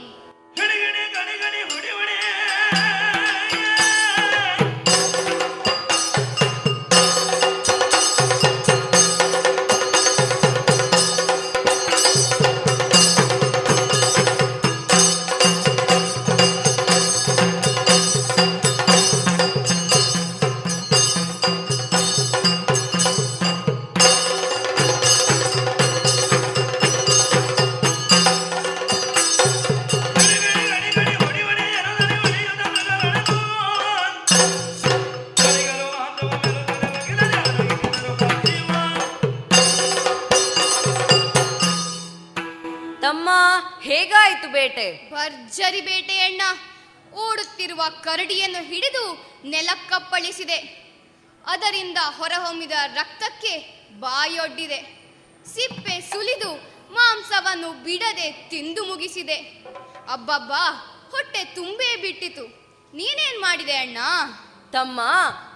ಭರ್ಜರಿ ಬೇಟೆಯಣ್ಣ ಓಡುತ್ತಿರುವ ಕರಡಿಯನ್ನು ಹಿಡಿದು ನೆಲಕ್ಕಪ್ಪಳಿಸಿದೆ. ಅದರಿಂದ ಹೊರಹೊಮ್ಮಿದ ರಕ್ತಕ್ಕೆ ಬಾಯೊಡ್ಡಿದೆ. ಸಿಪ್ಪೆ ಸುಲಿದು ಮಾಂಸವನ್ನು ಬಿಡದೆ ತಿಂದು ಮುಗಿಸಿದೆ. ಅಬ್ಬಬ್ಬಾ, ಹೊಟ್ಟೆ ತುಂಬೇ ಬಿಟ್ಟಿತು. ನೀನೇನ್ ಮಾಡಿದೆ ಅಣ್ಣ? ತಮ್ಮ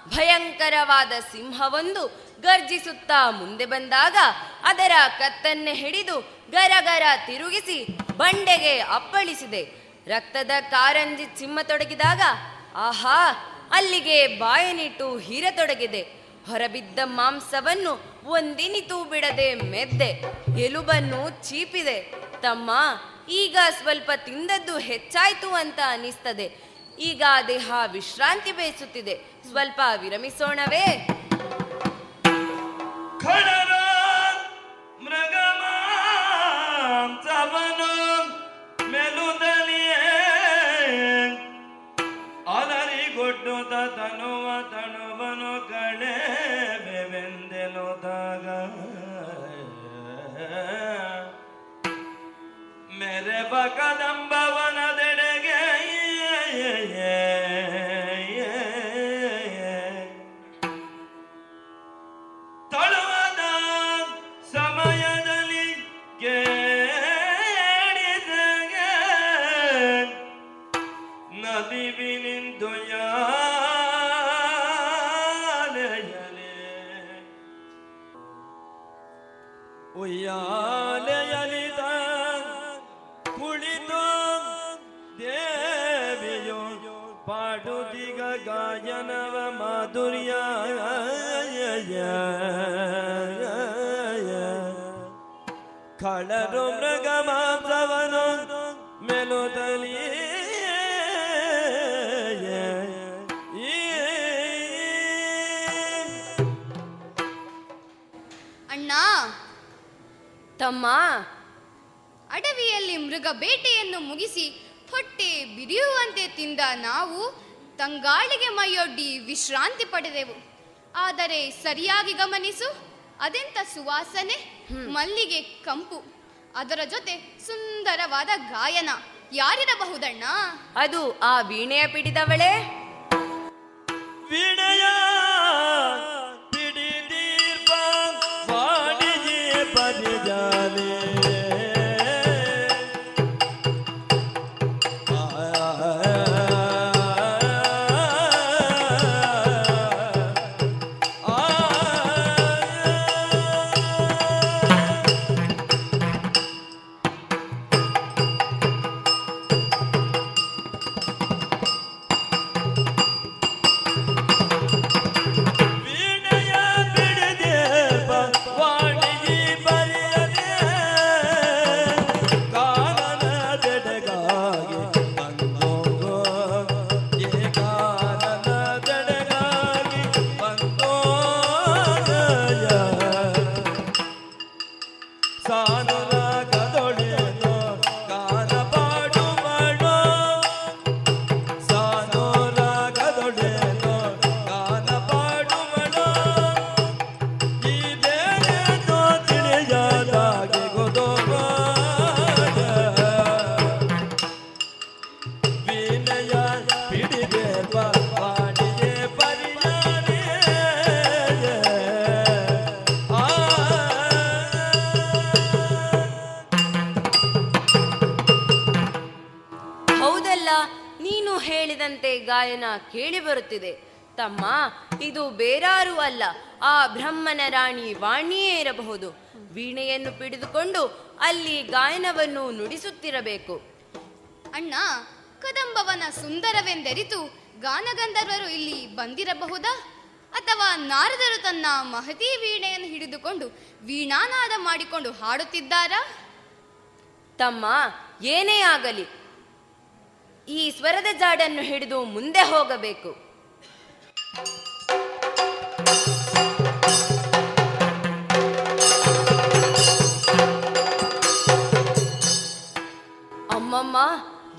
ಭಯಂಕರವಾದ ಸಿಂಹವೊಂದು ಗರ್ಜಿಸುತ್ತಾ ಮುಂದೆ ಬಂದಾಗ ಅದರ ಕತ್ತನ್ನೇ ಹಿಡಿದು ಗರಗರ ತಿರುಗಿಸಿ ಬಂಡೆಗೆ ಅಪ್ಪಳಿಸಿದೆ. ರಕ್ತದ ಕಾರಂಜಿ ಚಿಮ್ಮ ತೊಡಗಿದಾಗ, ಆಹಾ, ಅಲ್ಲಿಗೆ ಬಾಯನಿಟ್ಟು ಹೀರತೊಡಗಿದೆ ಹೊರಬಿದ್ದ ಮಾಂಸವನ್ನು ಒಂದಿನಿತೂ ಬಿಡದೆ ಮೆದ್ದೆ, ಎಲುಬನ್ನು ಚೀಪಿದೆ. ತಮ್ಮ, ಈಗ ಸ್ವಲ್ಪ ತಿಂದದ್ದು ಹೆಚ್ಚಾಯ್ತು ಅಂತ ಅನಿಸ್ತದೆ. ಈಗ ದೇಹ ವಿಶ್ರಾಂತಿ ಬಯಸುತ್ತಿದೆ. ಸ್ವಲ್ಪ ವಿರಮಿಸೋಣವೇ. ಮೃಗಮಾಂಸವನು ಮೆರೆಬ ತಮ್ಮ ಅಡವಿಯಲ್ಲಿ ಮೃಗ ಬೇಟೆಯನ್ನು ಮುಗಿಸಿ ಹೊಟ್ಟೆ ಬಿರಿಯುವಂತೆ ತಿಂದ ನಾವು ತಂಗಾಳಿಗೆ ಮೈಯೊಡ್ಡಿ ವಿಶ್ರಾಂತಿ ಪಡೆದೆವು. ಆದರೆ ಸರಿಯಾಗಿ ಗಮನಿಸು ಅದೆಂತ ಸುವಾಸನೆ ಮಲ್ಲಿಗೆ ಕಂಪು. ಅದರ ಜೊತೆ ಸುಂದರವಾದ ಗಾಯನ. ಯಾರಿರಬಹುದಣ್ಣ? ಅದು ಆ ವೀಣೆಯ ಪಿಡಿದವಳೆ ವಿನಯ ಬರುತ್ತಿದೆ. ತಮ್ಮ ಇದು ಬೇರಾರು ಅಲ್ಲ ಆ ಬ್ರಹ್ಮನ ರಾಣಿ ವಾಣಿಯೇ ಇರಬಹುದು. ವೀಣೆಯನ್ನು ಪಿಡಿದುಕೊಂಡು ಅಲ್ಲಿ ಗಾಯನವನ್ನು ನುಡಿಸುತ್ತಿರಬೇಕು. ಅಣ್ಣ ಕದಂಬವನ ಸುಂದರವೆಂದರಿತು ಗಾನಗಂಧರ್ವರು ಇಲ್ಲಿ ಬಂದಿರಬಹುದಾ? ಅಥವಾ ನಾರದರು ತನ್ನ ಮಹತಿ ವೀಣೆಯನ್ನು ಹಿಡಿದುಕೊಂಡು ವೀಣಾನಾದ ಮಾಡಿಕೊಂಡು ಹಾಡುತ್ತಿದ್ದಾರಾ? ತಮ್ಮ ಏನೇ ಆಗಲಿ ಈ ಸ್ವರದ ಜಾಡನ್ನು ಹಿಡಿದು ಮುಂದೆ ಹೋಗಬೇಕು. ಅಮ್ಮಮ್ಮ,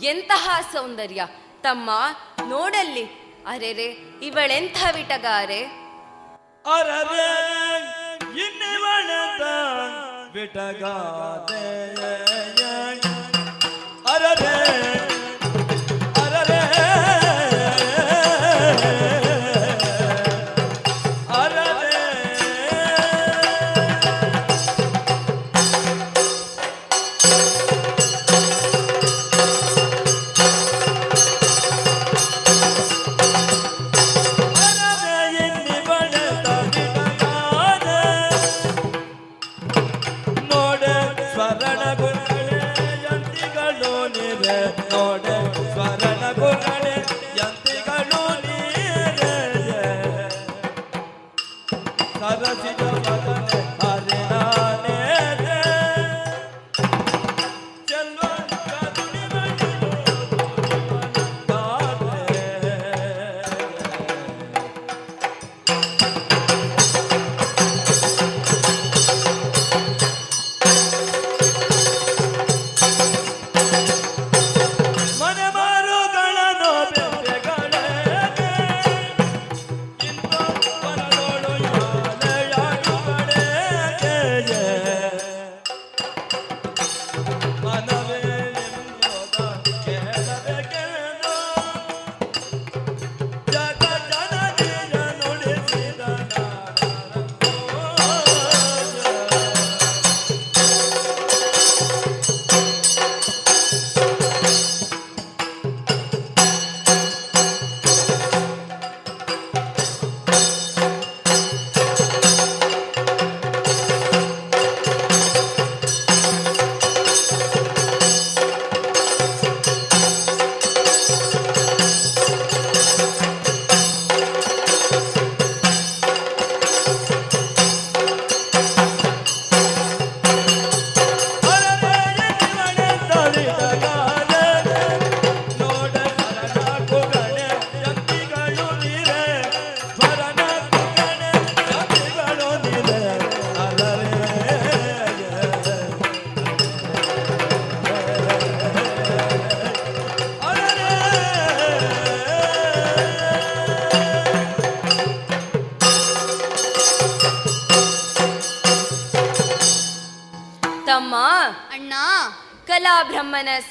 ಎಂತಹ ಸೌಂದರ್ಯ. ತಮ್ಮ, ನೋಡಲ್ಲಿ. ಅರೆರೆ, ಇವಳೆಂಥ ವಿಟಗಾರೆ. ಅರರೆ, ಇನ್ನಿವಳದ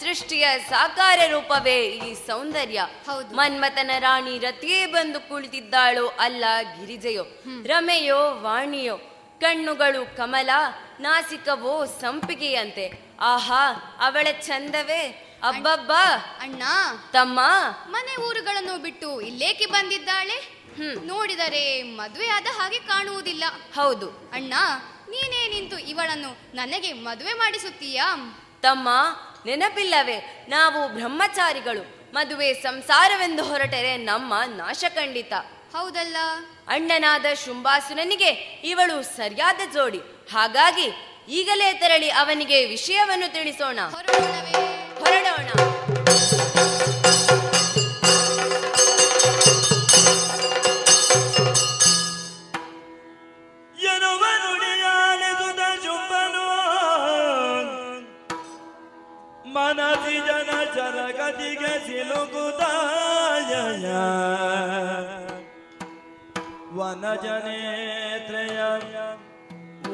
ಸೃಷ್ಟಿಯ ಸಾಕಾರ ರೂಪವೇ ಈ ಸೌಂದರ್ಯ. ಮನ್ಮಥನ ರಾಣಿ ರತಿಯೇ ಬಂದು ಕುಳಿತಿದ್ದಾಳು. ಅಲ್ಲ ಗಿರಿಜೆಯೋ ರಮೆಯೋ ವಾಣಿಯೋ ಕಣ್ಣುಗಳು ಕಮಲ ನಾಸಿಕವೋ ಸಂಪಿಗೆಯಂತೆ. ಆಹಾ ಅವಳ ಚಂದವೇ ಅಬ್ಬಬ್ಬ. ಅಣ್ಣ ತಮ್ಮ. ಮನೆ ಊರುಗಳನ್ನು ಬಿಟ್ಟು ಇಲ್ಲೇಕೆ ಬಂದಿದ್ದಾಳೆ? ನೋಡಿದರೆ ಮದುವೆ ಆದ ಹಾಗೆ ಕಾಣುವುದಿಲ್ಲ. ಹೌದು. ಅಣ್ಣ ನೀನೇ ನಿಂತು ಇವಳನ್ನು ನನಗೆ ಮದುವೆ ಮಾಡಿಸುತ್ತೀಯಾ? ತಮ್ಮ ನೆನಪಿಲ್ಲವೇ ನಾವು ಬ್ರಹ್ಮಚಾರಿಗಳು ಮದುವೆ ಸಂಸಾರವೆಂದು ಹೊರಟರೆ ನಮ್ಮ ನಾಶ ಖಂಡಿತ. ಹೌದಲ್ಲ? ಅಣ್ಣನಾದ ಶುಂಭಾಸುರನಿಗೆ ಇವಳು ಸರಿಯಾದ ಜೋಡಿ ಹಾಗಾಗಿ ಈಗಲೇ ತೆರಳಿ ಅವನಿಗೆ ವಿಷಯವನ್ನು ತಿಳಿಸೋಣ. ಹೊರಡೋಣ. ವನಜನೇತ್ರಯ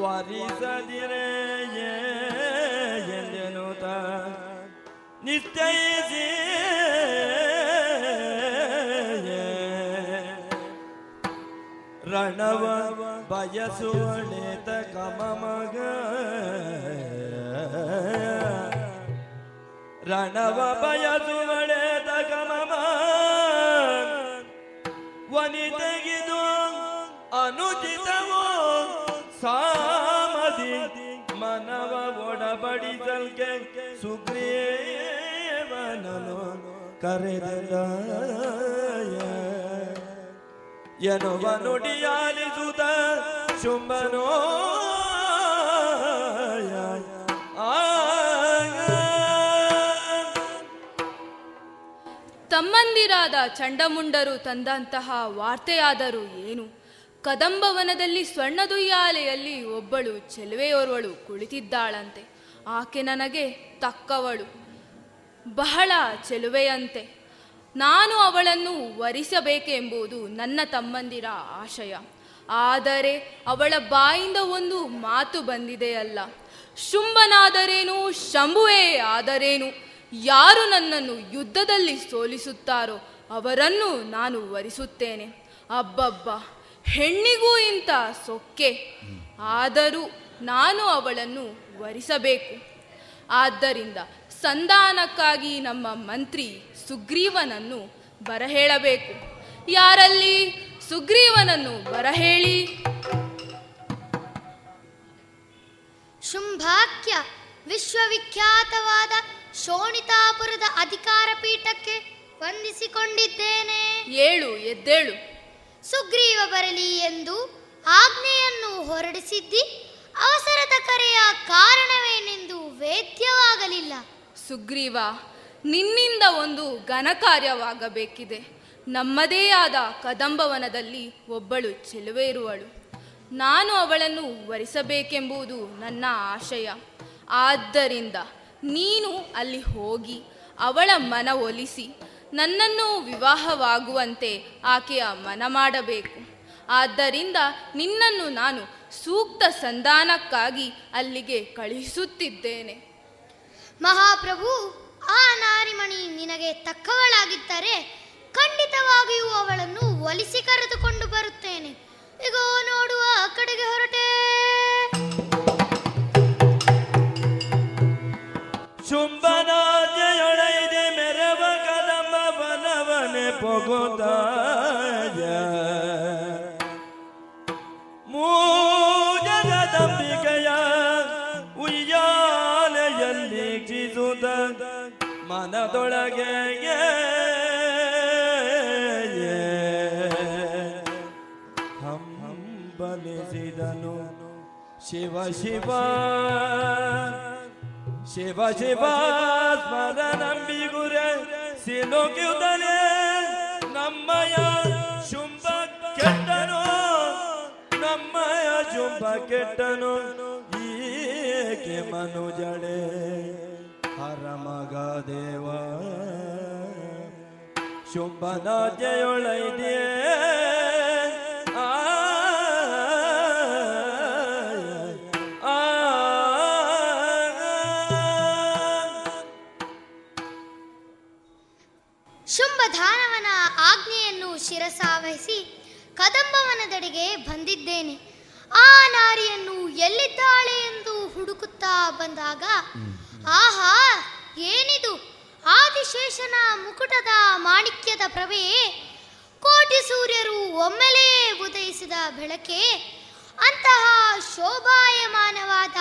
ವರಿಸದಿರೆ ಎಂದೆನುತ ನಿಶ್ಚಯಿಸಿ ರಣವ ಬಯಸುವಳೆತ ಕಮಮಗ ರಣವ ಬಯಸುವಳೆತ ಕಮಮ ವನಿತೆಗಿದು ಎನ್ನುವ ನುಡಿಯಾಲಿಸುತ್ತ ಶುಂಭನೋ. ತಮ್ಮಂದಿರಾದ ಚಂಡಮುಂಡರು ತಂದಂತಹ ವಾರ್ತೆಯಾದರೂ ಏನು? ಕದಂಬವನದಲ್ಲಿ ಸ್ವರ್ಣದುಯ್ಯಾಲೆಯಲ್ಲಿ ಒಬ್ಬಳು ಚೆಲುವೆಯೋರ್ವಳು ಕುಳಿತಿದ್ದಾಳಂತೆ. ಆಕೆ ನನಗೆ ತಕ್ಕವಳು. ಬಹಳ ಚೆಲುವೆಯಂತೆ. ನಾನು ಅವಳನ್ನು ವರಿಸಬೇಕೆಂಬುದು ನನ್ನ ತಮ್ಮಂದಿರ ಆಶಯ. ಆದರೆ ಅವಳ ಬಾಯಿಂದ ಒಂದು ಮಾತು ಬಂದಿದೆಯಲ್ಲ. ಶುಂಭನಾದರೇನು, ಶಂಭುವೇ ಆದರೇನು, ಯಾರು ನನ್ನನ್ನು ಯುದ್ಧದಲ್ಲಿ ಸೋಲಿಸುತ್ತಾರೋ ಅವರನ್ನು ನಾನು ವರಿಸುತ್ತೇನೆ. ಅಬ್ಬಬ್ಬ, ಹೆಣ್ಣಿಗೂ ಇಂಥ ಸೊಕ್ಕೆ. ಆದರೂ ನಾನು ಅವಳನ್ನು ವರಿಸಬೇಕು. ಆದ್ದರಿಂದ ಸಂಧಾನಕ್ಕಾಗಿ ನಮ್ಮ ಮಂತ್ರಿ ಸುಗ್ರೀವನನ್ನು ಬರಹೇಳಬೇಕು. ಯಾರಲ್ಲಿ? ಸುಗ್ರೀವನನ್ನು ಬರಹೇಳಿ. ಶುಂಭಾಕ್ಯ ವಿಶ್ವವಿಖ್ಯಾತವಾದ ಶೋಣಿತಾಪುರದ ಅಧಿಕಾರ ಪೀಠಕ್ಕೆ ವಂದಿಸಿಕೊಂಡಿದ್ದೇನೆ. ಏಳು ಎದ್ದೇಳು. ಸುಗ್ರೀವ ಬರಲಿ ಎಂದು ಆಜ್ಞೆಯನ್ನು ಹೊರಡಿಸಿದ್ದಿ ಅವಸರದ ಕರೆಯ ಕಾರಣವೇನೆಂದು ವೇದ್ಯವಾಗಲಿಲ್ಲ. ಸುಗ್ರೀವ, ನಿನ್ನಿಂದ ಒಂದು ಘನಕಾರ್ಯವಾಗಬೇಕಿದೆ. ನಮ್ಮದೇ ಆದ ಕದಂಬವನದಲ್ಲಿ ಒಬ್ಬಳು ಚೆಲುವೆ ಇರುವಳು ನಾನು ಅವಳನ್ನು ವರಿಸಬೇಕೆಂಬುದು ನನ್ನ ಆಶಯ. ಆದ್ದರಿಂದ ನೀನು ಅಲ್ಲಿ ಹೋಗಿ, ಅವಳ ಮನ ಒಲಿಸಿ, ನನ್ನನ್ನು ವಿವಾಹವಾಗುವಂತೆ ಆಕೆಯ ಮನ ಮಾಡಬೇಕು. ಆದ್ದರಿಂದ ನಿನ್ನನ್ನು ನಾನು ಸೂಕ್ತ ಸಂಧಾನಕ್ಕಾಗಿ ಅಲ್ಲಿಗೆ ಕಳುಹಿಸುತ್ತಿದ್ದೇನೆ. ಮಹಾಪ್ರಭು, ಆ ನಾರಿಮಣಿ ನಿನಗೆ ತಕ್ಕವಳಾಗಿದ್ದರೆ ಖಂಡಿತವಾಗಿಯೂ ಅವಳನ್ನು ಒಲಿಸಿ ಕರೆದುಕೊಂಡು ಬರುತ್ತೇನೆ. ಈಗ ನೋಡುವ ಕಡೆಗೆ ಹೊರಟೆ. ಶುಂಭನಾದ್ಯೊಳೈದೆ ಮೆರವ ಕದಮ ವನವನೆ ಪೊಗುದಾಯ ಮನದೊಳಗೆ ಹಂಬಲಿಸಿದನು ಶಿವ ಶಿವ ಶಿವ ಶಿವ ಸ್ಮರಣಂಬಿಗುರೆ ಸಿಲುಕಿಯುತ್ತಲೇ ನಮ್ಮಯ ಶುಂಭ ಕೆಟ್ಟನು ನಮ್ಮಯ ಶುಂಭ ಕೆಟ್ಟನು ಏಕೆ ಮನುಜಳೆ ಮಗ ದೇವ ಶುಂಭನ ಜಯೊಳೈದೆ ಶುಂಭಧಾನವನ ಆಜ್ಞೆಯನ್ನು ಶಿರಸಾವಹಿಸಿ ಕದಂಬವನದೆಡೆಗೆ ಬಂದಿದ್ದೇನೆ ಆ ನಾರಿಯನ್ನು ಎಲ್ಲಿದ್ದಾಳೆ ಎಂದು ಹುಡುಕುತ್ತಾ ಬಂದಾಗ ಆಹಾ ಏನಿದು? ಆದಿಶೇಷನ ಮುಕುಟದ ಮಾಣಿಕ್ಯದ ಪ್ರಭೆಯೇ ಕೋಟಿ ಸೂರ್ಯರು ಒಮ್ಮೆಲೇ ಉದಯಿಸಿದ ಬೆಳಕೆ, ಅಂತಹ ಶೋಭಾಯಮಾನವಾದ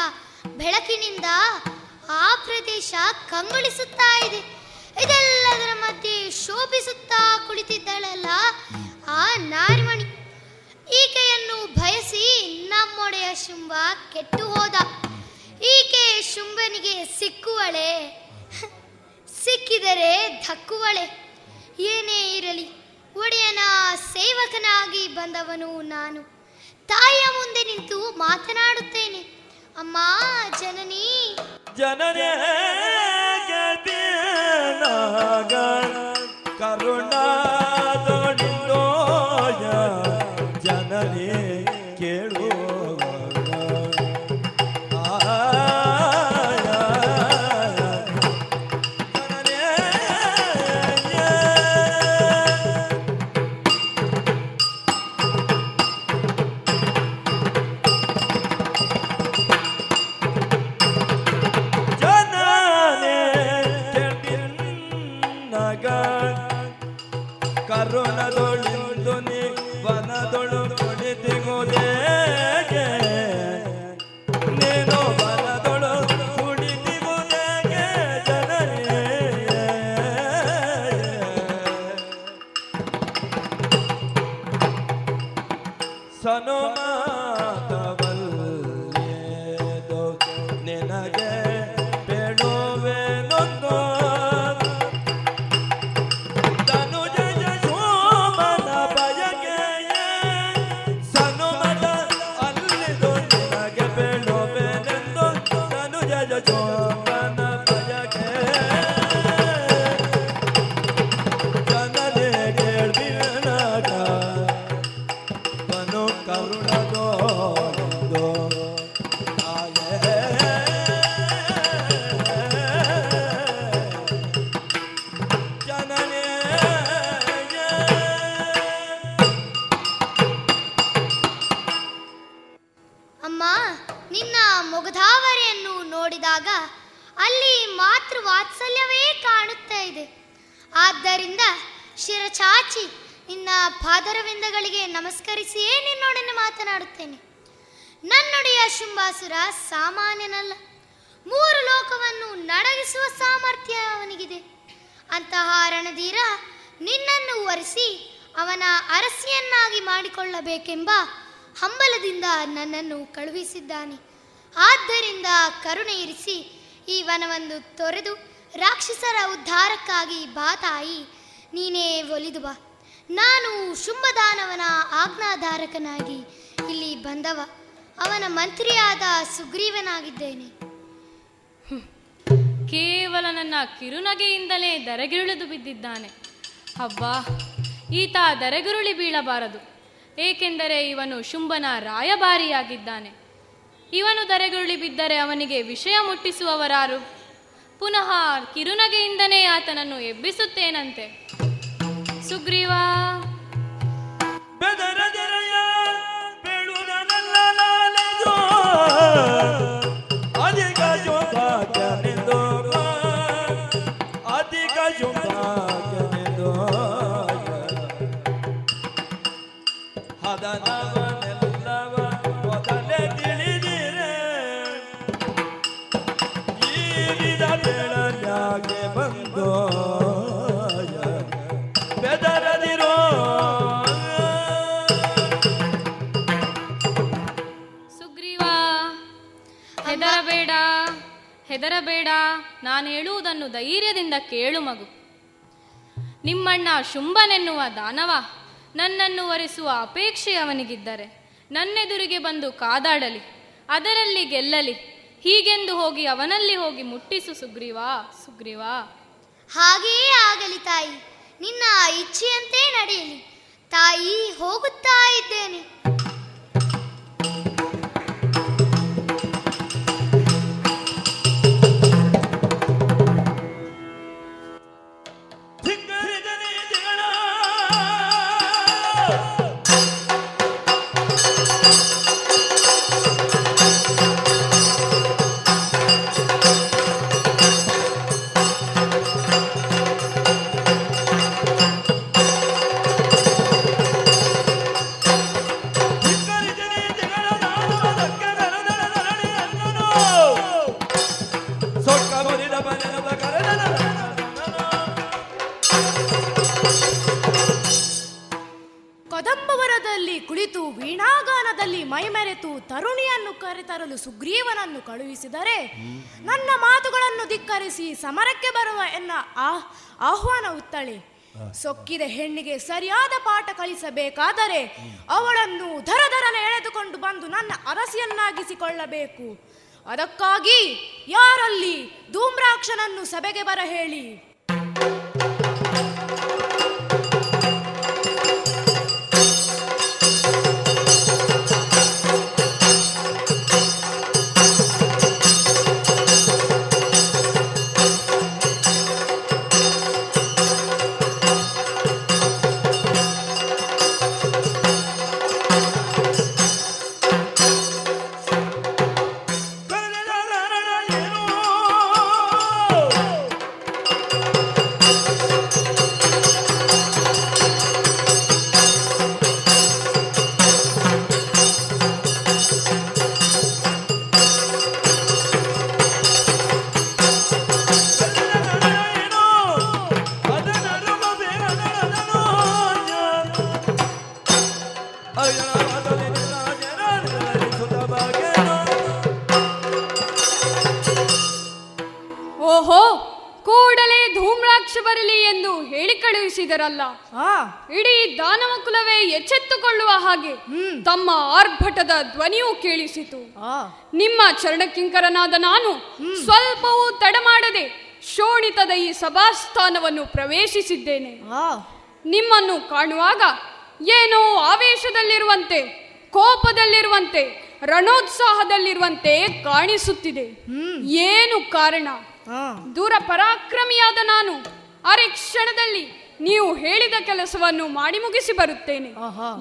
ಬೆಳಕಿನಿಂದ ಆ ಪ್ರದೇಶ ಕಂಗೊಳಿಸುತ್ತಾ ಇದೆ. ಇದೆಲ್ಲದರ ಮಧ್ಯೆ ಶೋಭಿಸುತ್ತಾ ಕುಳಿತಿದ್ದಳಲ್ಲ ಆ ನಾರಿಮಣಿ. ಈಕೆಯನ್ನು ಭಯಸಿ ನಮ್ಮೊಡೆಯ ಶುಂಭ ಕೆಟ್ಟು ಹೋದ. ಈಕೆ ಶುಂಭನಿಗೆ ಸಿಕ್ಕುವಳೆ. ಸಿಕ್ಕಿದರೆ ಧಕ್ಕುವಳೆ. ಏನೇ ಇರಲಿ, ಒಡೆಯನ ಸೇವಕನಾಗಿ ಬಂದವನು ನಾನು. ತಾಯಿಯ ಮುಂದೆ ನಿಂತು ಮಾತನಾಡುತ್ತೇನೆ. ಅಮ್ಮ, ಜನನಿ. ಜನನೇ ಗೆಲ್ಬೇನಾಗ ಕಳುಹಿಸಿದ್ದಾನೆ ಆದ್ದರಿಂದ ಕರುಣೆ ಇರಿಸಿ ಈ ವನವನ್ನು ತೊರೆದು ರಾಕ್ಷಸರ ಉದ್ಧಾರಕ್ಕಾಗಿ ಬಾತಾಯಿ, ನೀನೇ ಒಲಿದು ಬಾ. ನಾನು ಶುಂಭದಾನವನ ಆಜ್ಞಾಧಾರಕನಾಗಿ ಇಲ್ಲಿ ಬಂದವ. ಅವನ ಮಂತ್ರಿಯಾದ ಸುಗ್ರೀವನಾಗಿದ್ದೇನೆ. ಕೇವಲ ನನ್ನ ಕಿರುನಗೆಯಿಂದಲೇ ದರಗಿರುಳಿದು ಬಿದ್ದಿದ್ದಾನೆ. ಅಬ್ಬಾ ಈತ ದರಗಿರುಳಿ ಬೀಳಬಾರದು. ಏಕೆಂದರೆ ಇವನು ಶುಂಭನ ರಾಯಭಾರಿಯಾಗಿದ್ದಾನೆ. ಇವನು ದರೆಗುರುಳಿ ಬಿದ್ದರೆ ಅವನಿಗೆ ವಿಷಯ ಮುಟ್ಟಿಸುವವರಾರು. ಪುನಃ ಕಿರುನಗೆಯಿಂದನೇ ಆತನನ್ನು ಎಬ್ಬಿಸುತ್ತೇನಂತೆ. ಸುಗ್ರೀವ. ಹೆದರಬೇಡ ನಾನು ಹೇಳುವುದನ್ನು ಧೈರ್ಯದಿಂದ ಕೇಳು ಮಗು. ನಿಮ್ಮಣ್ಣ ಶುಂಭನೆನ್ನುವ ದಾನವ. ನನ್ನನ್ನು ಒರೆಸುವ ಅಪೇಕ್ಷೆ ಅವನಿಗಿದ್ದರೆ ನನ್ನೆದುರಿಗೆ ಬಂದು ಕಾದಾಡಲಿ, ಅದರಲ್ಲಿ ಗೆಲ್ಲಲಿ. ಹೀಗೆಂದು ಹೋಗಿ ಅವನಲ್ಲಿ ಹೋಗಿ ಮುಟ್ಟಿಸು ಸುಗ್ರೀವಾ ಸುಗ್ರೀವಾ. ಹಾಗೆಯೇ ಆಗಲಿ ತಾಯಿ. ನಿನ್ನ ಇಚ್ಛೆಯಂತೆ ನಡೆಯಲಿ. ತಾಯಿ, ಹೋಗುತ್ತಾ ಇದ್ದೇನೆ. ಸೊಕ್ಕಿದ ಹೆಣ್ಣಿಗೆ ಸರಿಯಾದ ಪಾಠ ಕಲಿಸಬೇಕಾದರೆ ಅವಳನ್ನು ಧರಧರನೆ ಎಳೆದುಕೊಂಡು ಬಂದು ನನ್ನ ಅರಸಿಯನ್ನಾಗಿಸಿಕೊಳ್ಳಬೇಕು. ಅದಕ್ಕಾಗಿ ಯಾರಲ್ಲಿ ಧೂಮ್ರಾಕ್ಷನನ್ನು ಸಭೆಗೆ ಬರ ಹೇಳಿ ಆರ್ಭಟದ ಧ್ವನಿಯೂ ಕೇಳಿಸಿತು. ನಿಮ್ಮ ಚರಣಕಿಂಕರನಾದ ನಾನು ಸ್ವಲ್ಪವೂ ತಡಮಾಡದೆ ಶೋಣಿತದ ಈ ಸಭಾಸ್ಥಾನವನ್ನು ಪ್ರವೇಶಿಸಿದ್ದೇನೆ. ನಿಮ್ಮನ್ನು ಕಾಣುವಾಗ ಏನೋ ಆವೇಶದಲ್ಲಿರುವಂತೆ ಕೋಪದಲ್ಲಿರುವಂತೆ ರಣೋತ್ಸಾಹದಲ್ಲಿರುವಂತೆ ಕಾಣಿಸುತ್ತಿದೆ. ಏನು ಕಾರಣ? ದೂರ ಪರಾಕ್ರಮಿಯಾದ ನಾನು ಅರೆ ಕ್ಷಣದಲ್ಲಿ ನೀವು ಹೇಳಿದ ಕೆಲಸವನ್ನು ಮಾಡಿ ಮುಗಿಸಿ ಬರುತ್ತೇನೆ.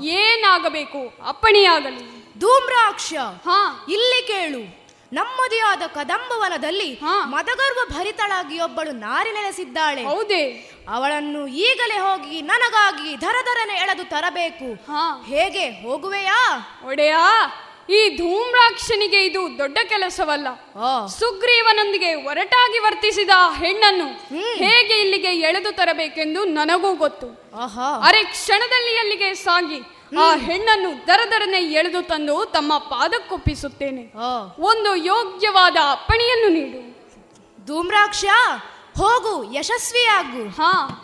ಏನಾಗಬೇಕು? ಅಪ್ಪಣೆಯಾಗಲಿ. ಧೂಮ್ರಾಕ್ಷ. ಹಾ. ಇಲ್ಲಿ ಕೇಳು. ನಮ್ಮದೇ ಆದ ಕದಂಬವನದಲ್ಲಿ ಮದಗರ್ವ ಭರಿತಳಾಗಿ ಒಬ್ಬಳು ನಾರಿ ನೆಲೆಸಿದ್ದಾಳೆ. ಹೌದೇ. ಅವಳನ್ನು ಈಗಲೇ ಹೋಗಿ ನನಗಾಗಿ ಧರಧರನೆ ಎಳೆದು ತರಬೇಕು. ಹೇಗೆ ಹೋಗುವೆಯಾ? ಒಡೆಯಾ. ಈ ಧೂಮ್ರಾಕ್ಷನಿಗೆ ಇದು ದೊಡ್ಡ ಕೆಲಸವಲ್ಲ. ಸುಗ್ರೀವನೊಂದಿಗೆ ಒರಟಾಗಿ ವರ್ತಿಸಿದ ಹೆಣ್ಣನ್ನು ಹೇಗೆ ಇಲ್ಲಿಗೆ ಎಳೆದು ತರಬೇಕೆಂದು ನನಗೂ ಗೊತ್ತು. ಅರೆ ಕ್ಷಣದಲ್ಲಿ ಅಲ್ಲಿಗೆ ಸಾಗಿ ಆ ಹೆಣ್ಣನ್ನು ದರದರನೆ ಎಳೆದು ತಂದು ತಮ್ಮ ಪಾದಕ್ಕೊಪ್ಪಿಸುತ್ತೇನೆ. ಒಂದು ಯೋಗ್ಯವಾದ ಅಪ್ಪಣೆಯನ್ನು ನೀಡು. ಧೂಮ್ರಾಕ್ಷ ಹೋಗು ಯಶಸ್ವಿಯಾಗು. ಹಾ.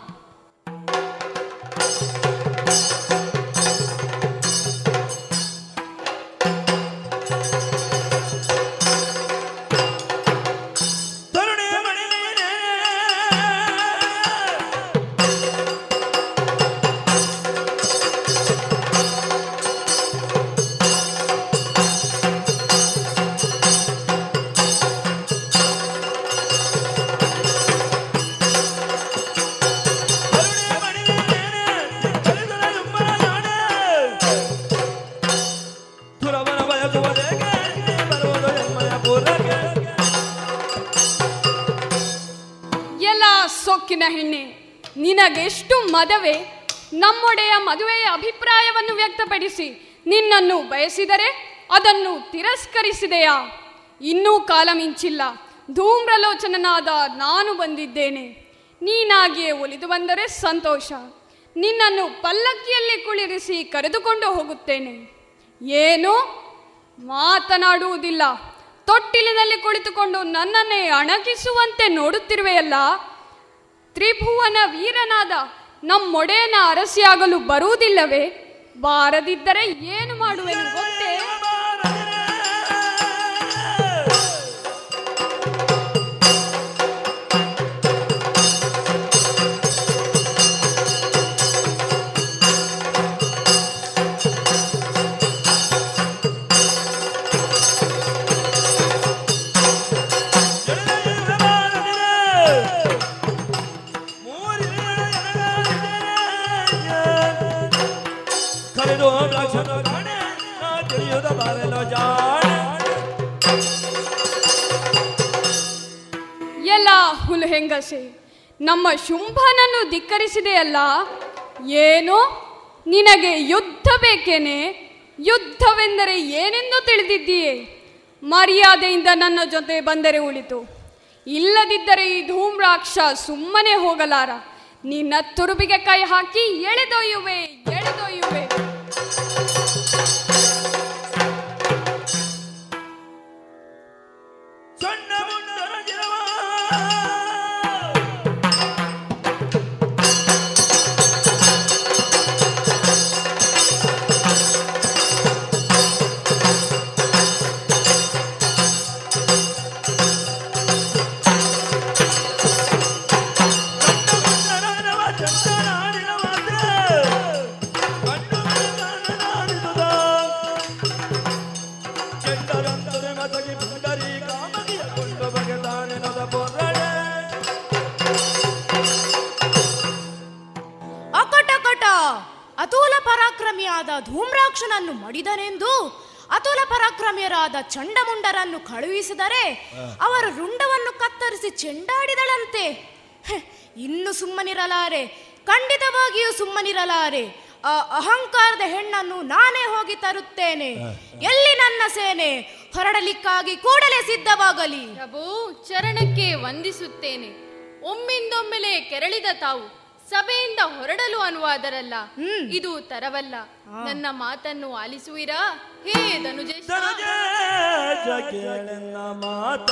ಮದವೇ ನಮ್ಮೊಡೆಯ ಮದುವೆಯ ಅಭಿಪ್ರಾಯವನ್ನು ವ್ಯಕ್ತಪಡಿಸಿ, ನಿನ್ನನ್ನು ಬಯಸಿದರೆ ಅದನ್ನು ತಿರಸ್ಕರಿಸಿದೆಯಾ? ಇನ್ನೂ ಕಾಲ ಮಿಂಚಿಲ್ಲ ಧೂಮ್ರಲೋಚನನಾದ ನಾನು ಬಂದಿದ್ದೇನೆ. ನೀನಾಗಿಯೇ ಒಲಿದು ಬಂದರೆ ಸಂತೋಷ. ನಿನ್ನನ್ನು ಪಲ್ಲಕ್ಕಿಯಲ್ಲಿ ಕುಳಿರಿಸಿ ಕರೆದುಕೊಂಡು ಹೋಗುತ್ತೇನೆ. ಏನು ಮಾತನಾಡುವುದಿಲ್ಲ. ತೊಟ್ಟಿಲಿನಲ್ಲಿ ಕುಳಿತುಕೊಂಡು ನನ್ನನ್ನೇ ಅಣಕಿಸುವಂತೆ ನೋಡುತ್ತಿರುವೆಯಲ್ಲ. ತ್ರಿಭುವನ ವೀರನಾದ ನಮ್ಮೊಡೆಯನ ಅರಸಿಯಾಗಲು ಬರುವುದಿಲ್ಲವೇ? ಬಾರದಿದ್ದರೆ ಏನು ಮಾಡುವೆನು? ಹೆಂಗಸೆ? ನಮ್ಮ ಶುಂಭನನ್ನು ಧಿಕ್ಕರಿಸಿದೆಯಲ್ಲ, ಏನು ನಿನಗೆ ಯುದ್ಧ ಬೇಕೇನೆ? ಯುದ್ಧವೆಂದರೆ ಏನೆಂದು ತಿಳಿದಿದ್ದೀಯೇ? ಮರ್ಯಾದೆಯಿಂದ ನನ್ನ ಜೊತೆ ಬಂದರೆ ಉಳಿತು. ಇಲ್ಲದಿದ್ದರೆ ಈ ಧೂಮ್ರಾಕ್ಷ ಸುಮ್ಮನೆ ಹೋಗಲಾರ. ನಿನ್ನ ತುರುಬಿಗೆ ಕೈ ಹಾಕಿ ಎಳೆದೊಯ್ಯುವೆ ಎಳೆದೊಯ್ಯುವೆ. ಮಡಿದನೆಂದು ಅತುಲ ಪರಾಕ್ರಮಿಯರಾದ ಚಂಡಮುಂಡರನ್ನು ಕಳುಹಿಸಿದರೆ ಅವರ ರುಂಡವನ್ನು ಕತ್ತರಿಸಿ ಚೆಂಡಾಡಿದಳಂತೆ. ಇನ್ನು ಸುಮ್ಮನಿರಲಾರೆ ಖಂಡಿತವಾಗಿಯೂ ಸುಮ್ಮನಿರಲಾರೆ. ಆ ಅಹಂಕಾರದ ಹೆಣ್ಣನ್ನು ನಾನೇ ಹೋಗಿ ತರುತ್ತೇನೆ. ಎಲ್ಲಿ ನನ್ನ ಸೇನೆ? ಹೊರಡಲಿಕ್ಕಾಗಿ ಕೂಡಲೇ ಸಿದ್ಧವಾಗಲಿ. ಪ್ರಭು ಚರಣಕ್ಕೆ ವಂದಿಸುತ್ತೇನೆ. ಒಮ್ಮಿಂದೊಮ್ಮೆಲೆ ಕೆರಳಿದ ತಾವು. ಸಭೆಯಿಂದ ಹೊರಡಲು ಅನುವಾದರಲ್ಲ. ಇದು ತರವಲ್ಲ. ನನ್ನ ಮಾತನ್ನು ಆಲಿಸುವಿರಾ? ಹೇ ಧನುಜೇಶ. ಮಾತಾ ಮಾತ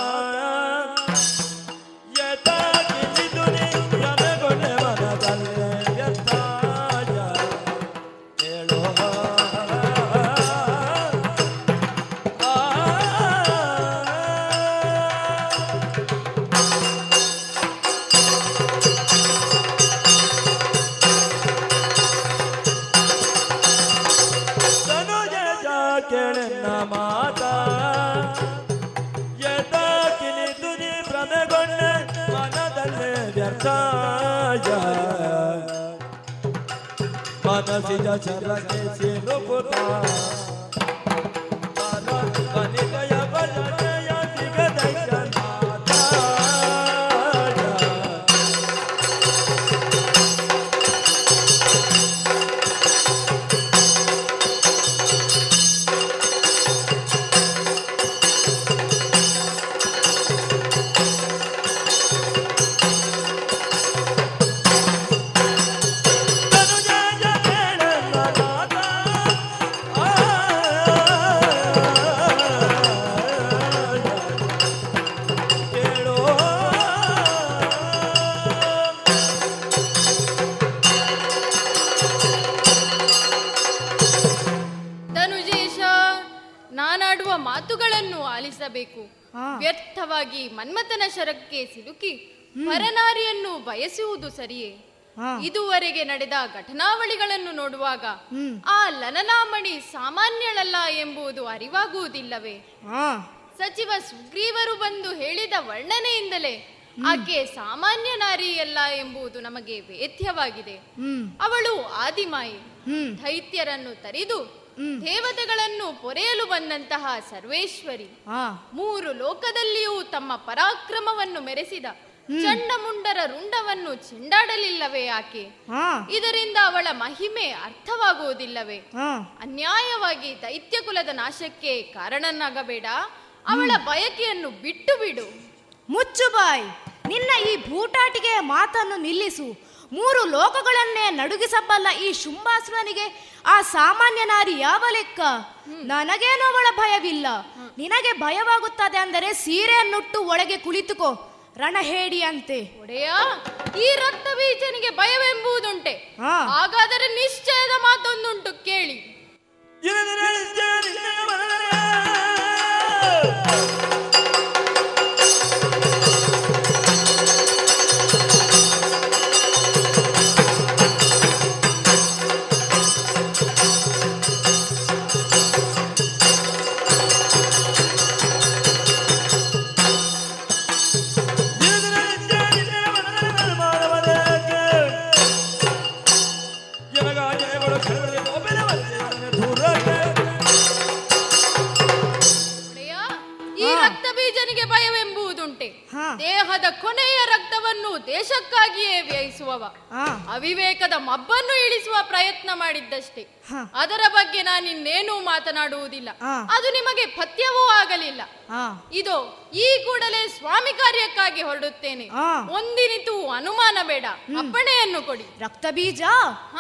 ವ್ಯರ್ಥವಾಗಿ ಮನ್ಮಥನ ಶರಕ್ಕೆ ಸಿಲುಕಿ ಪರನಾರಿಯನ್ನು ಬಯಸುವುದು ಸರಿಯೇ? ಇದುವರೆಗೆ ನಡೆದ ಘಟನಾವಳಿಗಳನ್ನು ನೋಡುವಾಗ ಆ ಲಲನಾಮಣಿ ಸಾಮಾನ್ಯಳಲ್ಲ ಎಂಬುದು ಅರಿವಾಗುವುದಿಲ್ಲವೇ? ಸಚಿವ ಸುಗ್ರೀವರು ಬಂದು ಹೇಳಿದ ವರ್ಣನೆಯಿಂದಲೇ ಆಕೆ ಸಾಮಾನ್ಯ ನಾರಿಯಲ್ಲ ಎಂಬುದು ನಮಗೆ ವೇದ್ಯವಾಗಿದೆ. ಅವಳು ಆದಿಮಾಯಿ. ದೈತ್ಯರನ್ನು ತರಿದು ದೇವತೆಗಳನ್ನು ಪೊರೆಯಲು ಬಂದಂತಹ ಸರ್ವೇಶ್ವರಿ ಮೂರು ಲೋಕದಲ್ಲಿಯೂ ತಮ್ಮ ಪರಾಕ್ರಮವನ್ನು ಮೆರೆಸಿದ ಚಂಡಮುಂಡರ ರುಂಡವನ್ನು ಚೆಂಡಾಡಲಿಲ್ಲವೇ ಆಕೆ? ಇದರಿಂದ ಅವಳ ಮಹಿಮೆ ಅರ್ಥವಾಗುವುದಿಲ್ಲವೇ? ಅನ್ಯಾಯವಾಗಿ ದೈತ್ಯ ಕುಲದ ನಾಶಕ್ಕೆ ಕಾರಣನಾಗಬೇಡ. ಅವಳ ಬಯಕೆಯನ್ನು ಬಿಟ್ಟು ಬಿಡು. ಮುಚ್ಚು ಬಾಯ್. ನಿನ್ನ ಈ ಬೂಟಾಟಿಗೆಯ ಮಾತನ್ನು ನಿಲ್ಲಿಸು. ಮೂರು ಲೋಕಗಳನ್ನೇ ನಡುಗಿಸಬಲ್ಲ ಈ ಶುಂಭಾಸುರನಿಗೆ ಆ ಸಾಮಾನ್ಯ ನಾರಿ ಯಾವ ಲೆಕ್ಕ? ನನಗೇನು ಅವಳ ಭಯವಿಲ್ಲ. ನಿನಗೆ ಭಯವಾಗುತ್ತದೆ ಅಂದರೆ ಸೀರೆಯನ್ನುಟ್ಟು ಒಳಗೆ ಕುಳಿತುಕೋ. ರಣಹೇಡಿಯಂತೆ. ಒಡೆಯ ಈ ರಕ್ತ ಬೀಜನಿಗೆ ಭಯವೆಂಬುದುಂಟೆ ಹಾಗಾದರೆ ನಿಶ್ಚಯದ ಮಾತೊಂದುಂಟು ಕೇಳಿ. ಬೇಕಾದ ಕೊನೆಯ ರಕ್ತವನ್ನು ದೇಶಕ್ಕಾಗಿಯೇ ವ್ಯಯಿಸುವವ. ಅವಿವೇಕದ ಮಬ್ಬನ್ನು ಇಳಿಸುವ ಪ್ರಯತ್ನ ಮಾಡಿದ್ದಷ್ಟೇ. ಅದರ ಬಗ್ಗೆ ನಾನಿನ್ನೇನೂ ಮಾತನಾಡುವುದಿಲ್ಲ. ಅದು ನಿಮಗೆ ಪಥ್ಯವೂ ಆಗಲಿಲ್ಲ. ಇದು ಈ ಕೂಡಲೇ ಸ್ವಾಮಿ ಕಾರ್ಯಕ್ಕಾಗಿ ಹೊರಡುತ್ತೇನೆ. ಒಂದಿನಿತು ಅನುಮಾನ ಬೇಡ. ಅಪ್ಪಣೆಯನ್ನು ಕೊಡಿ. ರಕ್ತ ಬೀಜ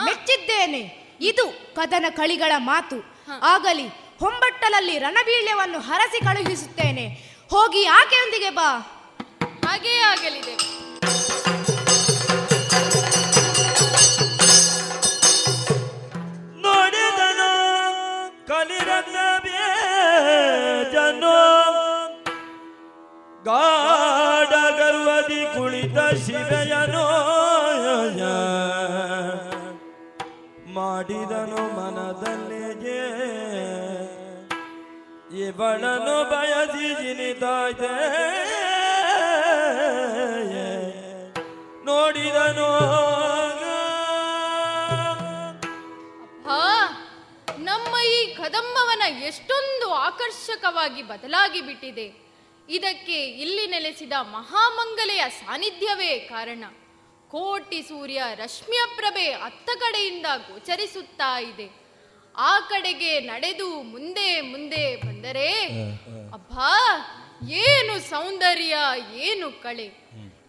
ಮೆಚ್ಚಿದ್ದೇನೆ. ಇದು ಕದನ ಕಳಿಗಳ ಮಾತು. ಆಗಲಿ ಹೊಂಬಟ್ಟಲಲ್ಲಿ ರಣಬೀಳ್ಯವನ್ನು ಹರಸಿ ಕಳುಹಿಸುತ್ತೇನೆ. ಹೋಗಿ ಆಕೆಯೊಂದಿಗೆ ಬಾ. ಹಾಗೇ ಆಗಲಿದೆ. ನೋಡಿದನು ಕಲಿರಂಗ ಬೇಜನು ಗಾಢ ಕುಳಿತ ಶಿವೆಯನು ಮಾಡಿದನು ಮನದಲ್ಲಿಗೆ ಇವಳನ್ನು ಬಯಸಿ ಜಿನಿತಾಯ್ತೆ ನೋಡಿದನು ಹಾ ನಮ್ಮ ಈ ಕದಂಬವನ ಎಷ್ಟೊಂದು ಆಕರ್ಷಕವಾಗಿ ಬದಲಾಗಿ ಬಿಟ್ಟಿದೆ. ಇದಕ್ಕೆ ಇಲ್ಲಿ ನೆಲೆಸಿದ ಮಹಾಮಂಗಲೆಯ ಸಾನ್ನಿಧ್ಯವೇ ಕಾರಣ. ಕೋಟಿ ಸೂರ್ಯ ರಶ್ಮಿಯ ಪ್ರಭೆ ಅತ್ತ ಕಡೆಯಿಂದ ಗೋಚರಿಸುತ್ತಾ ಇದೆ. ಆ ಕಡೆಗೆ ನಡೆದು ಮುಂದೆ ಮುಂದೆ ಬಂದರೆ ಅಬ್ಬಾ ಏನು ಸೌಂದರ್ಯ ಏನು ಕಳೆ.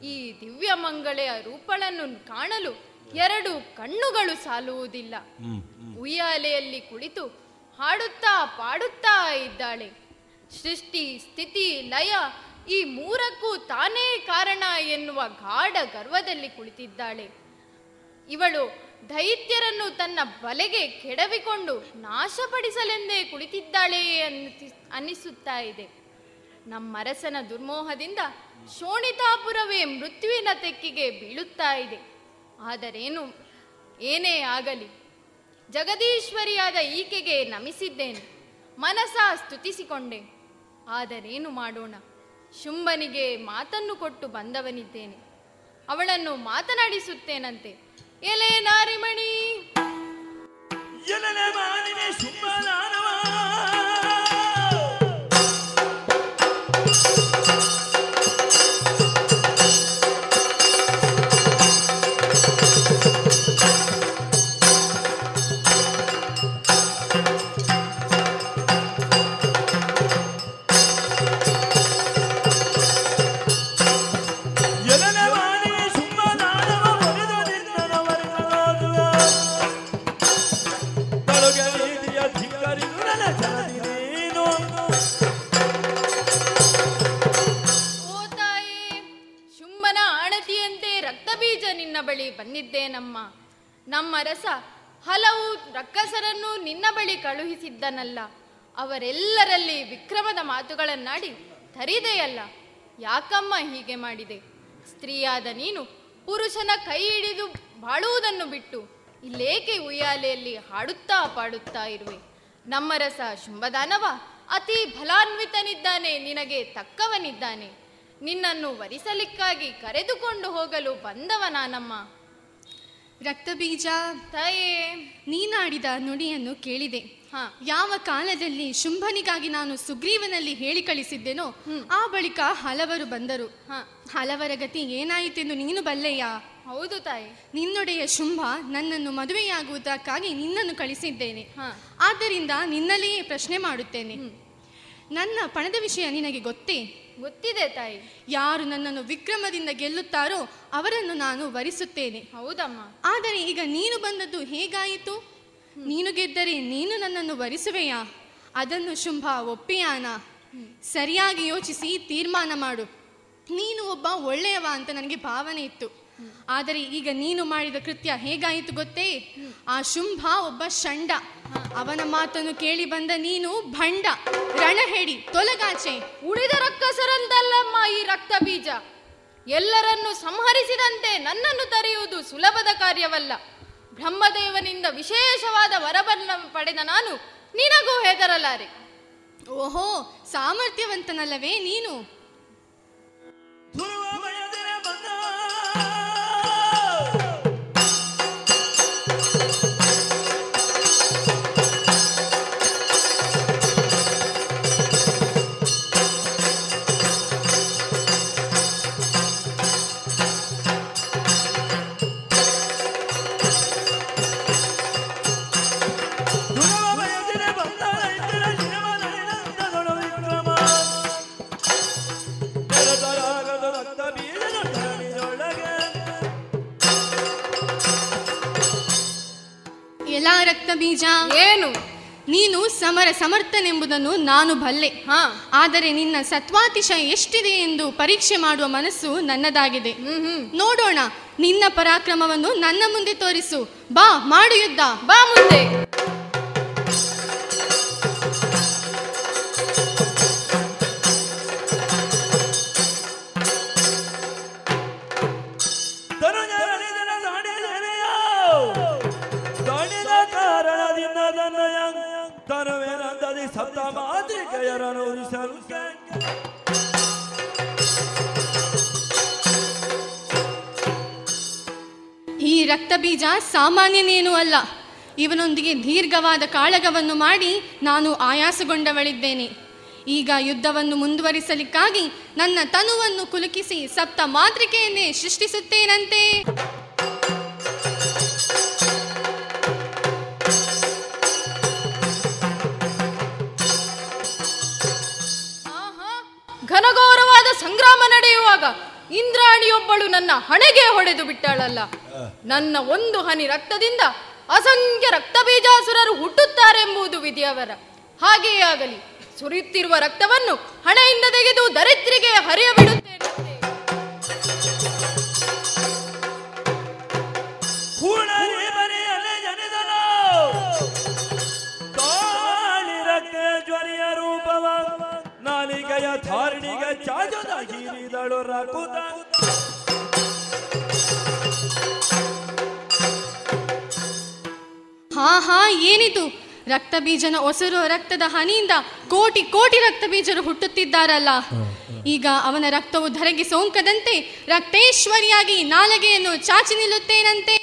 ಈ ದಿವ್ಯ ಮಂಗಳೆಯ ರೂಪಳನ್ನು ಕಾಣಲು ಎರಡು ಕಣ್ಣುಗಳು ಸಾಲುವುದಿಲ್ಲ. ಉಯ್ಯಾಲೆಯಲ್ಲಿ ಕುಳಿತು ಹಾಡುತ್ತಾ ಪಾಡುತ್ತಾ ಇದ್ದಾಳೆ. ಸೃಷ್ಟಿ ಸ್ಥಿತಿ ಲಯ ಈ ಮೂರಕ್ಕೂ ತಾನೇ ಕಾರಣ ಎನ್ನುವ ಗಾಢ ಗರ್ವದಲ್ಲಿ ಕುಳಿತಿದ್ದಾಳೆ. ಇವಳು ದೈತ್ಯರನ್ನು ತನ್ನ ಬಲೆಗೆ ಕೆಡವಿಕೊಂಡು ನಾಶಪಡಿಸಲೆಂದೇ ಕುಳಿತಿದ್ದಾಳೆ ಅನ್ನಿ- ಅನ್ನಿಸುತ್ತಾ ಇದೆ. ನಮ್ಮರಸನ ದುರ್ಮೋಹದಿಂದ ಶೋಣಿತಾಪುರವೇ ಮೃತ್ಯುವಿನ ತೆಕ್ಕಿಗೆ ಬೀಳುತ್ತಾ ಇದೆ. ಆದರೇನು? ಏನೇ ಆಗಲಿ. ಜಗದೀಶ್ವರಿಯಾದ ಈಕೆಗೆ ನಮಿಸಿದ್ದೇನೆ. ಮನಸ ಸ್ತುತಿಸಿಕೊಂಡೆ. ಆದರೇನು ಮಾಡೋಣ? ಶುಂಭನಿಗೆ ಮಾತನ್ನು ಕೊಟ್ಟು ಬಂದವನಿದ್ದೇನೆ. ಅವಳನ್ನು ಮಾತನಾಡಿಸುತ್ತೇನಂತೆ? ಎಲೆ ನಾರಿಮಣಿ! ಬಳಿ ಬಂದಿದ್ದೇನಮ್ಮ ನಮ್ಮ ರಸ ಹಲವು ರಕ್ಕಸರನ್ನು ನಿನ್ನ ಬಳಿ ಕಳುಹಿಸಿದ್ದನಲ್ಲ. ಅವರೆಲ್ಲರಲ್ಲಿ ವಿಕ್ರಮದ ಮಾತುಗಳನ್ನಾಡಿ ತರಿದೆಯಲ್ಲ, ಯಾಕಮ್ಮ ಹೀಗೆ ಮಾಡಿದೆ? ಸ್ತ್ರೀಯಾದ ನೀನು ಪುರುಷನ ಕೈ ಹಿಡಿದು ಬಾಳುವುದನ್ನು ಬಿಟ್ಟು ಇಲ್ಲೇಕೆ ಉಯ್ಯಾಲೆಯಲ್ಲಿ ಹಾಡುತ್ತಾ ಪಾಡುತ್ತಾ ಇರುವೆ? ನಮ್ಮ ರಸ ಶುಂಭದಾನವ, ಅತಿ ಫಲಾನ್ವಿತನಿದ್ದಾನೆ, ನಿನಗೆ ತಕ್ಕವನಿದ್ದಾನೆ. ನಿನ್ನನ್ನು ವರಿಸಲಿಕ್ಕಾಗಿ ಕರೆದುಕೊಂಡು ಹೋಗಲು ಬಂದವನಾನಮ್ಮ ರಕ್ತ ರಕ್ತಬೀಜ ತಾಯೇ. ನೀನಾಡಿದ ನುಡಿಯನ್ನು ಕೇಳಿದೆ. ಯಾವ ಕಾಲದಲ್ಲಿ ಶುಂಭನಿಗಾಗಿ ನಾನು ಸುಗ್ರೀವನಲ್ಲಿ ಹೇಳಿ ಕಳಿಸಿದ್ದೇನೋ ಆ ಬಳಿಕ ಹಲವರು ಬಂದರು. ಹಲವರ ಗತಿ ಏನಾಯಿತೆಂದು ನೀನು ಬಲ್ಲೆಯಾ? ಹೌದು ತಾಯಿ. ನಿನ್ನೊಡೆಯ ಶುಂಭ ನನ್ನನ್ನು ಮದುವೆಯಾಗುವುದಕ್ಕಾಗಿ ನಿನ್ನನ್ನು ಕಳಿಸಿದ್ದೇನೆ. ಆದ್ದರಿಂದ ನಿನ್ನಲ್ಲಿಯೇ ಪ್ರಶ್ನೆ ಮಾಡುತ್ತೇನೆ. ನನ್ನ ಪಣದ ವಿಷಯ ನಿನಗೆ ಗೊತ್ತೇ? ಗೊತ್ತಿದೆ ತಾಯಿ. ಯಾರು ನನ್ನನ್ನು ವಿಕ್ರಮದಿಂದ ಗೆಲ್ಲುತ್ತಾರೋ ಅವರನ್ನು ನಾನು ವರಿಸುತ್ತೇನೆ. ಹೌದಮ್ಮ. ಆದರೆ ಈಗ ನೀನು ಬಂದದ್ದು ಹೇಗಾಯಿತು? ನೀನು ಗೆದ್ದರೆ ನೀನು ನನ್ನನ್ನು ವರಿಸುವೆಯಾ? ಅದನ್ನು ಶುಂಭ ಒಪ್ಪಿಯಾನ? ಸರಿಯಾಗಿ ಯೋಚಿಸಿ ತೀರ್ಮಾನ ಮಾಡು. ನೀನು ಒಬ್ಬ ಒಳ್ಳೆಯವ ಅಂತ ನನಗೆ ಭಾವನೆ ಇತ್ತು. ಆದರೆ ಈಗ ನೀನು ಮಾಡಿದ ಕೃತ್ಯ ಹೇಗಾಯಿತು ಗೊತ್ತೇ? ಆ ಶುಂಭ ಒಬ್ಬ ಷಂಡ. ಅವನ ಮಾತನ್ನು ಕೇಳಿ ಬಂದ ನೀನು ಭಂಡ. ರಣಹೆಡಿ, ತೊಲಗಾಚೆ, ಉಳಿದ ರಕ್ತಸರಂತಲ್ಲಮ್ಮ ಈ ರಕ್ತ ಬೀಜ. ಎಲ್ಲರನ್ನು ಸಂಹರಿಸಿದಂತೆ ನನ್ನನ್ನು ತರೆಯುವುದು ಸುಲಭದ ಕಾರ್ಯವಲ್ಲ. ಬ್ರಹ್ಮದೇವನಿಂದ ವಿಶೇಷವಾದ ವರವನ್ನು ಪಡೆದ ನಾನು ನಿನಗೂ ಹೆದರಲಾರೆ. ಓಹೋ, ಸಾಮರ್ಥ್ಯವಂತನಲ್ಲವೇ ನೀನು? ಬೀಜ ಏನು? ನೀನು ಸಮರ ಸಮರ್ಥನೆಂಬುದನ್ನು ನಾನು ಬಲ್ಲೆ. ಆದರೆ ನಿನ್ನ ಸತ್ವಾತಿಶಯ ಎಷ್ಟಿದೆ ಎಂದು ಪರೀಕ್ಷೆ ಮಾಡುವ ಮನಸ್ಸು ನನ್ನದಾಗಿದೆ. ನೋಡೋಣ ನಿನ್ನ ಪರಾಕ್ರಮವನ್ನು ನನ್ನ ಮುಂದೆ ತೋರಿಸು. ಬಾ ಮಾಡು ಯುದ್ಧ. ಬಾ ಮುಂದೆ. ಈ ರಕ್ತ ಬೀಜ ಸಾಮಾನ್ಯನೇನೂ ಅಲ್ಲ. ಇವನೊಂದಿಗೆ ದೀರ್ಘವಾದ ಕಾಳಗವನ್ನು ಮಾಡಿ ನಾನು ಆಯಾಸಗೊಂಡವಳಿದ್ದೇನೆ. ಈಗ ಯುದ್ಧವನ್ನು ಮುಂದುವರಿಸಲಿಕ್ಕಾಗಿ ನನ್ನ ತನುವನ್ನು ಕುಲುಕಿಸಿ ಸಪ್ತ ಮಾತೃಕೆಯನ್ನೇ ಸೃಷ್ಟಿಸುತ್ತೇನಂತೆ? ಘನಘೋರವಾದ ಸಂಗ್ರಾಮ ನಡೆಯುವಾಗ ಇಂದ್ರಾಣಿಯೊಬ್ಬಳು ನನ್ನ ಹಣೆಗೆ ಹೊಡೆದು ಬಿಟ್ಟಾಳಲ್ಲ. ನನ್ನ ಒಂದು ಹನಿ ರಕ್ತದಿಂದ ಅಸಂಖ್ಯ ರಕ್ತ ಬೀಜಾಸುರರು ಹುಟ್ಟುತ್ತಾರೆಂಬುದು ವಿದ್ಯಾವರ. ಹಾಗೆಯೇ ಆಗಲಿ ಸುರಿಯುತ್ತಿರುವ ರಕ್ತವನ್ನು ಹಣೆಯಿಂದ ತೆಗೆದು ದರಿದ್ರಿಗೆ ಹರಿಯಬಿಡುತ್ತೇನೆ. ಧಾರಣಿಗೆ ಚಾಜದ ಹೀರಿದಳು ರಕುತ ಹಾ ಹಾ ಏನಿತು ರಕ್ತ ಬೀಜನ ಒಸರು ರಕ್ತದ ಹನಿಯಿಂದ ಕೋಟಿ ಕೋಟಿ ರಕ್ತ ಬೀಜರು ಹುಟ್ಟುತ್ತಿದ್ದಾರಲ್ಲ. ಈಗ ಅವನ ರಕ್ತವು ಧರೆಗೆ ಸೋಂಕದಂತೆ ರಕ್ತೇಶ್ವರಿಯಾಗಿ ನಾಲಗೆಯನ್ನು ಚಾಚಿ ನಿಲ್ಲುತ್ತೇನಂತೆ?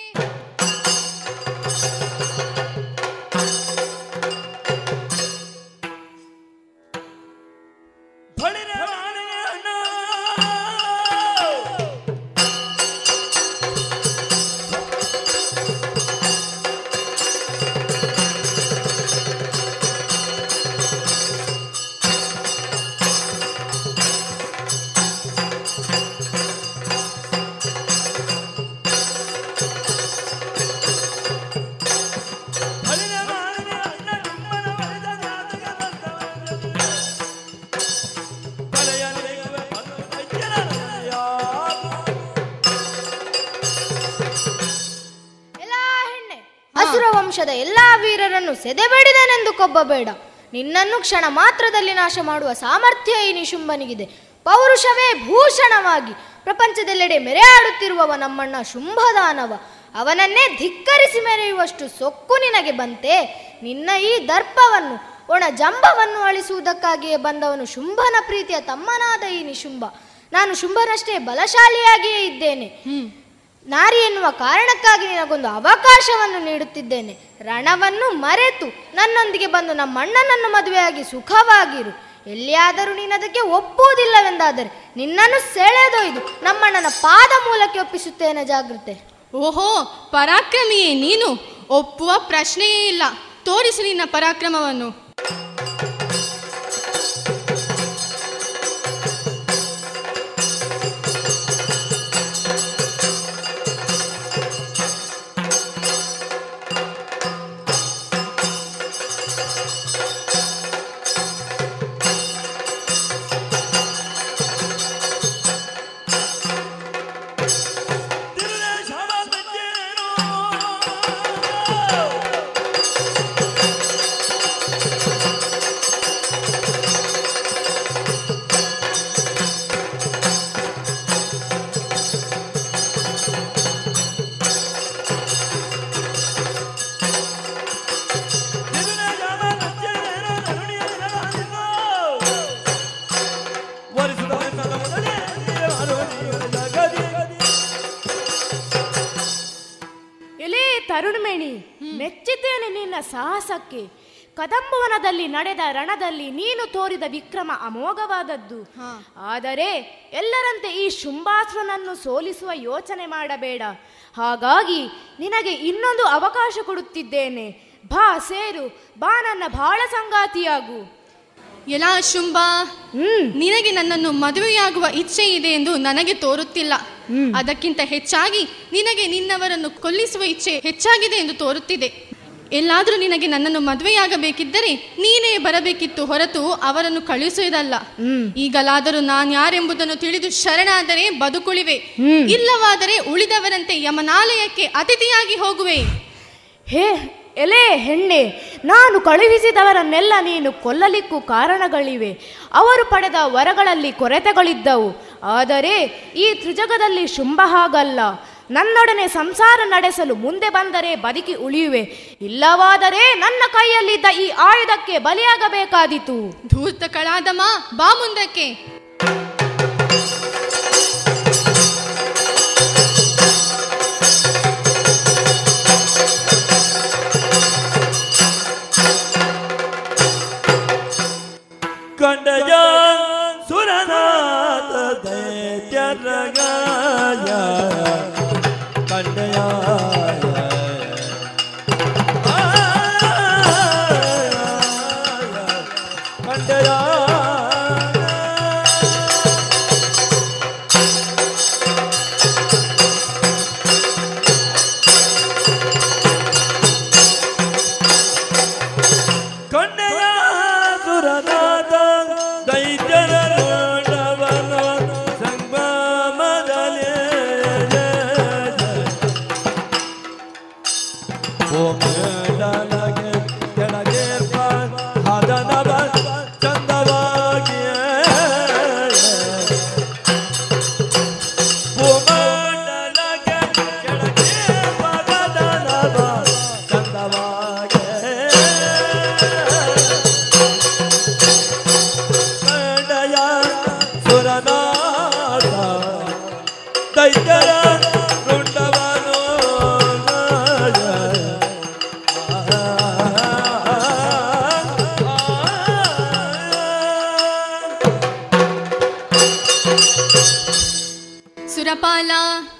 ಸೆದೆಬಡಿದನೆಂದು ಕೊಬ್ಬಬೇಡ. ನಿನ್ನನ್ನು ಕ್ಷಣ ಮಾತ್ರದಲ್ಲಿ ನಾಶ ಮಾಡುವ ಸಾಮರ್ಥ್ಯ ಈ ನಿಶುಂಭನಿಗಿದೆ. ಪೌರುಷವೇ ಭೂಷಣವಾಗಿ. ಪ್ರಪಂಚದೆಲ್ಲೆಡೆ ಮೆರೆಯಾಡುತ್ತಿರುವವ ನಮ್ಮಣ್ಣ ಶುಂಭದಾನವ. ಅವನನ್ನೇ ಧಿಕ್ಕರಿಸಿ ಮೆರೆಯುವಷ್ಟು ಸೊಕ್ಕು ನಿನಗೆ ಬಂತೆ. ನಿನ್ನ ಈ ದರ್ಪವನ್ನು, ಒಣ ಜಂಬವನ್ನು ಅಳಿಸುವುದಕ್ಕಾಗಿಯೇ ಬಂದವನು ಶುಂಭನ ಪ್ರೀತಿಯ ತಮ್ಮನಾದ ಈ ನಿಶುಂಭ. ನಾನು ಶುಂಭನಷ್ಟೇ ಬಲಶಾಲಿಯಾಗಿಯೇ ಇದ್ದೇನೆ. ನಾರಿ ಎನ್ನುವ ಕಾರಣಕ್ಕಾಗಿ ನಿನಗೊಂದು ಅವಕಾಶವನ್ನು ನೀಡುತ್ತಿದ್ದೇನೆ. ರಣವನ್ನು ಮರೆತು ನನ್ನೊಂದಿಗೆ ಬಂದು ನಮ್ಮಣ್ಣನನ್ನು ಮದುವೆಯಾಗಿ ಸುಖವಾಗಿರು. ಎಲ್ಲಿಯಾದರೂ ನೀನದಕ್ಕೆ ಒಪ್ಪುವುದಿಲ್ಲವೆಂದಾದರೆ ನಿನ್ನನ್ನು ಸೆಳೆದೊಯ್ದು ನಮ್ಮಣ್ಣನ ಪಾದ ಮೂಲಕ್ಕೆ ಒಪ್ಪಿಸುತ್ತೇನೆ ಜಾಗೃತೆ ಓಹೋ, ಪರಾಕ್ರಮಿಯೇ ನೀನು? ಒಪ್ಪುವ ಪ್ರಶ್ನೆಯೇ ಇಲ್ಲ. ತೋರಿಸು ನಿನ್ನ ಪರಾಕ್ರಮವನ್ನು. ನಡೆದ ರಣದಲ್ಲಿ ನೀನು ತೋರಿದ ವಿಕ್ರಮ ಅಮೋಘವಾದದ್ದು. ಆದರೆ ಎಲ್ಲರಂತೆ ಈ ಶುಂಭಾಸುರನನ್ನು ಸೋಲಿಸುವ ಯೋಚನೆ ಮಾಡಬೇಡ. ಹಾಗಾಗಿ ನಿನಗೆ ಇನ್ನೊಂದು ಅವಕಾಶ ಕೊಡುತ್ತಿದ್ದೇನೆ. ಬಾ ಸೇರು. ಬಾ ನನ್ನ ಬಾಳ ಸಂಗಾತಿಯಾಗು. ಎಲ್ಲ ಶುಂಭ ನಿನಗೆ ನನ್ನನ್ನು ಮದುವೆಯಾಗುವ ಇಚ್ಛೆ ಇದೆ ಎಂದು ನನಗೆ ತೋರುತ್ತಿಲ್ಲ. ಅದಕ್ಕಿಂತ ಹೆಚ್ಚಾಗಿ ನಿನಗೆ ನಿನ್ನವರನ್ನು ಕೊಲ್ಲಿಸುವ ಇಚ್ಛೆ ಹೆಚ್ಚಾಗಿದೆ ಎಂದು ತೋರುತ್ತಿದೆ. ಎಲ್ಲಾದರೂ ನಿನಗೆ ನನ್ನನ್ನು ಮದುವೆಯಾಗಬೇಕಿದ್ದರೆ ನೀನೇ ಬರಬೇಕಿತ್ತು ಹೊರತು ಅವರನ್ನು ಕಳುಹಿಸುವುದಲ್ಲ. ಈಗಲಾದರೂ ನಾನು ಯಾರೆಂಬುದನ್ನು ತಿಳಿದು ಶರಣಾದರೆ ಬದುಕುಳಿವೆ. ಇಲ್ಲವಾದರೆ ಉಳಿದವರಂತೆ ಯಮನಾಲಯಕ್ಕೆ ಅತಿಥಿಯಾಗಿ ಹೋಗುವೆ. ಹೇ ಎಲೆ ಹೆಣ್ಣೆ ನಾನು ಕಳುಹಿಸಿದವರನ್ನೆಲ್ಲ ನೀನು ಕೊಲ್ಲಲಿಕ್ಕೂ ಕಾರಣಗಳಿವೆ. ಅವರು ಪಡೆದ ವರಗಳಲ್ಲಿ ಕೊರತೆಗಳಿದ್ದವು. ಆದರೆ ಈ ತ್ರಿಜಗದಲ್ಲಿ ಶುಂಭ ಹಾಗಲ್ಲ. ನನ್ನೊಡನೆ ಸಂಸಾರ ನಡೆಸಲು ಮುಂದೆ ಬಂದರೆ ಬದುಕಿ ಉಳಿಯುವೆ. ಇಲ್ಲವಾದರೆ ನನ್ನ ಕೈಯಲ್ಲಿದ್ದ ಈ ಆಯುಧಕ್ಕೆ ಬಲಿಯಾಗಬೇಕಾದೀತು. ಧೂರ್ತ ಕಳಾದಮ ಬಾ ಮುಂದಕ್ಕೆ. ಸುರಪಾಲ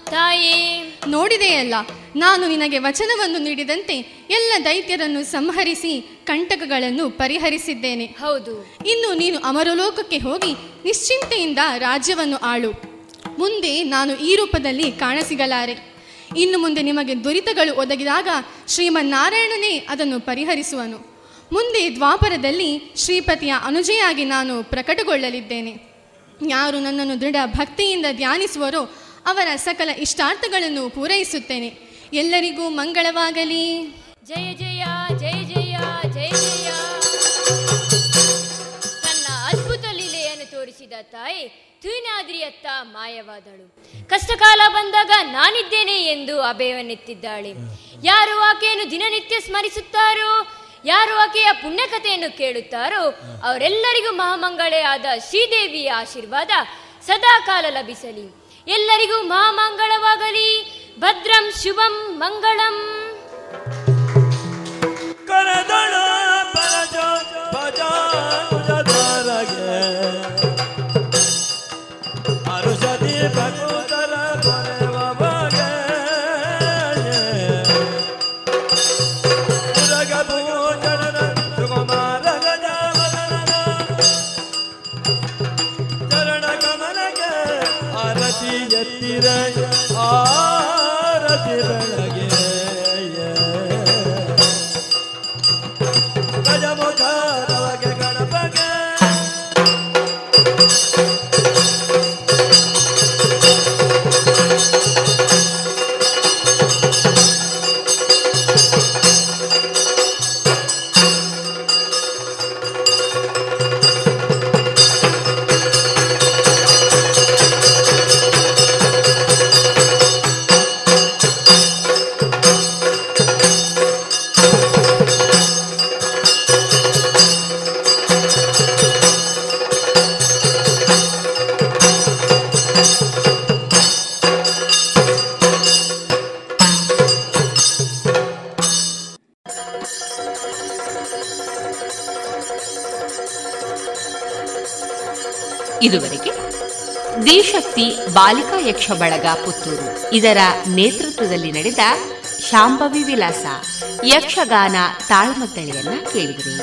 ತಾಯೇ. ನೋಡಿದೆಯಲ್ಲ ನಾನು ನಿನಗೆ ವಚನವನ್ನು ನೀಡಿದಂತೆ ಎಲ್ಲ ದೈತ್ಯರನ್ನು ಸಂಹರಿಸಿ ಕಂಟಕಗಳನ್ನು ಪರಿಹರಿಸಿದ್ದೇನೆ. ಹೌದು. ಇನ್ನು ನೀನು ಅಮರಲೋಕಕ್ಕೆ ಹೋಗಿ ನಿಶ್ಚಿಂತೆಯಿಂದ ರಾಜ್ಯವನ್ನು ಆಳು. ಮುಂದೆ ನಾನು ಈ ರೂಪದಲ್ಲಿ ಕಾಣಸಿಗಲಾರೆ. ಇನ್ನು ಮುಂದೆ ನಿಮಗೆ ದುರಿತಗಳು ಒದಗಿದಾಗ ಶ್ರೀಮನ್ನಾರಾಯಣನೇ ಅದನ್ನು ಪರಿಹರಿಸುವನು. ಮುಂದೆ ದ್ವಾಪರದಲ್ಲಿ ಶ್ರೀಪತಿಯ ಅನುಜೆಯಾಗಿ ನಾನು ಪ್ರಕಟಗೊಳ್ಳಲಿದ್ದೇನೆ. ಯಾರು ನನ್ನನ್ನು ದೃಢ ಭಕ್ತಿಯಿಂದ ಧ್ಯಾನಿಸುವರೋ ಅವರ ಸಕಲ ಇಷ್ಟಾರ್ಥಗಳನ್ನು ಪೂರೈಸುತ್ತೇನೆ. ಎಲ್ಲರಿಗೂ ಮಂಗಳವಾಗಲಿ. ಜಯ ಜಯ ಜಯ ಜಯ ಜಯ ಜಯ. ತನ್ನ ಅದ್ಭುತ ಲೀಲೆಯನ್ನು ತೋರಿಸಿದ ತಾಯಿ ತುಯಿನಾದ್ರಿಯತ್ತ ಮಾಯವಾದಳು. ಕಷ್ಟಕಾಲ ಬಂದಾಗ ನಾನಿದ್ದೇನೆ ಎಂದು ಅಭಯವನ್ನೆತ್ತಿದ್ದಾಳೆ. ಯಾರು ಆಕೆಯನ್ನು ದಿನನಿತ್ಯ ಸ್ಮರಿಸುತ್ತಾರೋ, ಯಾರು ಆಕೆಯ ಪುಣ್ಯಕಥೆಯನ್ನು ಕೇಳುತ್ತಾರೋ, ಅವರೆಲ್ಲರಿಗೂ ಮಹಾಮಂಗಳೆಯಾದ ಶ್ರೀದೇವಿಯ ಆಶೀರ್ವಾದ ಸದಾ ಕಾಲ ಲಭಿಸಲಿ. ಎಲ್ಲರಿಗೂ ಮಾ ಮಂಗಳವಾಗಲಿ. ಭದ್ರಂ ಶುಭಂ ಮಂಗಳಂ. ಕರದಳ ಬಾಲಿಕಾ ಯಕ್ಷ ಬಳಗ ಪುತ್ತೂರು. ಇದರ ನೇತೃತ್ವದಲ್ಲಿ ನಡೆದ ಶಾಂಭವಿ ವಿಲಾಸ ಯಕ್ಷಗಾನ ತಾಳ್ಮತ್ತಳೆಯನ್ನ ಕೇಳಿದ್ರಿ.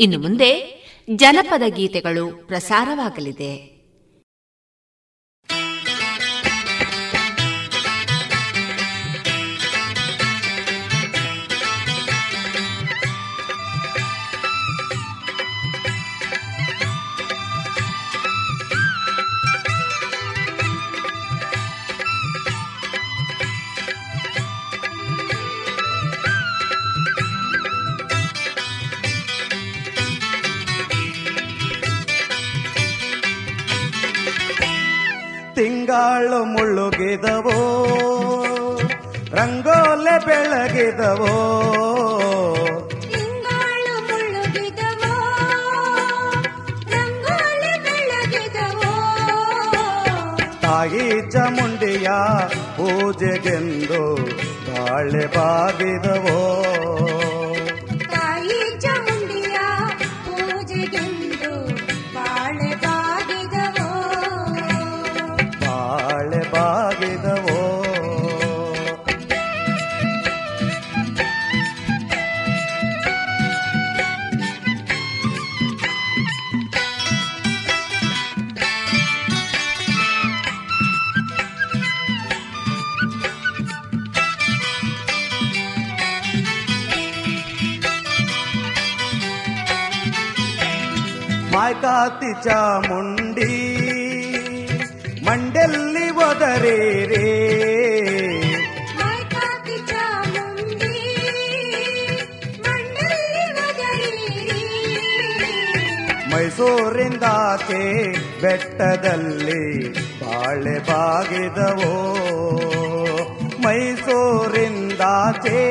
ಇನ್ನು ಮುಂದೆ ಜನಪದ ಗೀತೆಗಳು ಪ್ರಸಾರವಾಗಲಿದೆ. ತಿಂಗಾಳು ಮುಳ್ಳುಗಿದವೋ ರಂಗೋಲೆ ಬೆಳಗಿದವೋ? ತಾಯಿ ಚಾಮುಂಡಿಯ ಪೂಜೆಗೆಂದು ಬಾಳೆ ಬಾಗಿದವೋ? ಮಾಯ್ಕಾತಿ ಚಾಮುಂಡಿ ಮಂಡೆಲ್ಲಿ ಒದರೇರೇ. ರೇ ಮೈಸೂರಿಂದಾಚೆ ಬೆಟ್ಟದಲ್ಲಿ ಬಾಳೆ ಬಾಗಿದವೋ. ಮೈಸೂರಿಂದಾಚೆ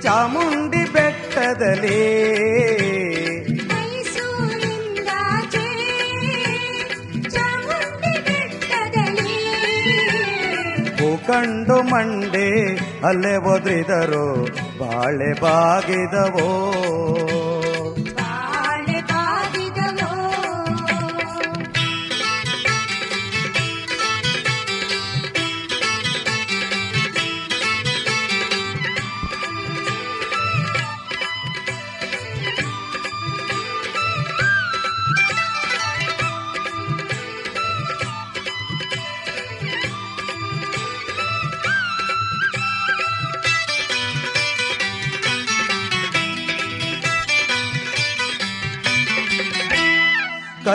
ಚಾಮುಂಡಿ ಬೆಟ್ಟದಲ್ಲಿ ಭೂಕಂಡು ಮಂಡೆ ಅಲ್ಲೇ ಒದ್ರಿದರು ಬಾಳೆ ಬಾಗಿದವೋ.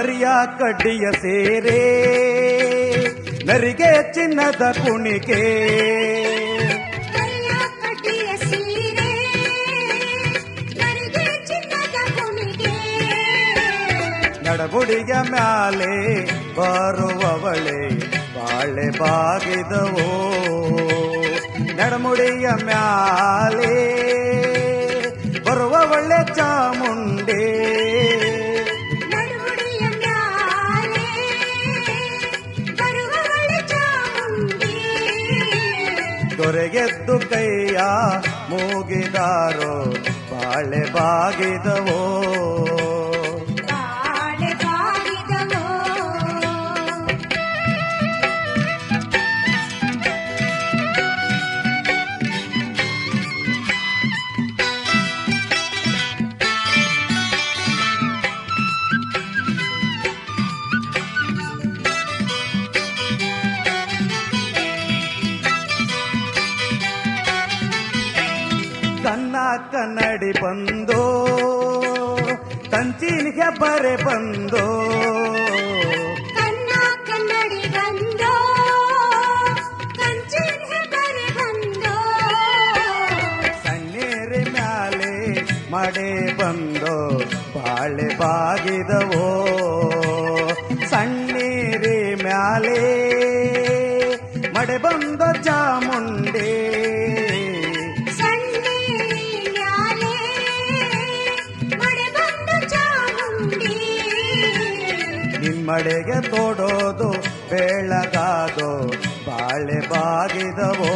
ಕರಿಯ ಕಡ್ಡಿಯ ಸೇರೆ ನರಿಗೆ ಚಿನ್ನದ ಕುಣಿಕೆ. ನಡಗುಡಿಯ ಮ್ಯಾಲೆ ಬರುವವಳೆ ಬಾಳೆ ಬಾಗಿದವೋ. ನಡಮುಡಿಯ ಮ್ಯಾಲೆ ಬರುವವಳೆ ಚಾಮುಂಡೆ. ಮೂಗಿದಾರೋ ಬಾಳೆ ಬಾಗಿದವೋ? ಸಣ್ಣೇರಿ ಮ್ಯಾಲೆ ಮಡೆ ಬಂದೋ? ಬಾಳೆ ಬಾಗಿದವೋ ನಿಮ್ಮಡೆಗೆ ತೊಡೋದು ಬೆಳಗಾದೋ ಬಾಳೆ ಬಾಗಿದವೋ.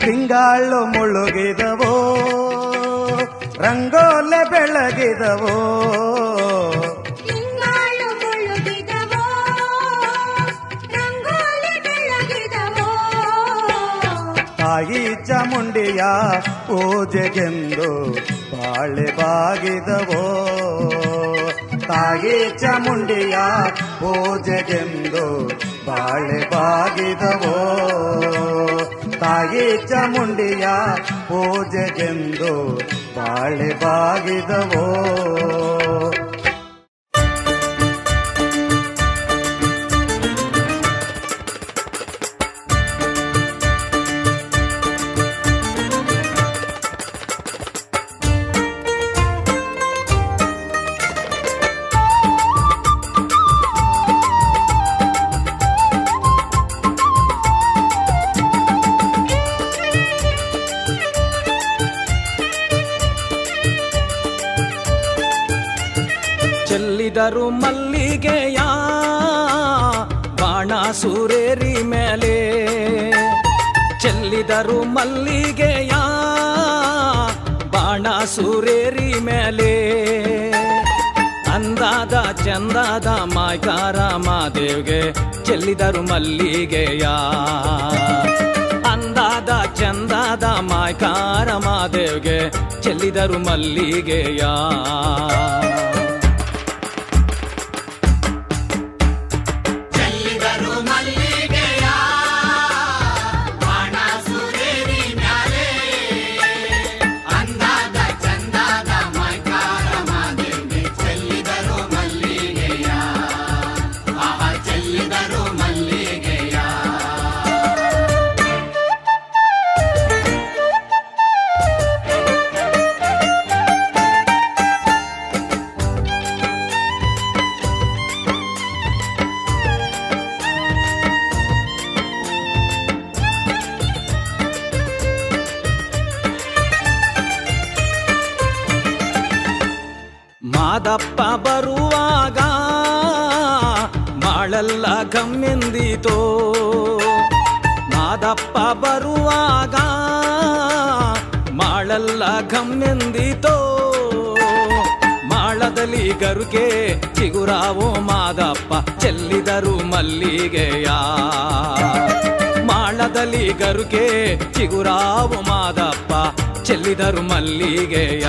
ತಿಂಗಾಳು ಮುಳುಗಿದವೋ ರಂಗೋಲಿ ಬೆಳಗಿದವೋ. ತಾಯಿ ಚಾಮುಂಡಿಯ ಪೂಜೆಗೆಂದು ಬಾಳೆ ಬಾಗಿದವೋ? ತಾಯಿ ಚಾಮುಂಡಿಯ ಪೂಜೆಗೆಂದು ಬಾಳೆ ಬಾಗಿದವೋ? ತಾಯಿ ಚಾಮುಂಡಿಯ ಪೂಜೆಗೆಂದು ಬಾಳೆ ಬಾಗಿದವೋ? ಮಲ್ಲಿಗೆಯ ಬಾಣ ಸುರೇರಿ ಮೇಲೆ. ಅಂದಾದ ಚಂದಾದ ಮಾಯಕಾರ ಮಾದೇವ್ಗೆ ಚೆಲ್ಲಿದರು ಮಲ್ಲಿಗೆಯ. ಅಂದಾದ ಚಂದಾದ ಮಾಯಕಾರ ಮಾದೇವ್ಗೆ ಚೆಲ್ಲಿದರು ಮಲ್ಲಿಗೆಯ. ಗರುಕೆ ಚಿಗುರಾವು ಮಾದಪ್ಪ ಚೆಲ್ಲಿದರು ಮಲ್ಲಿಗೆಯ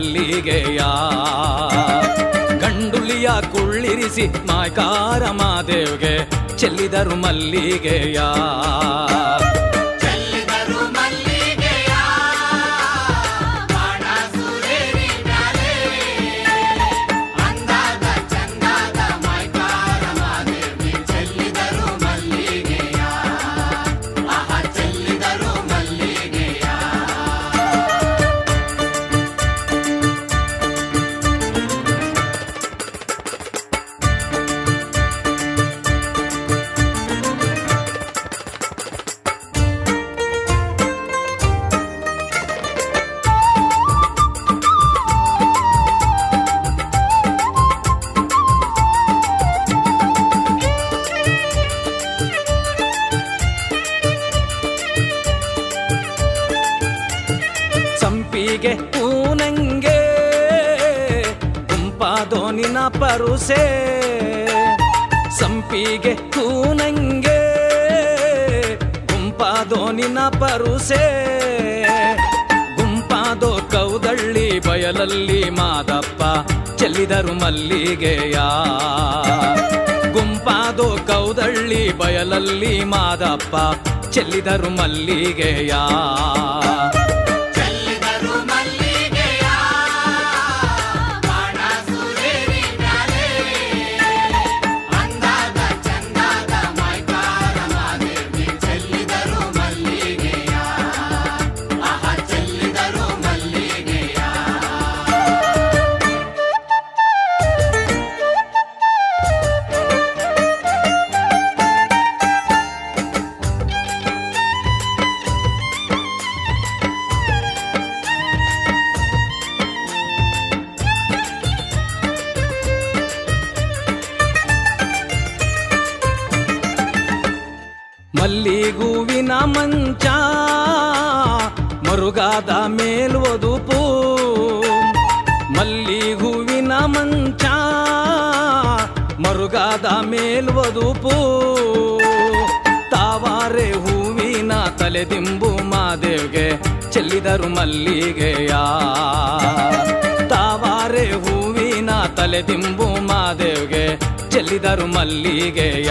ಮಲ್ಲಿಗೆಯ ಗಂಡುಲಿಯ ಕುಳ್ಳಿರಿಸಿ ಮಾಯಕಾರ ಮಾದೇವ್ಗೆ ಚೆಲ್ಲಿದರು ಮಲ್ಲಿಗೆಯಾ. ಬಾಯಿಗೆ ಕೂನಂಗೆ ಗುಂಪಾದೋ ನಿನ್ನ ಪರುಸೆ. ಗುಂಪಾದೋ ಕೌದಳ್ಳಿ ಬಯಲಲ್ಲಿ ಮಾದಪ್ಪ, ಚೆಲ್ಲಿದರು ಮಲ್ಲಿಗೆಯ. ಗುಂಪಾದೋ ಕೌದಳ್ಳಿ ಬಯಲಲ್ಲಿ ಮಾದಪ್ಪ, ಚೆಲ್ಲಿದರು ಮಲ್ಲಿಗೆಯ. ತಾವಾರೆ ಹೂವಿನ ತಲೆ ದಿಂಬು ಮಾದೇವ್ಗೆ ಚೆಲ್ಲಿದರು ಮಲ್ಲಿಗೆಯ. ತಾವಾರೆ ಹೂವಿನ ತಲೆ ದಿಂಬು ಮಾದೇವ್ಗೆ ಚೆಲ್ಲಿದರು ಮಲ್ಲಿಗೆಯ.